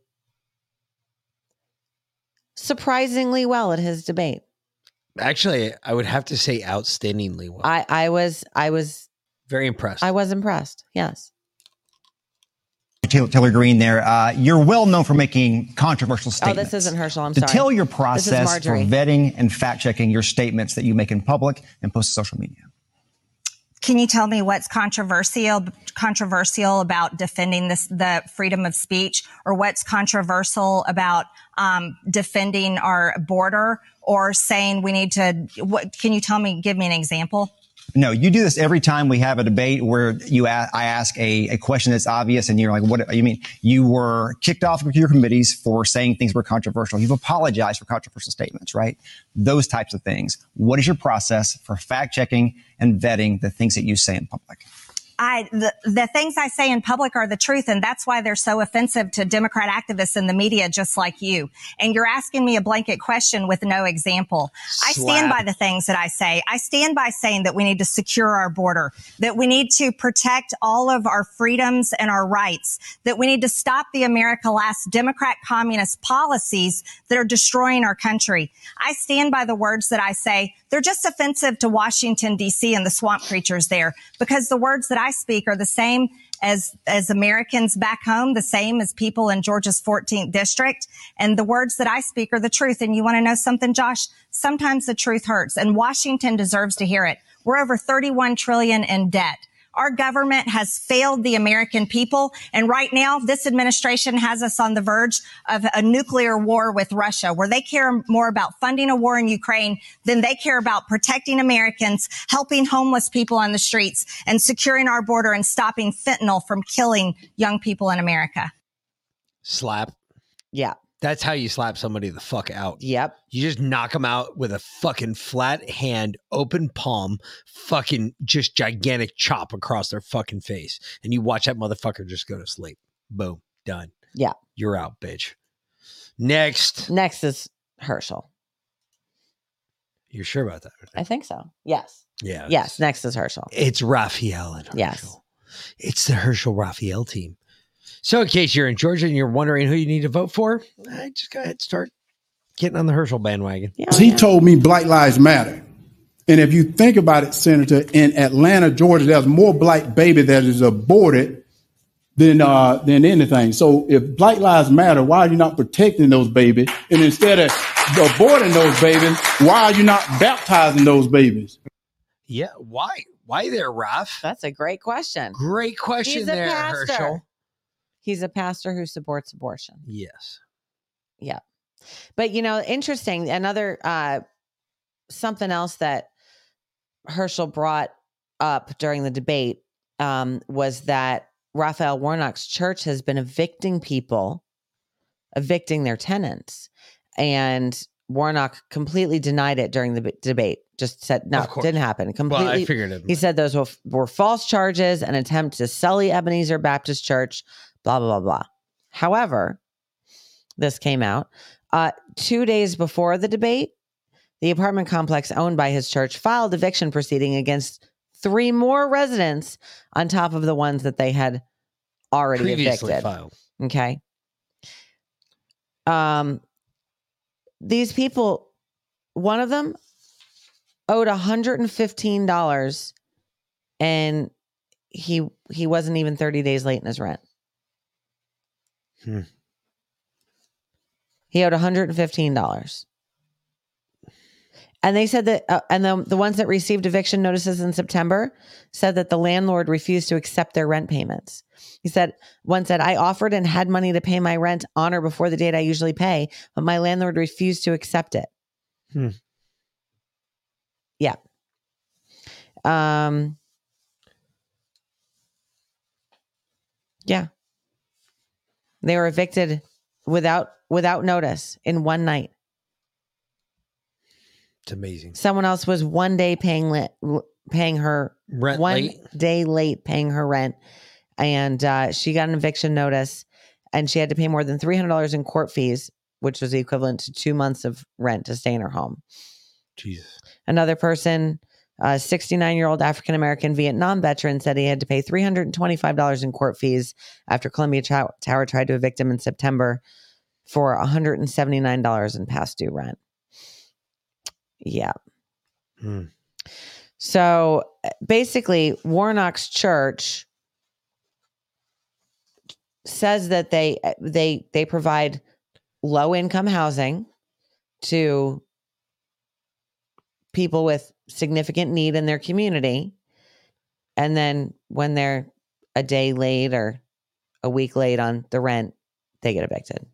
surprisingly well at his debate. Actually, I would have to say outstandingly well. I I was I was Very impressed. I was impressed. Yes. Taylor, Taylor Greene there. Uh, you're well known for making controversial statements. Oh, this isn't Herschel. I'm to sorry. tell your process for vetting and fact checking your statements that you make in public and post to social media. Can you tell me what's controversial controversial about defending this the freedom of speech, or what's controversial about um, defending our border, or saying we need to? What can you tell me? Give me an example. No, you do this every time we have a debate where you a- I ask a, a question that's obvious and you're like, what you mean? You were kicked off of your committees for saying things were controversial. You've apologized for controversial statements, right? Those types of things. What is your process for fact checking and vetting the things that you say in public? I the, the things I say in public are the truth, and that's why they're so offensive to Democrat activists in the media, just like you. And you're asking me a blanket question with no example. I stand by the things that I say. I stand by saying that we need to secure our border, that we need to protect all of our freedoms and our rights, that we need to stop the America Last Democrat communist policies that are destroying our country. I stand by the words that I say. They're just offensive to Washington DC and the swamp creatures there because the words that I speak are the same as as Americans back home, the same as people in Georgia's 14th district, and the words that I speak are the truth. And you want to know something, Josh? Sometimes the truth hurts, and Washington deserves to hear it. We're over 31 trillion in debt. Our government has failed the American people. And right now, this administration has us on the verge of a nuclear war with Russia, where they care more about funding a war in Ukraine than they care about protecting Americans, helping homeless people on the streets, and securing our border and stopping fentanyl from killing young people in America. Slap. Yeah. That's how you slap somebody the fuck out. Yep. You just knock them out with a fucking flat hand, open palm, fucking just gigantic chop across their fucking face. And you watch that motherfucker just go to sleep. Boom. Done. Yeah. You're out, bitch. Next. Next is Herschel. You're sure about that? I think so. Yes. Yeah. Yes. Next is Herschel. It's Raphael and Herschel. Yes. It's the Herschel Raphael team. So, in case you're in Georgia and you're wondering who you need to vote for, I just go ahead and start getting on the Herschel bandwagon. He told me Black Lives Matter. And if you think about it, Senator, in Atlanta, Georgia, there's more black baby that is aborted than uh, than anything. So if Black Lives Matter, why are you not protecting those babies? And instead of aborting those babies, why are you not baptizing those babies? Yeah. Why? Why there, Raph? That's a great question. Great question He's there, pastor. Herschel. He's a pastor who supports abortion. Yes. Yeah. But you know, interesting, another uh something else that Herschel brought up during the debate um was that Raphael Warnock's church has been evicting people, evicting their tenants. And Warnock completely denied it during the b- debate. Just said no, didn't happen. Completely. Well, I figured it He said those were, were false charges, an attempt to sully Ebenezer Baptist Church, blah blah blah blah. However, this came out uh, two days before the debate. The apartment complex owned by his church filed eviction proceeding against three more residents on top of the ones that they had already Previously evicted. filed. Okay. Um, these people, one of them owed $115 and he he wasn't even 30 days late in his rent. Hmm. He owed $115. And they said that, uh, and the, the ones that received eviction notices in September said that the landlord refused to accept their rent payments. He said, one said, I offered and had money to pay my rent on or before the date I usually pay, but my landlord refused to accept it. Hmm. Yeah. Um, yeah. They were evicted without without notice in one night. It's amazing. Someone else was one day paying lit, paying her Rent one late? day late paying her rent, and uh, she got an eviction notice, and she had to pay more than three hundred dollars in court fees, which was the equivalent to two months of rent to stay in her home. Jesus. Another person, a 69 year old African American Vietnam veteran, said he had to pay $325 in court fees after Columbia Tow- Tower tried to evict him in September for $179 in past due rent. Yeah. Hmm. So basically, Warnock's church says that they they they provide low income housing to people with significant need in their community and then when they're a day late or a week late on the rent they get evicted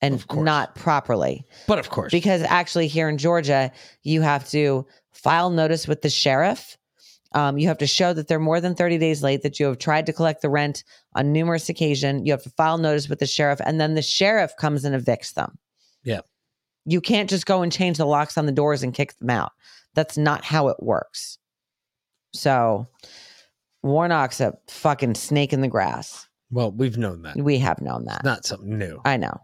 and not properly But of course. because actually here in Georgia, you have to file notice with the sheriff. Um, you have to show that they're more than 30 days late, that you have tried to collect the rent on numerous occasions. You have to file notice with the sheriff, and then the sheriff comes and evicts them. Yeah. You can't just go and change the locks on the doors and kick them out. That's not how it works. So Warnock's a fucking snake in the grass. Well, we've known that. We have known that. It's not something new. I know.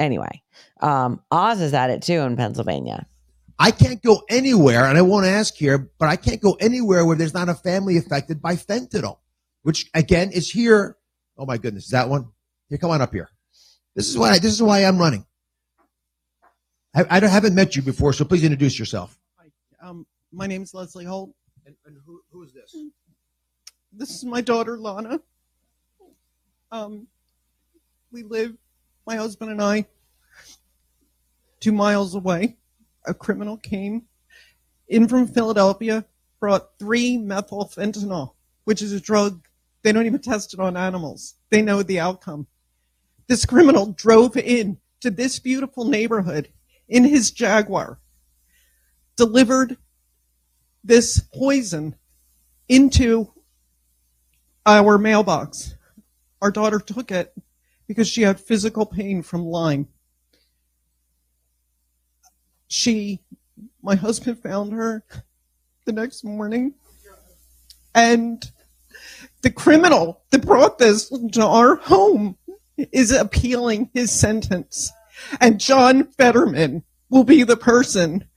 Anyway, um, Oz is at it too in Pennsylvania. I can't go anywhere, and I won't ask here, but I can't go anywhere where there's not a family affected by fentanyl, which again is here. Oh my goodness, is that one? Here, come on up here. This is why this is why I'm running. I, I haven't met you before, so please introduce yourself. Um, my name's Leslie Holt. And, and who, who is this? This is my daughter Lana. Um, we live, my husband and I, two miles away. A criminal came in from Philadelphia, brought three methylfentanyl, which is a drug they don't even test it on animals. They know the outcome. This criminal drove in to this beautiful neighborhood in his Jaguar, delivered this poison into our mailbox. Our daughter took it because she had physical pain from Lyme. She, my husband found her the next morning, and the criminal that brought this to our home is appealing his sentence. And John Fetterman will be the person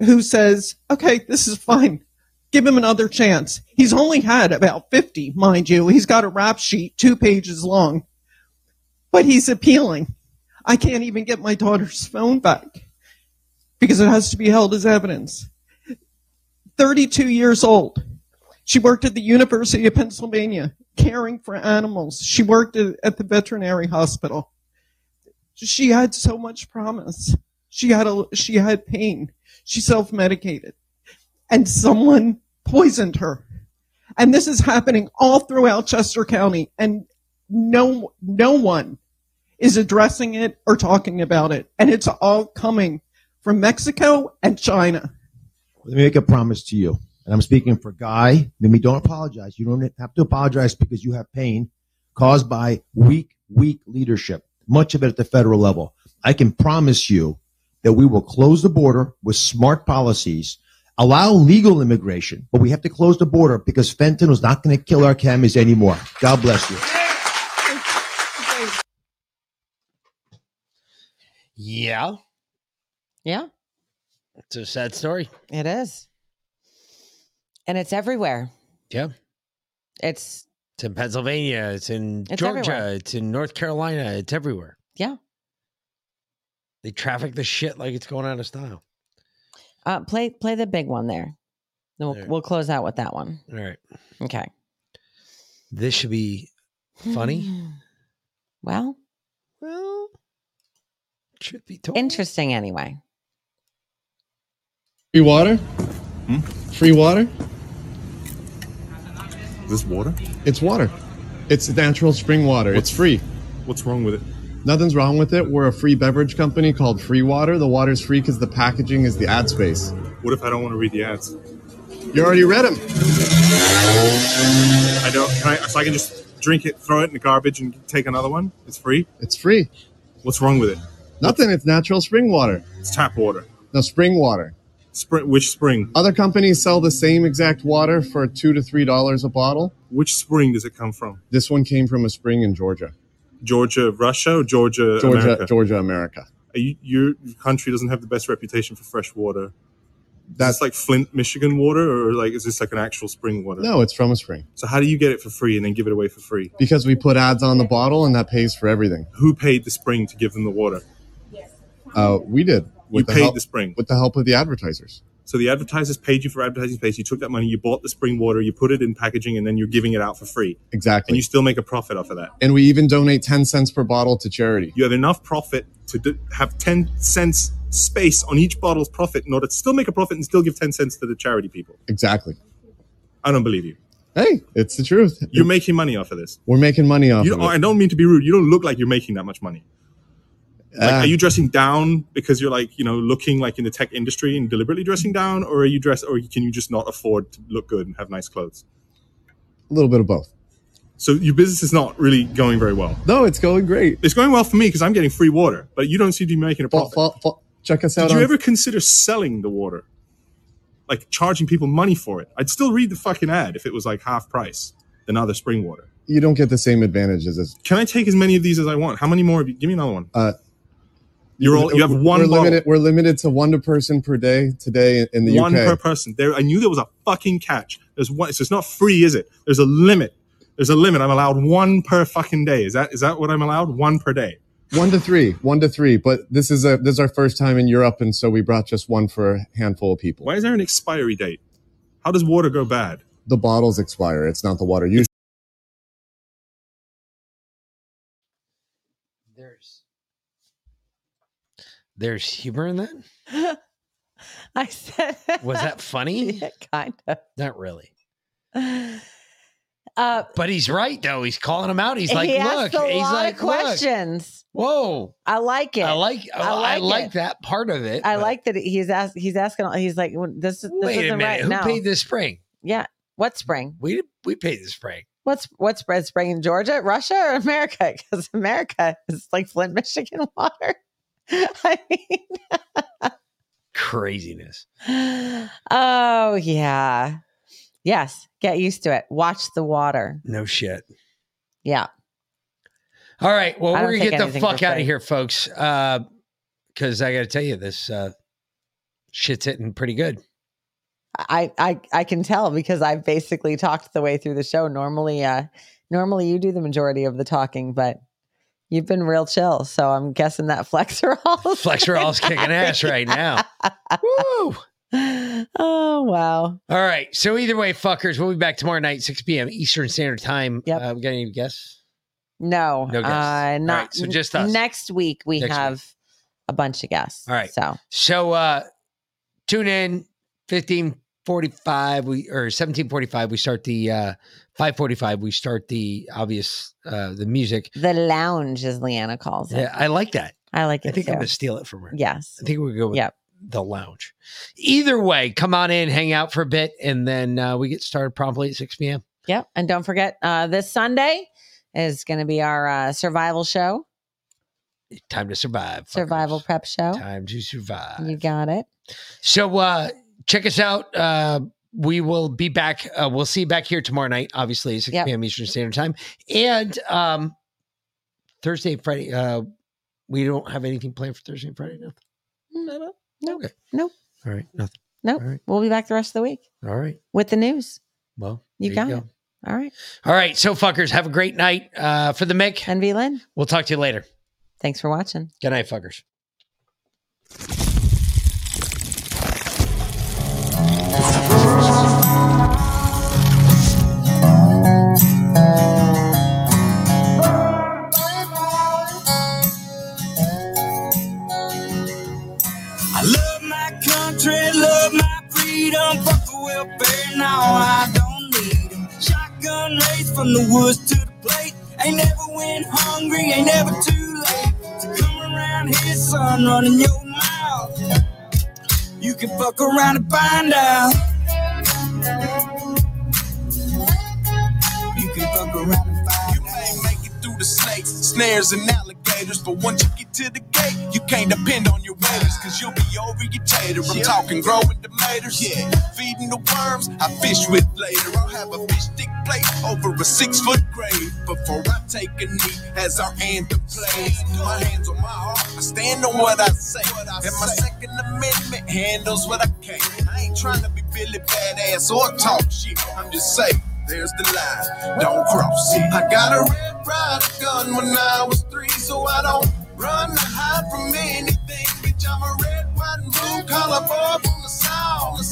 who says, okay, this is fine. Give him another chance. He's only had about 50, mind you. He's got a rap sheet two pages long, but he's appealing. I can't even get my daughter's phone back because it has to be held as evidence. 32 years old. She worked at the University of Pennsylvania caring for animals. She worked at, the veterinary hospital. She had so much promise. She had a, she had pain. She self-medicated and someone poisoned her. And this is happening all throughout Chester County and no, no one is addressing it or talking about it. And it's all coming from Mexico and China. Let me make a promise to you. And I'm speaking for Guy. Let me don't apologize. You don't have to apologize because you have pain caused by weak, weak leadership, much of it at the federal level. I can promise you that we will close the border with smart policies, allow legal immigration, but we have to close the border because fentanyl is not going to kill our camis anymore. God bless you. Yeah. Yeah. It's a sad story. It is. And it's everywhere. Yeah. It's It's in Pennsylvania. It's in It's Georgia. everywhere. It's in North Carolina. It's everywhere. Yeah. They traffic the shit like it's going out of style. uh play play the big one there. Then we'll, There. we'll close out with that one. All right. Okay. This should be funny. Well, well, should be told. interesting anyway. Free water? Hmm? Free water? This water? It's water. It's natural spring water. it's free. What's wrong with it? Nothing's wrong with it. We're a free beverage company called Free Water. The water's free because the packaging is the ad space. What if I don't want to read the ads? You already read them. I don't. Can I? So I can just drink it, throw it in the garbage, and take another one? It's free. It's free. What's wrong with it? Nothing. It's natural spring water. It's tap water. No, spring water. Spring. Which spring? Other companies sell the same exact water for two to three dollars a bottle. Which spring does it come from? This one came from a spring in Georgia. Georgia, Russia, or Georgia, Georgia, America? Georgia, America. Are you, your country doesn't have the best reputation for fresh water. That's like Flint, Michigan water, or like is this like an actual spring water? No, it's from a spring. So how do you get it for free and then give it away for free? Because we put ads on the bottle and that pays for everything. Who paid the spring to give them the water? Uh, we did. You the paid help, the spring. with the help of the advertisers. So the advertisers paid you for advertising space. You took that money, you bought the spring water, you put it in packaging, and then you're giving it out for free. Exactly. And you still make a profit off of that. And we even donate 10 cents per bottle to charity. You have enough profit to do, have 10 cents space on each bottle's profit in order to still make a profit and still give 10 cents to the charity people. Exactly. I don't believe you. Hey, it's the truth. You're making money off of this. We're making money off You of it. I don't mean to be rude. You don't look like you're making that much money. Like, Ah. are you dressing down because you're like, you know, looking like in the tech industry and deliberately dressing down, or are you dressed, or can you just not afford to look good and have nice clothes? A little bit of both. So your business is not really going very well. No, it's going great. It's going well for me because I'm getting free water, but you don't seem to be making a profit. fo- fo- check us out Did you on ever consider selling the water? Like charging people money for it? I'd still read the fucking ad if it was like half price than other spring water. you don't get the same advantages as Can I take as many of these as I want? How many more? Have you? Give me another one. uh You're all, you have one we're bottle. limited we're limited to one person per day today in- the one UK. per person. There, I knew there was a fucking catch. There's one. So it's not free, is it? There's a limit. There's a limit. I'm allowed one per fucking day. Is that is that what I'm allowed? One per day. One to three, one to three. But this is a this is our first time in Europe, and so we brought just one for a handful of people. Why is there an expiry date? How does water go bad? The bottles expire. It's not the water. Usually, there's humor in that. I said, Was that funny? yeah, kind of. Not really. Uh, But he's right though. He's calling him out. He's like, he look. a he's like, of look. questions. Whoa. I like it. I like. oh, I like, that part of it. I like that he's ask, He's asking. He's like, this is this Wait a isn't minute. right Who now. paid this spring? Yeah. What spring? We we paid the spring. What's what's spread spring in Georgia, Russia, or America? Because America is like Flint, Michigan water. I mean, Craziness. oh yeah, yes. Get used to it. Watch the water. No shit. Yeah. All right. Well, we're gonna get the fuck out of here, folks. Uh, because I got to tell you, this uh, shit's hitting pretty good. I, I I can tell because I've basically talked the way through the show. Normally, uh, normally you do the majority of the talking, but you've been real chill. So I'm guessing that Flexeril, Flexeril's kicking ass right now. Woo! Oh wow! All right. So either way, fuckers, we'll be back tomorrow night, 6 p.m. Eastern Standard Time. Yep. Uh, we got any guests? No, No guests. uh, not right, so just us. Next week we Next have a bunch of guests. All right. So So uh tune in 1545 we or 1745 we start the uh 545 we start the obvious uh the music. the lounge, as Leanna calls it. Yeah, I like that. I like it I think too. I'm gonna steal it from her. Yes. I think gonna go with Yep. the lounge. Either way, come on in, hang out for a bit, and then uh, we get started promptly at 6 p.m. Yep. And don't forget, uh, this Sunday is going to be our uh, survival show, Time to survive. survival prep show. Time to survive. You got it. So uh check us out. Uh we will be back. Uh, we'll see you back here tomorrow night, obviously, 6 Yep. p.m. Eastern Standard Time. And um Thursday and Friday. Uh we don't have anything planned for Thursday and Friday nothing. No, Okay. nope, All right. Nothing. nope. All right. We'll be back the rest of the week All right. with the news. Well, You got go. it. All right. All right. So fuckers, have a great night. Uh for the Mick. And V Lynn, We'll talk to you later. thanks for watching. Good night, fuckers. welfare, now I don't need them. Shotgun race from the woods to the plate. Ain't never went hungry, ain't never too late to come around here, son, running your mouth. You can fuck around and find out. You can fuck around and find out. You may make it through the snakes, snares, and alleys alligators, but once you get to the gate, you can't depend on your waiters, cause you'll be over your tater. I'm talking growing tomatoes, yeah. Feeding the worms, I fish with later. I'll have a fish stick plate over a six foot grave before I take a knee as our anthem plays. My hands on my heart, I stand on what I say. And my Second Amendment handles what I can. I ain't trying to be Billy Badass or talk shit. I'm just saying. There's the line, don't cross it. I got a red rider gun when I was three, so I don't run or hide from anything. Bitch, I'm a red, white, and blue collar boy from the south. The.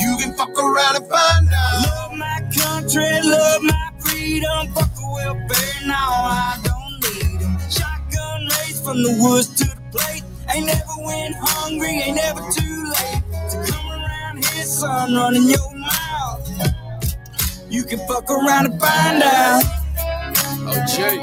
You can fuck around and find out. Love my country, love my freedom. Fuck a welfare, now I don't need need 'em. Shotgun race from the woods to the plate. Ain't never went hungry, ain't never too late to come around here, son, running your. You can fuck around and find out. Oh, Jay.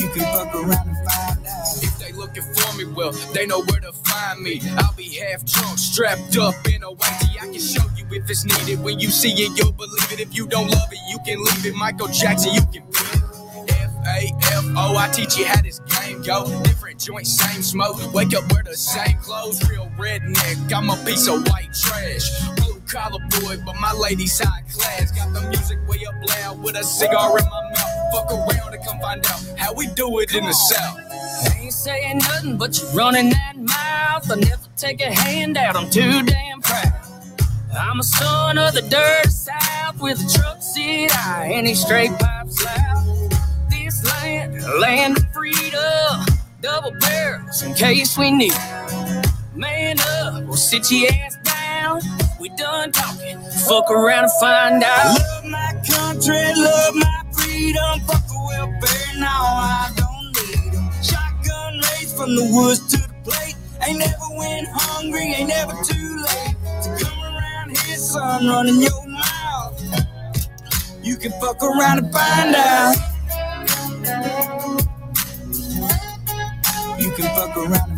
You can fuck around and find out. If they looking for me, well, they know where to find me. I'll be half drunk, strapped up in a whitey. I can show you if it's needed. When you see it, you'll believe it. If you don't love it, you can leave it. Michael Jackson, you can be it. F A F O, I teach you how this game go. Different joints, same smoke. Wake up, wear the same clothes. Real redneck, I'm a piece of white trash. Collar boy, but my lady's high class. Got the music way up loud with a cigar in my mouth. Fuck around and come find out how we do it in the south. I ain't saying nothing, but you're running that mouth. I never take a handout, I'm too damn proud. I'm a son of the dirt south with a truck seat eye and straight pipes loud. This land, land of freedom, double barrels in case we need. Man up, we'll sit your ass down. We done talking, fuck around and find out. Love my country, love my freedom, fuck a welfare, now I don't need 'em. Shotgun race from the woods to the plate. Ain't never went hungry, ain't never too late to come around here, son, running your mouth. You can fuck around and find out. You can fuck around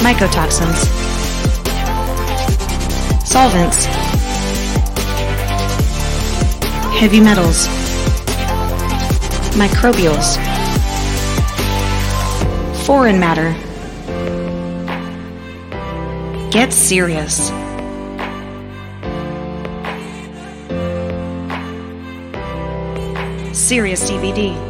Mycotoxins. Solvents. Heavy metals. Microbials. Foreign matter. Get serious. Serious CBD.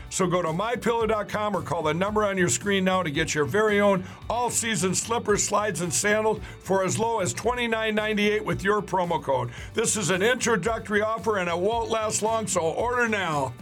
So go to mypillow.com or call the number on your screen now to get your very own all-season slippers, slides, and sandals for as low as $29.98 with your promo code. This is an introductory offer and it won't last long, so order now.